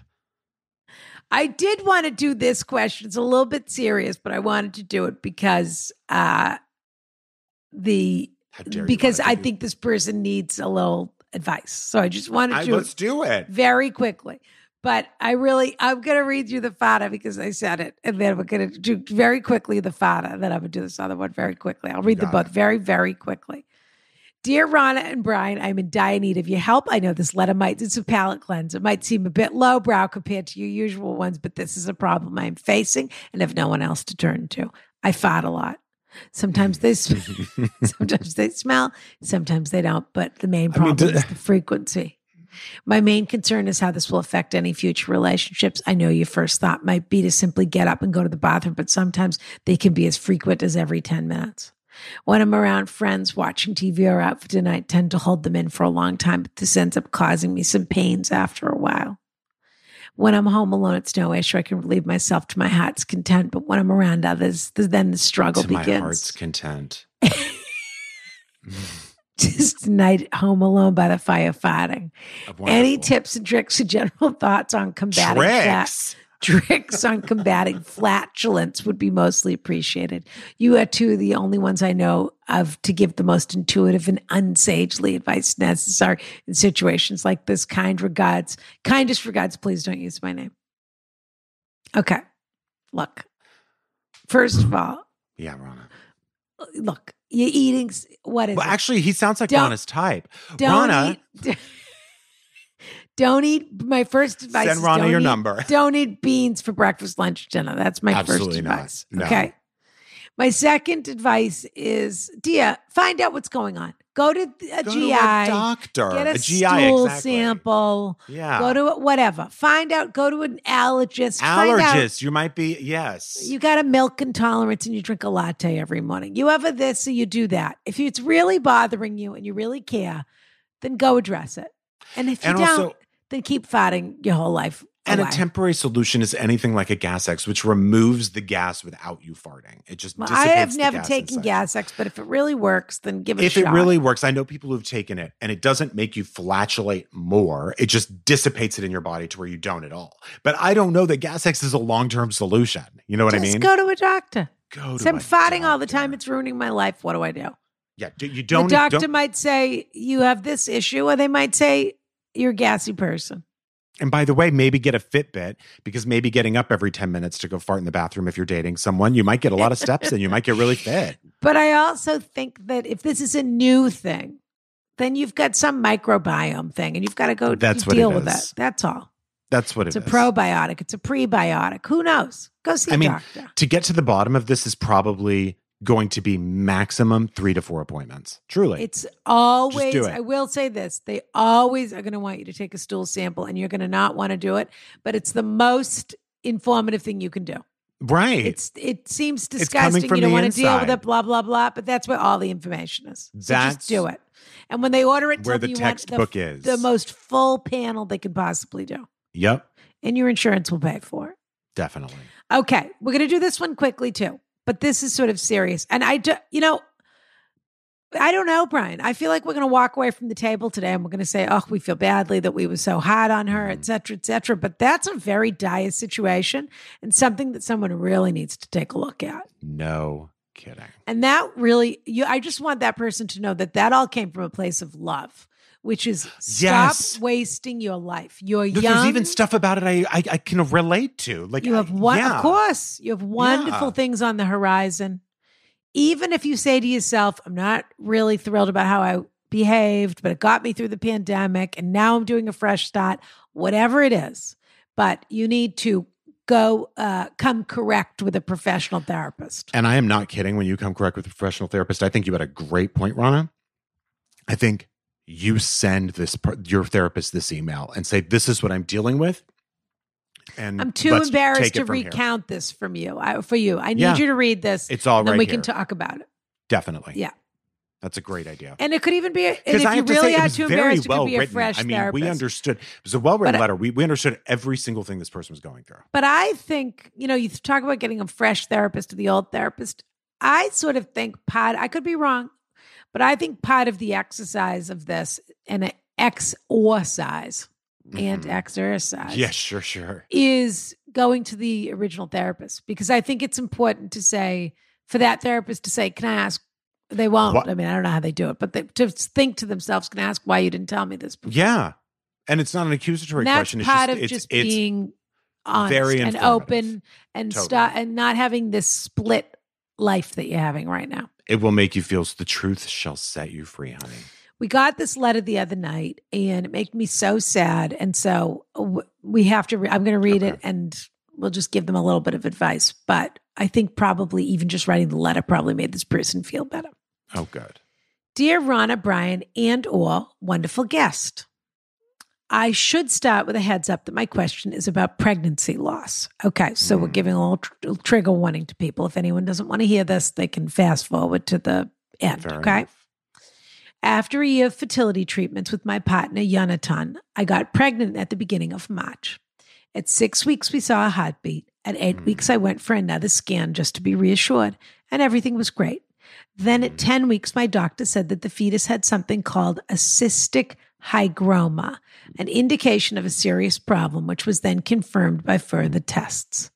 I did want to do this question. It's a little bit serious, but I wanted to do it because uh the How dare you because I do- think this person needs a little advice. So I just wanted I, to do let's do it very quickly. But I really I'm gonna read you the fada because I said it. And then we're gonna do very quickly the fada. Then I'm gonna do this other one very quickly. I'll read them got both very, very quickly. Dear Ronna and Brian, I'm in dire need of your help. I know this letter might, it's a palate cleanse. It might seem a bit lowbrow compared to your usual ones, but this is a problem I'm facing and have no one else to turn to. I fart a lot. Sometimes they, sm- sometimes they smell, sometimes they don't. But the main I mean, problem is the frequency. My main concern is how this will affect any future relationships. I know your first thought might be to simply get up and go to the bathroom, but sometimes they can be as frequent as every 10 minutes. When I'm around friends watching TV or out for dinner, I tend to hold them in for a long time, but this ends up causing me some pains after a while. When I'm home alone, it's no issue. I can relieve myself to my heart's content, but when I'm around others, then the struggle to my begins. heart's content Just night home alone by the fire fighting. Any tips and tricks and general thoughts on combating flat, tricks tricks on combating flatulence would be mostly appreciated. You are two of the only ones I know of to give the most intuitive and unsagely advice necessary in situations like this. Kind regards, kindest regards. Please don't use my name. Okay, look. First of all, yeah ronna look, you're eating. What is Well, it? actually, he sounds like Don't- Ronna's type. Don't Ronna, eat. Don't eat. My first advice Send Rana your eat- number. Don't eat beans for breakfast, lunch, dinner. That's my Absolutely first not. advice. No. Okay. My second advice is, Dia, find out what's going on. Go to a go GI, to a doctor, get a, a GI, stool exactly. sample. Yeah, Go to a, whatever. Find out. Go to an allergist. Find out allergist. You might be yes. you got a milk intolerance and you drink a latte every morning. You have a this, so you do that. If it's really bothering you and you really care, then go address it. And if you And don't, also- then keep fighting your whole life. Oh, and away. a temporary solution is anything like a Gas-X, which removes the gas without you farting. It just Well, I have never gas taken inside. Gas-X, but if it really works, then give it a shot. If it really works, I know people who've taken it and it doesn't make you flatulate more. It just dissipates it in your body to where you don't at all. But I don't know that Gas-X is a long term solution. You know what Just I mean? go to a doctor. Go So I'm a farting all the time. doctor. It's ruining my life. What do I do? yeah. do- You don't. the doctor don't- might say you have this issue, or they might say you're a gassy person. And by the way, maybe get a Fitbit because maybe getting up every 10 minutes to go fart in the bathroom if you're dating someone, you might get a lot of steps and you might get really fit. But I also think that if this is a new thing, then you've got some microbiome thing, and you've got to go That's what deal it with is. that. That's all. That's what It's it a probiotic. It's a prebiotic. Who knows? Go see I mean, doctor. to get to the bottom of this is probably going to be maximum three to four appointments. Truly. It's always, it. I will say this, they always are going to want you to take a stool sample and you're going to not want to do it, but it's the most informative thing you can do. right. It's it seems disgusting. You don't want to deal with it, blah blah blah. But that's where all the information is. So That's just do it. And when they order it, where the textbook is. the most full panel they could possibly do, yep. and your insurance will pay for it. Definitely. Okay, we're going to do this one quickly too, but this is sort of serious. And I, do, you know, I don't know, Brian. I feel like we're going to walk away from the table today and we're going to say, oh, we feel badly that we were so hard on her, et mm-hmm. cetera, et cetera. But that's a very dire situation and something that someone really needs to take a look at. No kidding. And that really, you, I just want that person to know that that all came from a place of love, which is stop Yes. wasting your life. You're No, young. There's even stuff about it I, I I can relate to. Like You have one, yeah. of course, you have wonderful Yeah. things on the horizon. Even if you say to yourself, I'm not really thrilled about how I behaved, but it got me through the pandemic and now I'm doing a fresh start, whatever it is. But you need to go uh, come correct with a professional therapist. And I am not kidding when you come correct with a professional therapist. I think you had a great point, Ronna. I think you send this your therapist this email and say, "This is what I'm dealing with." And I'm too embarrassed to from here. recount this from you. I, for you, I need Yeah. you to read this. It's all and then we here. can talk about it. Definitely. Yeah. That's a great idea. And it could even be, and if Because you I have to really say, it are was too very embarrassed, it well could be a written. fresh I mean, therapist. we understood. It was a well written But letter. We we understood every single thing this person was going through. But I think, you know, you talk about getting a fresh therapist to the old therapist. I sort of think part, I could be wrong, but I think part of the exercise of this and an exercise and Mhm. exercise Yes, sure, sure. is going to the original therapist because I think it's important to say, for that therapist to say, can I ask? They won't. What- I mean, I don't know how they do it, but they, to think to themselves, can I ask why you didn't tell me this before? Yeah, and it's not an accusatory And that's question. It's part just, of it's, just it's being honest very and open and Totally. start and not having this split life that you're having right now. It will make you feel the truth shall set you free, honey. We got this letter the other night, and it made me so sad. And so uh, we have to. Re- I'm going to read it, and we'll just give them a little bit of advice. But I think probably even just writing the letter probably made this person feel better. Oh, good. Dear Ronna, Brian, and or wonderful guest. I should start with a heads up that my question is about pregnancy loss. Okay, so we're Mm. giving a little tr- trigger warning to people. If anyone doesn't want to hear this, they can fast forward to the end. Fair okay. enough. After a year of fertility treatments with my partner, Yonatan, I got pregnant at the beginning of March. At six weeks, we saw a heartbeat. At eight Mm. weeks, I went for another scan just to be reassured, and everything was great. Then at Mm. 10 weeks, my doctor said that the fetus had something called a cystic hygroma, an indication of a serious problem, which was then confirmed by further tests.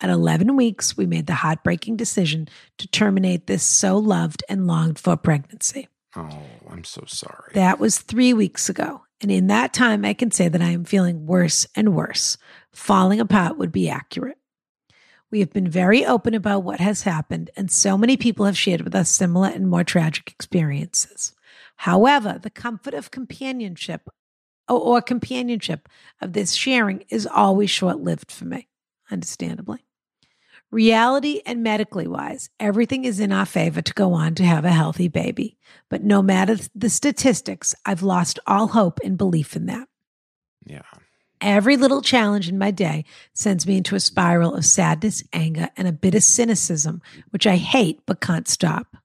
At 11 weeks, we made the heartbreaking decision to terminate this so loved and longed for pregnancy. Oh, I'm so sorry. That was three weeks ago. And in that time, I can say that I am feeling worse and worse. Falling apart would be accurate. We have been very open about what has happened, and so many people have shared with us similar and more tragic experiences. However, the comfort of companionship or, or companionship of this sharing is always short lived for me, understandably. Reality and medically wise, everything is in our favor to go on to have a healthy baby. But no matter the statistics, I've lost all hope and belief in that. yeah. Every little challenge in my day sends me into a spiral of sadness, anger, and a bit of cynicism, which I hate but can't stop.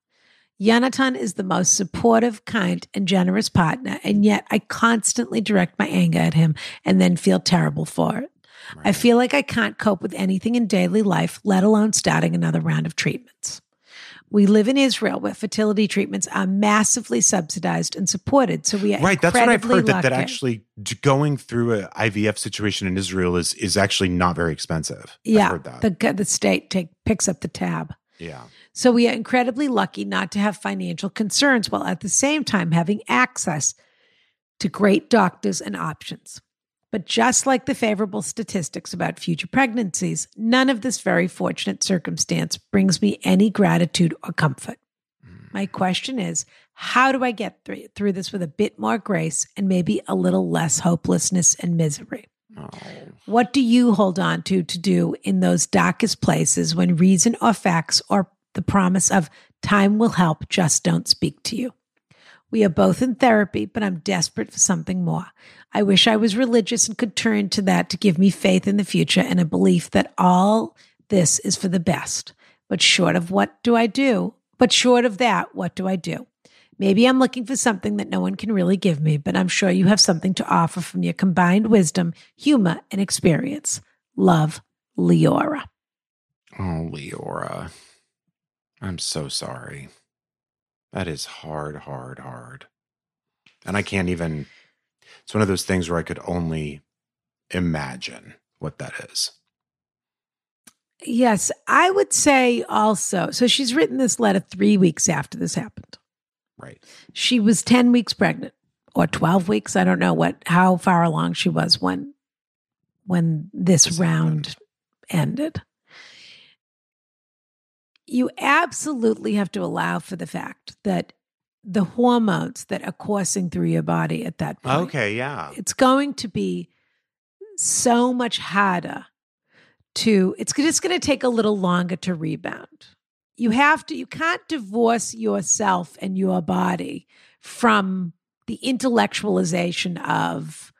Yonatan is the most supportive, kind, and generous partner, and yet I constantly direct my anger at him and then feel terrible for it. I feel like I can't cope with anything in daily life, let alone starting another round of treatments. We live in Israel where fertility treatments are massively subsidized and supported. So we Right. That's what I've heard. That, that actually going through an IVF situation in Israel is is actually not very expensive. I've yeah, heard that. the the state take picks up the tab. yeah. So we are incredibly lucky not to have financial concerns while at the same time having access to great doctors and options. But just like the favorable statistics about future pregnancies, none of this very fortunate circumstance brings me any gratitude or comfort. Hmm. My question is how do I get through, through this with a bit more grace and maybe a little less hopelessness and misery? Oh. What do you hold on to to do in those darkest places when reason or facts or the promise of time will help, just don't speak to you. We are both in therapy, but I'm desperate for something more. I wish I was religious and could turn to that to give me faith in the future and a belief that all this is for the best. But short of what do I do? But short of that, what do I do? Maybe I'm looking for something that no one can really give me, but I'm sure you have something to offer from your combined wisdom, humor, and experience. Love, Leora. Oh, Leora. I'm so sorry. That is hard, hard, hard. And I can't even, it's one of those things where I could only imagine what that is. Yes, I would say also. So she's written this letter three weeks after this happened. Right. She was 10 weeks pregnant or 12 weeks. I don't know what, how far along she was when, when this, This round ended. You absolutely have to allow for the fact that the hormones that are coursing through your body at that point Okay, yeah. it's going to be so much harder to it's just going to take a little longer to rebound you have to you can't divorce yourself and your body from the intellectualization of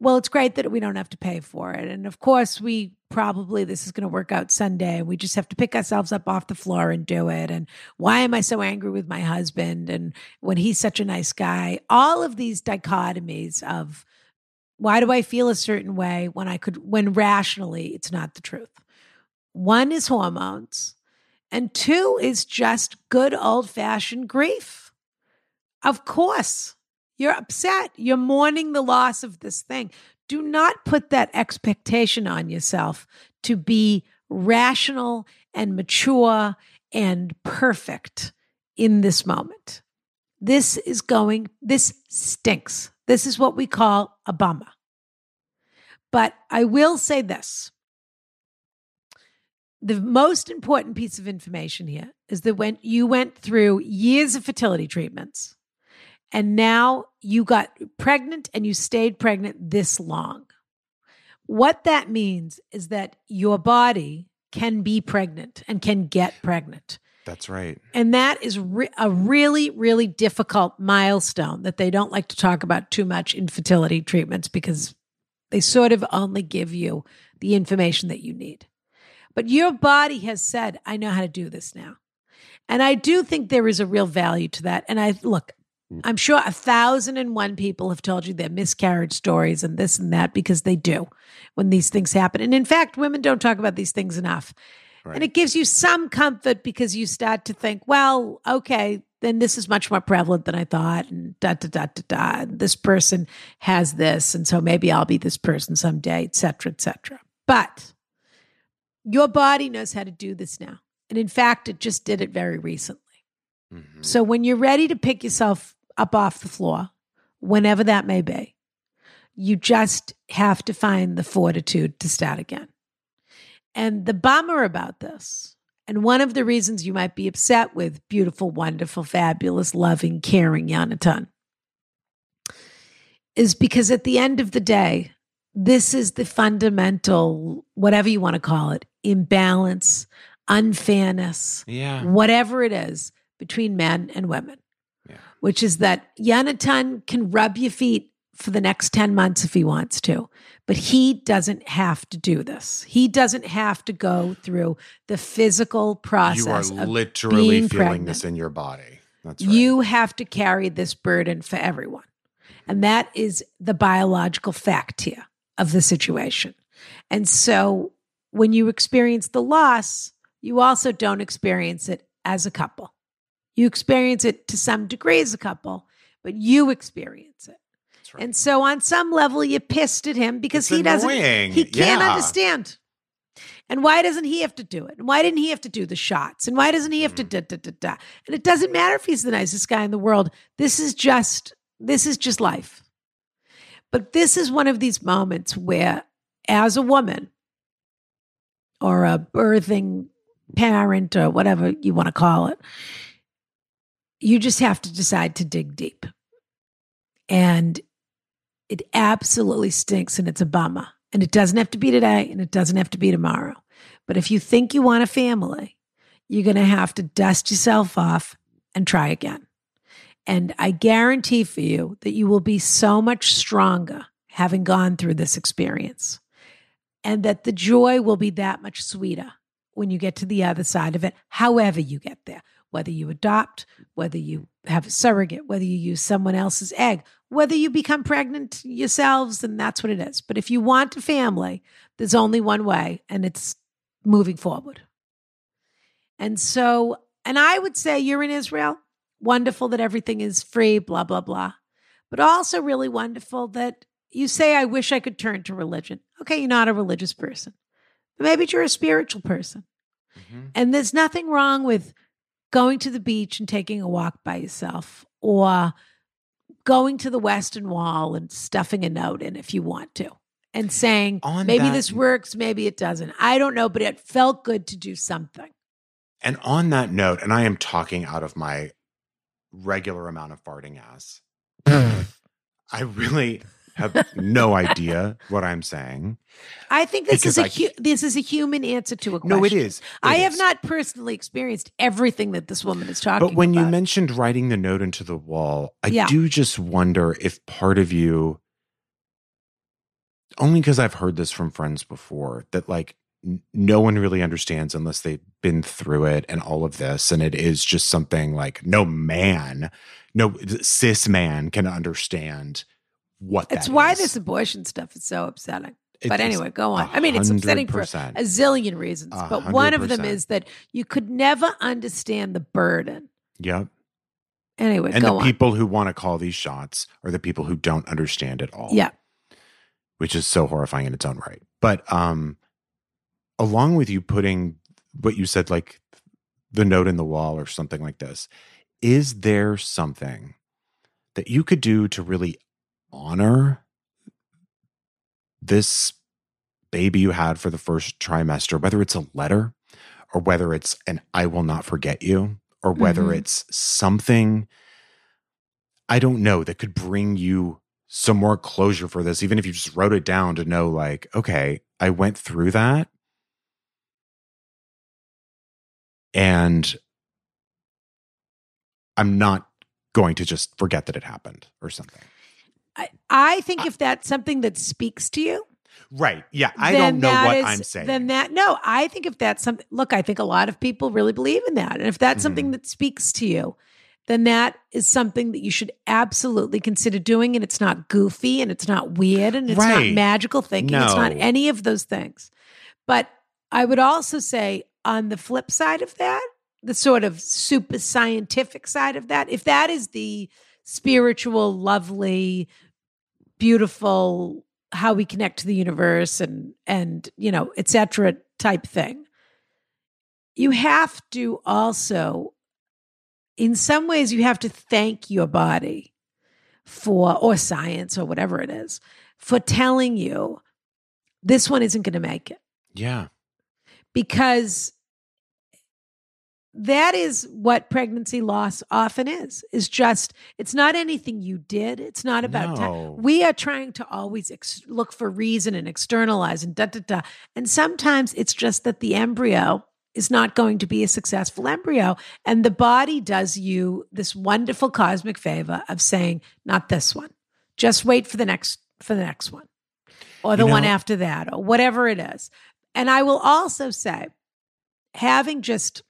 well it's great that we don't have to pay for it and of course we probably this is going to work out sunday we just have to pick ourselves up off the floor and do it. And why am i so angry with my husband? And when he's such a nice guy all of these dichotomies of why do i feel a certain way when i could when rationally it's not the truth? One is hormones and two is just good old fashioned grief. Of course you're upset. You're mourning the loss of this thing do not put that expectation on yourself to be rational and mature and perfect in this moment. This is going, this stinks. This is what we call a bummer. But I will say this the most important piece of information here is that when you went through years of fertility treatments and now you got pregnant and you stayed pregnant this long. What that means is that your body can be pregnant and can get pregnant. That's right. And that is re- a really, really difficult milestone that they don't like to talk about too much in fertility treatments because they sort of only give you the information that you need. But your body has said, I know how to do this now. And I do think there is a real value to that. And I look, I'm sure a thousand and one people have told you their miscarriage stories and this and that because they do when these things happen. And in fact, women don't talk about these things enough. Right. And it gives you some comfort because you start to think, well, okay, then this is much more prevalent than I thought. And da da da da da. And this person has this. And so maybe I'll be this person someday, et cetera, et cetera. But your body knows how to do this now. And in fact, it just did it very recently. Mhm. So when you're ready to pick yourself up off the floor, whenever that may be, you just have to find the fortitude to start again. And the bummer about this, and one of the reasons you might be upset with beautiful, wonderful, fabulous, loving, caring Jonathan, is because at the end of the day, this is the fundamental, whatever you want to call it, imbalance, unfairness, Yeah. whatever it is between men and women. Which is that Jonathan can rub your feet for the next 10 months if he wants to, but he doesn't have to do this. He doesn't have to go through the physical process. You are literally feeling pregnant. this in your body. That's right. You have to carry this burden for everyone. And that is the biological fact here of the situation. And so when you experience the loss, you also don't experience it as a couple. You experience it to some degree as a couple, but you experience it. That's right. And so on some level, you're pissed at him because It's he doesn't, annoying. he can't Yeah. understand. And why doesn't he have to do it? And why didn't he have to do the shots? And why doesn't he have to Mm. da da da da? And it doesn't matter if he's the nicest guy in the world. This is just this is just life. But this is one of these moments where, as a woman or a birthing parent or whatever you want to call it, you just have to decide to dig deep. And it absolutely stinks and it's a bummer. And it doesn't have to be today and it doesn't have to be tomorrow. But if you think you want a family, you're going to have to dust yourself off and try again. And I guarantee for you that you will be so much stronger having gone through this experience and that the joy will be that much sweeter when you get to the other side of it, however you get there, whether you adopt, whether you have a surrogate, whether you use someone else's egg, whether you become pregnant yourselves, then that's what it is. But if you want a family, there's only one way, and it's moving forward. And so, and I would say you're in Israel. Wonderful that everything is free, blah, blah, blah. But also really wonderful that you say, I wish I could turn to religion. Okay, you're not a religious person, but maybe you're a spiritual person. Mm-hmm. And there's nothing wrong with going to the beach and taking a walk by yourself or going to the Western Wall and stuffing a note in if you want to and saying, On maybe that, this works, maybe it doesn't. I don't know, but it felt good to do something. And on that note, and I am talking out of my regular amount of farting ass, I really have no idea what I'm saying. I think this is a I, hu- this is a human answer to a question. No, it is. It I is. have not personally experienced everything that this woman is talking. About. But when about. you mentioned writing the note into the wall, I yeah. do just wonder if part of you, only because I've heard this from friends before, that like no one really understands unless they've been through it and all of this, and it is just something like no man, no cis man can understand what it's why this abortion stuff is so upsetting. It but anyway, go on. I mean, it's upsetting for a zillion reasons, but one of them is that you could never understand the burden. Yep. Anyway, and the on. people who want to call these shots are the people who don't understand it all. Yeah. Which is so horrifying in its own right. But um along with you putting what you said like the note in the wall or something like this, is there something that you could do to really honor this baby you had for the first trimester, whether it's a letter or whether it's an I will not forget you or whether mm-hmm. it's something I don't know that could bring you some more closure for this, even if you just wrote it down to know, like, okay, I went through that. And I'm not going to just forget that it happened or something. I, I think if that's something that speaks to you, Right. Yeah. I don't know what is, I'm saying. Then that, no, I think if that's something, look, I think a lot of people really believe in that. And if that's mm-hmm. something that speaks to you, then that is something that you should absolutely consider doing. And it's not goofy and it's not weird and it's right. not magical thinking. No. It's not any of those things. But I would also say, on the flip side of that, the sort of super scientific side of that, if that is the spiritual, lovely, beautiful how we connect to the universe and and you know etc type thing. You have to also in some ways you have to thank your body for or science or whatever it is for telling you this one isn't going to make it. Yeah. Because that is what pregnancy loss often is is just it's not anything you did. It's not about no. time we are trying to always ex- look for reason and externalize and da da da. And sometimes it's just that the embryo is not going to be a successful embryo. And the body does you this wonderful cosmic favor of saying not this one. Just wait for the next for the next one or the you know, one after that or whatever it is. And i will also say having just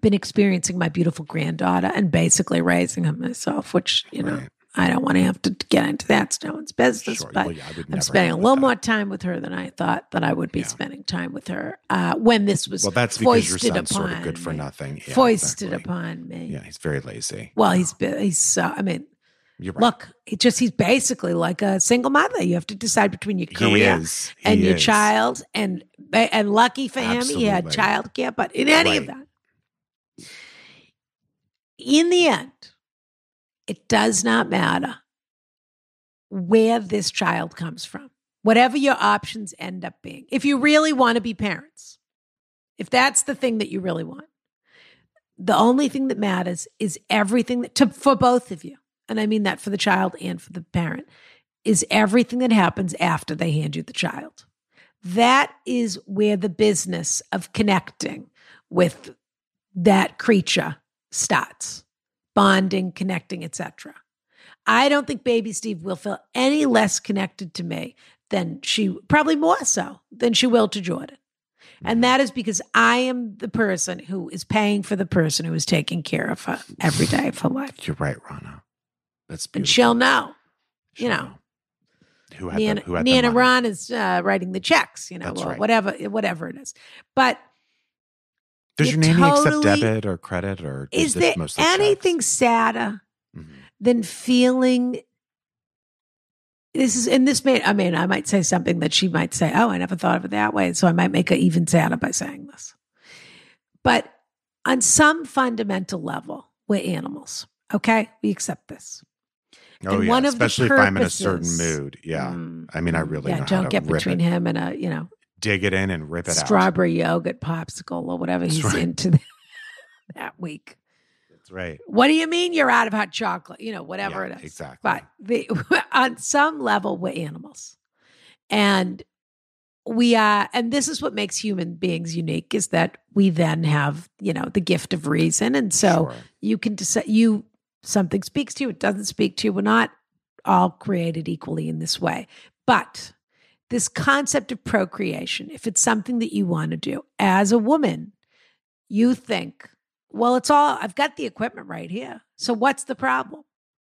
been experiencing my beautiful granddaughter and basically raising her myself, which, you know, I don't want to have to get into that. It's no one's business, sure. but well, yeah, I'm spending a little that. more time with her than I thought that I would be yeah. spending time with her uh, when this was well. That's because your son's sort of good for me. nothing. Yeah, foisted exactly. upon me. Yeah, he's very lazy. Well, he's he's. Uh, I mean, right. look, he just he's basically like a single mother. You have to decide between your career and your child, and and lucky for Absolutely. him, he had childcare. But in any right. of that in the end, it does not matter where this child comes from, whatever your options end up being. If you really want to be parents, if that's the thing that you really want, the only thing that matters is everything that to, for both of you, and I mean that for the child and for the parent, is everything that happens after they hand you the child. That is where the business of connecting with that creature starts bonding, connecting, etc. I don't think baby Steve will feel any less connected to me than she, probably more so than she will to Jordan. And that is because I am the person who is paying for the person who is taking care of her every day of her life. You're right, Ronna. That's beautiful. And she'll know, you She'll know. who had Nana, the, who had Nana. Ron is uh, writing the checks, you know, That's or right. whatever, whatever it is. But Does you your nanny accept debit or credit or is it there anything checks? sadder Mhm. than feeling this is and this may i mean i might say something that she might say oh i never thought of it that way so i might make her even sadder by saying this but on some fundamental level we're animals okay we accept this Oh And yeah, one of the especially if I'm in a certain mood. Yeah, Mm, I mean, I mm, really yeah know don't get between it. him and a you know dig it in and rip it out. strawberry yogurt popsicle or whatever That's he's right. into that week That's right. what do you mean you're out of hot chocolate you know whatever Yeah, it is exactly. but the, on some level we're animals and we are and this is what makes human beings unique is that we then have you know the gift of reason and so Sure. you can decide you something speaks to you it doesn't speak to you we're not all created equally in this way but this concept of procreation if it's something that you want to do as a woman you think well it's all i've got the equipment right here so what's the problem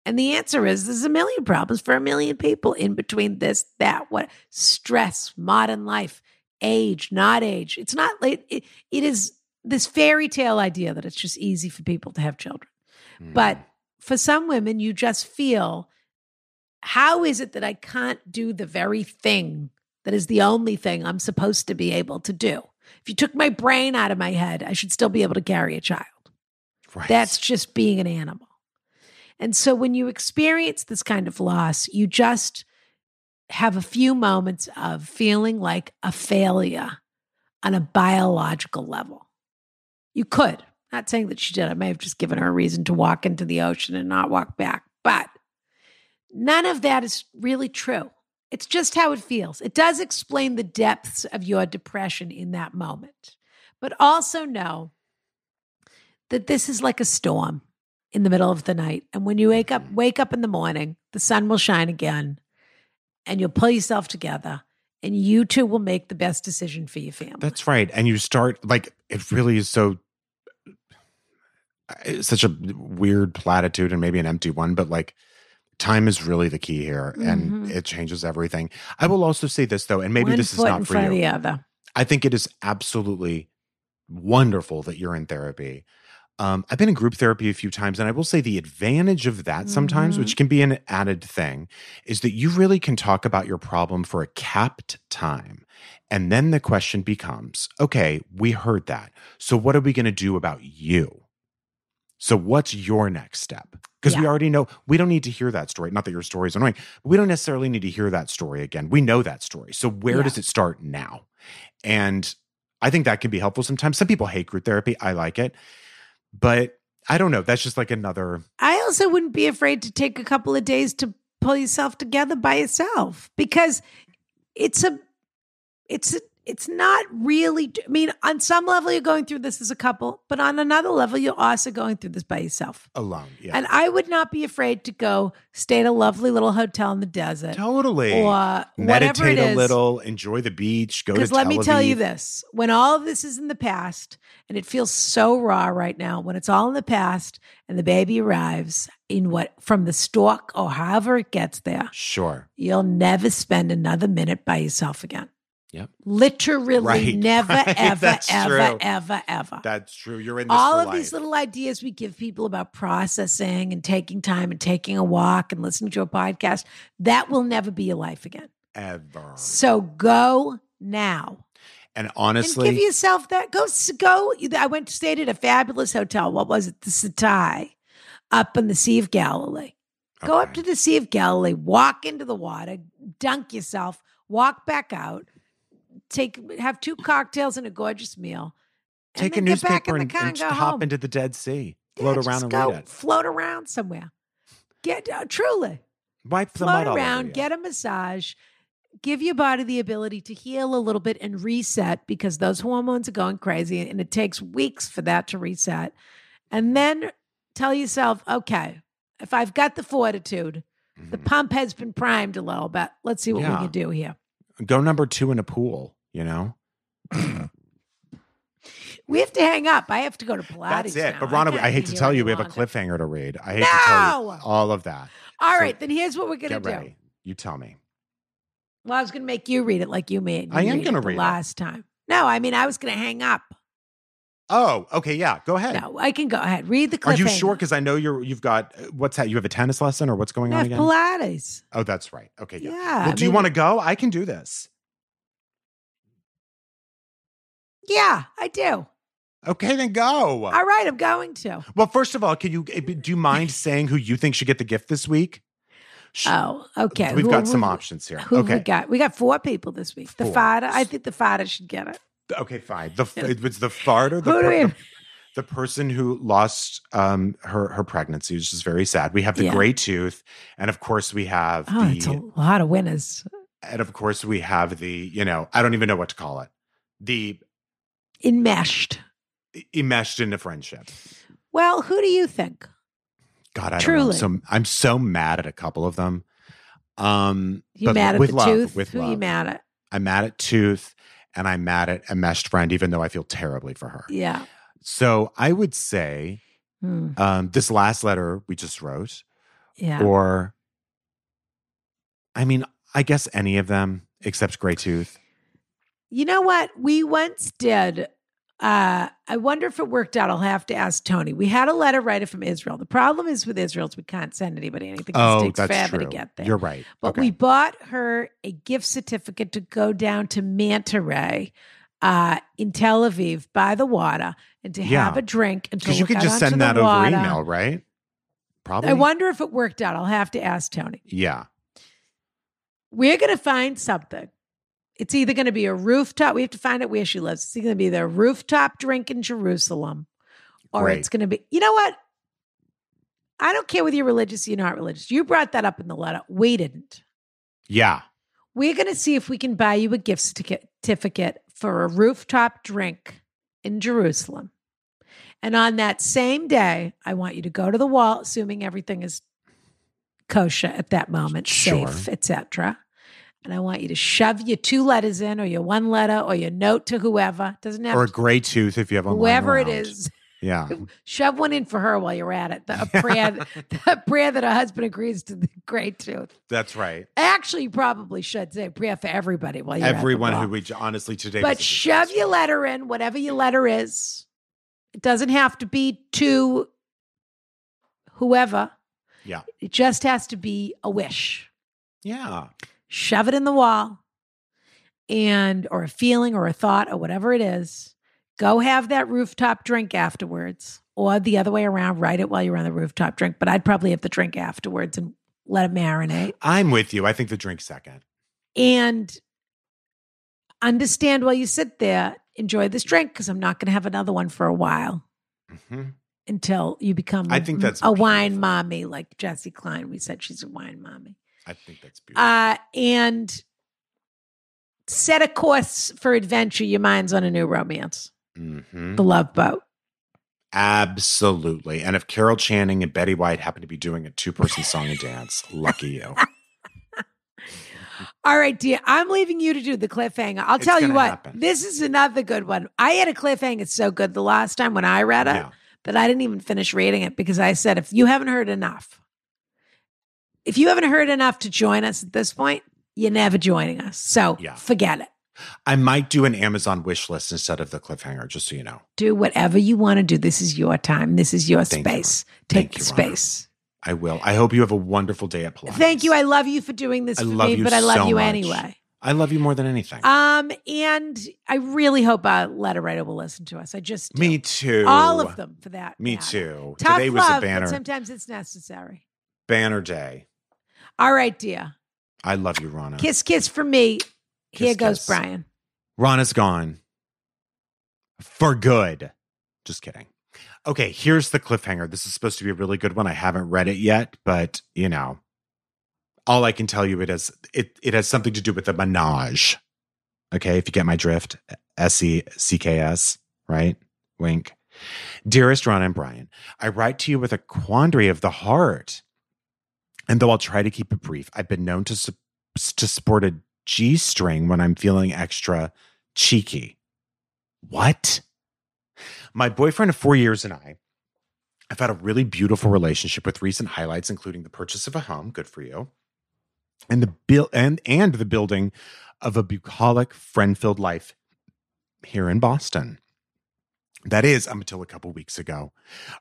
and the answer is there's a million problems for a million people in between this, that, what stress, modern life, age, not age. It's not late. It, it is this fairy tale idea that it's just easy for people to have children. But Mm. for some women, you just feel, how is it that I can't do the very thing that is the only thing I'm supposed to be able to do? If you took my brain out of my head, I should still be able to carry a child. right. That's just being an animal. And so when you experience this kind of loss, you just have a few moments of feeling like a failure on a biological level. You could. Not saying that she did. I may have just given her a reason to walk into the ocean and not walk back. But none of that is really true. It's just how it feels. It does explain the depths of your depression in that moment. But also know that this is like a storm in the middle of the night. And when you wake up, mm-hmm. wake up in the morning, the sun will shine again and you'll pull yourself together and you too will make the best decision for your family. That's right. And you start like it really is so uh, it's such a weird platitude and maybe an empty one, but like time is really the key here and Mhm. it changes everything. I will also say this though, and maybe One this is not for you. the other. I think it is absolutely wonderful that you're in therapy. Um, I've been in group therapy a few times, and I will say the advantage of that sometimes, Mhm. which can be an added thing, is that you really can talk about your problem for a capped time. And then the question becomes okay, we heard that. So, what are we going to do about you? So, what's your next step? Because we already know we don't need to hear that story. Not that your story is annoying, but we don't necessarily need to hear that story again. We know that story. So, where Yeah. does it start now? And I think that can be helpful sometimes. Some people hate group therapy. I like it. But I don't know. That's just like another. I also wouldn't be afraid to take a couple of days to pull yourself together by yourself because it's a it's a, it's not really I mean on some level you're going through this as a couple but on another level you're also going through this by yourself. Alone. Yeah. And I would not be afraid to go stay at a lovely little hotel in the desert totally. or whatever it Meditate a little, enjoy the beach, go to Because let me Tel tell you this when all of this is in the past, and it feels so raw right now, when it's all in the past and the baby arrives in what from the stalk or however it gets there, Sure. you'll never spend another minute by yourself again. Yep. Literally Right, never, right. ever, That's ever, true. ever, ever. That's true. You're in all of life. these little ideas we give people about processing and taking time and taking a walk and listening to a podcast, that will never be your life again. ever. So go now. And honestly, and give yourself that. Go, go. I went to stayed at a fabulous hotel. What was it? The Setai, up in the Sea of Galilee. Go up to the Sea of Galilee, walk into the water, dunk yourself, walk back out, take have two cocktails and a gorgeous meal. take a then get back newspaper and, and just hop home. into the Dead Sea, Yeah, float around and go read it. Float around somewhere. Get uh, truly Wipe the mud off. float over around, get a massage, give your body the ability to heal a little bit and reset because those hormones are going crazy and it takes weeks for that to reset. And then tell yourself, okay, if I've got the fortitude, the Mhm. pump has been primed a little bit. Let's see what we can do here. Go number two in a pool, you know? We have to hang up. I have to go to Pilates. That's it. now. But Ronna, can't I hate to tell you, we have a cliffhanger to read. I hate to tell you all of that. All So right, then here's what we're gonna do. ready. You tell me. Well, I was gonna make you read it like you made. I am gonna it read it. last time. No, I mean I was gonna hang up. Oh, okay. Yeah. Go ahead. No, I can go ahead. Read the cliffhanger. Are you sure? Because I know you're. You've got uh, what's that? You have a tennis lesson or what's going I on again? Pilates. oh, that's right. Okay. Yeah. Yeah. well, do you want to go? I can do this. Yeah, I do. Okay, then go. All right, I'm going to. Well, first of all, can you eh, do you mind saying who you think should get the gift this week? Sh- Oh, okay. We've Who- got some who- options here. Who okay. we got? We got four people this week. The Four. father. I think the father should get it. Okay, fine. The it was the farter, the, Who do per- the, the person who lost um her her pregnancy, which is very sad. We have the Yeah. gray tooth, and of course we have Oh, the it's a lot of winners. and of course we have the you know I don't even know what to call it the Enmeshed. enmeshed into friendship. Well, who do you think? God, I Truly. don't know. So I'm so mad at a couple of them. Um, You mad at with the love, tooth? With who love. you mad at? I'm mad at Tooth, and I'm mad at a meshed friend, even though I feel terribly for her. Yeah. So I would say Hmm. um, this last letter we just wrote, Yeah. or I mean, I guess any of them except Gray Tooth. You know what? We once did. Uh, I wonder if it worked out. I'll have to ask Tony. We had a letter writer from Israel. The problem is with Israel is we can't send anybody anything. it Oh, takes that's forever true. to get there. You're right. But okay. we bought her a gift certificate to go down to Manta Ray uh, in Tel Aviv by the water and to Yeah. have a drink because you could just send that over email, right? Probably. I wonder if it worked out. I'll have to ask Tony. Yeah. We're going to find something. It's either going to be a rooftop. We have to find out where she lives. It's either going to be the rooftop drink in Jerusalem, or Great. it's going to be. You know what? I don't care whether you're religious or you're not religious. You brought that up in the letter. We didn't. Yeah. We're going to see if we can buy you a gift certificate- certificate for a rooftop drink in Jerusalem. And on that same day, I want you to go to the wall, assuming everything is kosher at that moment, Sure. safe, etc. And I want you to shove your two letters in, or your one letter, or your note to whoever. Doesn't have Or a Gray Tooth if you have one. whoever it is. Yeah. Shove one in for her while you're at it. The, a prayer, the prayer that her husband agrees to the great tooth. That's right. Actually, you probably should say a prayer for everybody while you're Everyone who we honestly today. But shove your letter in, whatever your letter is. It doesn't have to be to whoever. Yeah. It just has to be a wish. Yeah. Shove it in the wall, and or a feeling or a thought or whatever it is. Go have that rooftop drink afterwards, or the other way around. Write it while you're on the rooftop drink. But I'd probably have the drink afterwards and let it marinate. I'm with you. I think the drink second. and understand while you sit there, enjoy this drink because I'm not going to have another one for a while Mhm. until you become I a- think that's a wine mommy like Jessi Klein. We said she's a wine mommy. I think that's beautiful. Uh, and set a course for adventure. Your mind's on a new romance, Mhm. the love boat. Absolutely. And if Carol Channing and Betty White happen to be doing a two person song and dance, lucky you. All right, dear. I'm leaving you to do the cliffhanger. I'll It's tell you what. happen. This is another good one. I had a cliffhanger so good the last time when I read it. Yeah. that I didn't even finish reading it because I said, if you haven't heard enough, if you haven't heard enough to join us at this point, you're never joining us. So Yeah. forget it. I might do an Amazon wish list instead of the cliffhanger, just so you know. Do whatever you want to do. This is your time. This is your Thank space. Thank Take you, space. I will. I hope you have a wonderful day at Pilates. Thank you. I love you for doing this I for love me, you but I love so you much. anyway. I love you more than anything. Um, and I really hope our letter writer will listen to us. I just do. Me too. all of them for that. Me matter. too. Tough Today was a banner sometimes it's necessary. banner day. All right, dear. I love you, Ronna. Kiss, kiss for me. Here goes kiss. Brian. Ronna's gone for good. Just kidding. Okay, here's the cliffhanger. This is supposed to be a really good one. I haven't read it yet, but you know, all I can tell you it has it it has something to do with the menage. Okay, if you get my drift, S E C K S, right? Wink. Dearest Ron and Brian, I write to you with a quandary of the heart. And though I'll try to keep it brief, I've been known to to sport a G string when I'm feeling extra cheeky. What? My boyfriend of four years and I have had a really beautiful relationship with recent highlights, including the purchase of a home. Good for you. And the bill and and the building of a bucolic, friend-filled life here in Boston. That is until a couple weeks ago.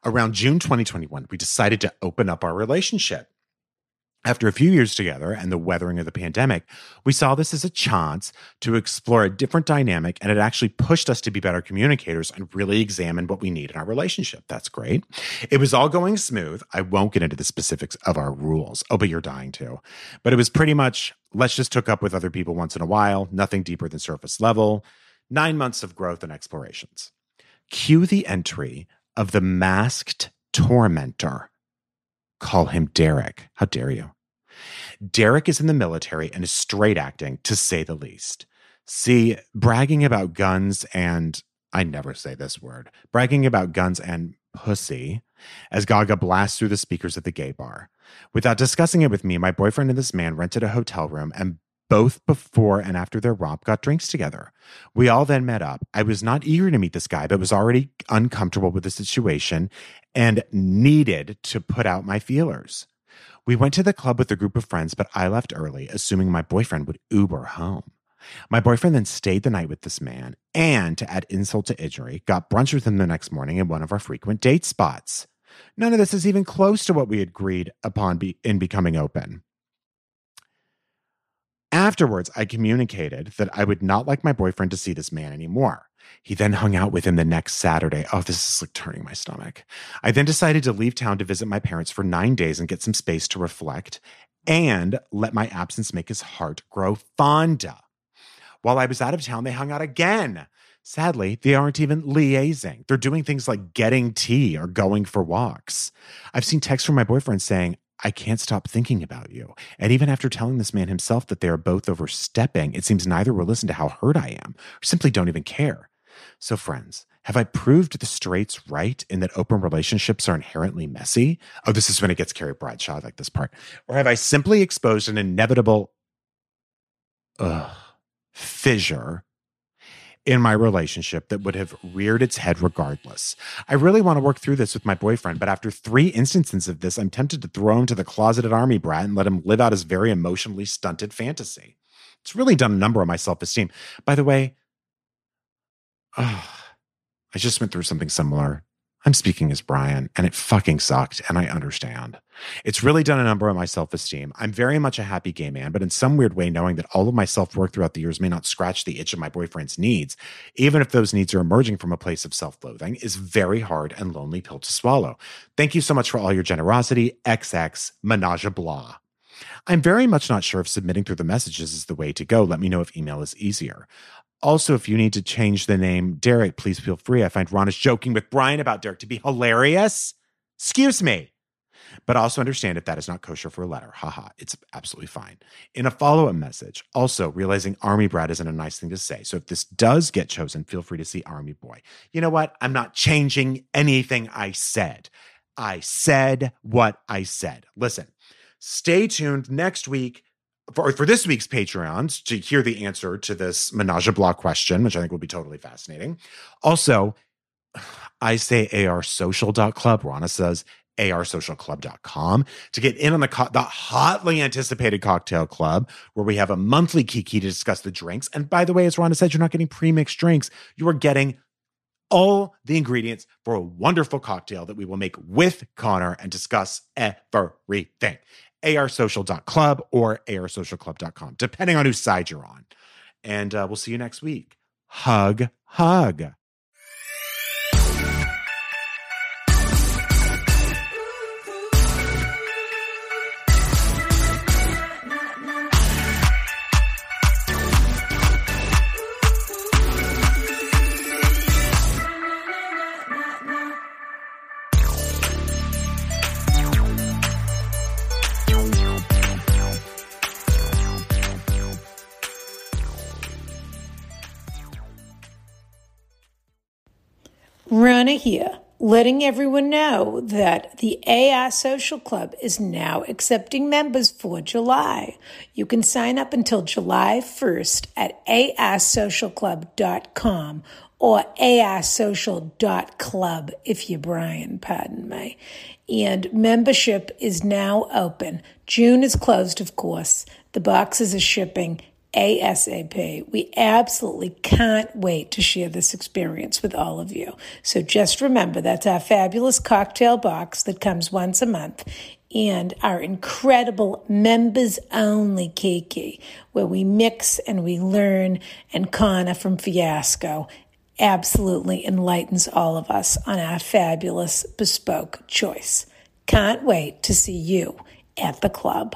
Around June 2021, we decided to open up our relationship. After a few years together and the weathering of the pandemic, we saw this as a chance to explore a different dynamic, and it actually pushed us to be better communicators and really examine what we need in our relationship. That's great. It was all going smooth. I won't get into the specifics of our rules. Oh, but you're dying to. But it was pretty much let's just hook up with other people once in a while, nothing deeper than surface level, nine months of growth and explorations. Cue the entry of the masked tormentor. Call him Derek. How dare you? Derek is in the military and is straight acting, to say the least. See, bragging about guns and I never say this word bragging about guns and pussy as Gaga blasts through the speakers at the gay bar. Without discussing it with me, my boyfriend and this man rented a hotel room and both before and after their romp got drinks together. We all then met up. I was not eager to meet this guy, but was already uncomfortable with the situation and needed to put out my feelers. We went to the club with a group of friends, but I left early, assuming my boyfriend would Uber home. My boyfriend then stayed the night with this man and, to add insult to injury, got brunch with him the next morning in one of our frequent date spots. None of this is even close to what we agreed upon be- in becoming open. Afterwards, I communicated that I would not like my boyfriend to see this man anymore. He then hung out with him the next Saturday. Oh, this is like turning my stomach. I then decided to leave town to visit my parents for nine days and get some space to reflect and let my absence make his heart grow fonder. While I was out of town, they hung out again. Sadly, they aren't even liaising. They're doing things like getting tea or going for walks. I've seen texts from my boyfriend saying, I can't stop thinking about you. And even after telling this man himself that they are both overstepping, it seems neither will listen to how hurt I am or simply don't even care. So, friends, have I proved the straights right in that open relationships are inherently messy? Oh, this is when it gets Carrie Bradshaw, like this part. Or have I simply exposed an inevitable ugh, fissure in my relationship that would have reared its head regardless. I really want to work through this with my boyfriend, but after three instances of this, I'm tempted to throw him to the closeted army brat and let him live out his very emotionally stunted fantasy. It's really done a number on my self esteem. By the way, oh, I just went through something similar. I'm speaking as Brian, and it fucking sucked, and I understand. It's really done a number on my self esteem. I'm very much a happy gay man, but in some weird way, knowing that all of my self work throughout the years may not scratch the itch of my boyfriend's needs, even if those needs are emerging from a place of self loathing, is very hard and lonely pill to swallow. Thank you so much for all your generosity. XX Menage a Blah. I'm very much not sure if submitting through the messages is the way to go. Let me know if email is easier. Also, if you need to change the name Derek, please feel free. I find Ron is joking with Brian about Derek to be hilarious. Excuse me. But also understand if that is not kosher for a letter. Haha, it's absolutely fine. In a follow up message, also realizing Army Brat isn't a nice thing to say. So if this does get chosen, feel free to see Army Boy. You know what? I'm not changing anything I said. I said what I said. Listen, stay tuned next week for, for this week's Patreons to hear the answer to this menage a blah question, which I think will be totally fascinating. Also, I say arsocial.club. Ronna says arsocialclub.com to get in on the, co- the hotly anticipated cocktail club where we have a monthly kiki to discuss the drinks. And by the way, as Ronna said, you're not getting pre-mixed drinks. You are getting all the ingredients for a wonderful cocktail that we will make with Connor and discuss everything arsocial.club or arsocialclub.com, depending on whose side you're on. And uh, we'll see you next week. Hug, hug. Ronna here, letting everyone know that the AI Social Club is now accepting members for July. You can sign up until July 1st at arsocialclub.com or arsocial.club if you're Brian, pardon me. And membership is now open. June is closed, of course. The boxes are shipping ASAP. We absolutely can't wait to share this experience with all of you. So just remember that's our fabulous cocktail box that comes once a month and our incredible members only Kiki, where we mix and we learn, and Kana from Fiasco absolutely enlightens all of us on our fabulous bespoke choice. Can't wait to see you at the club.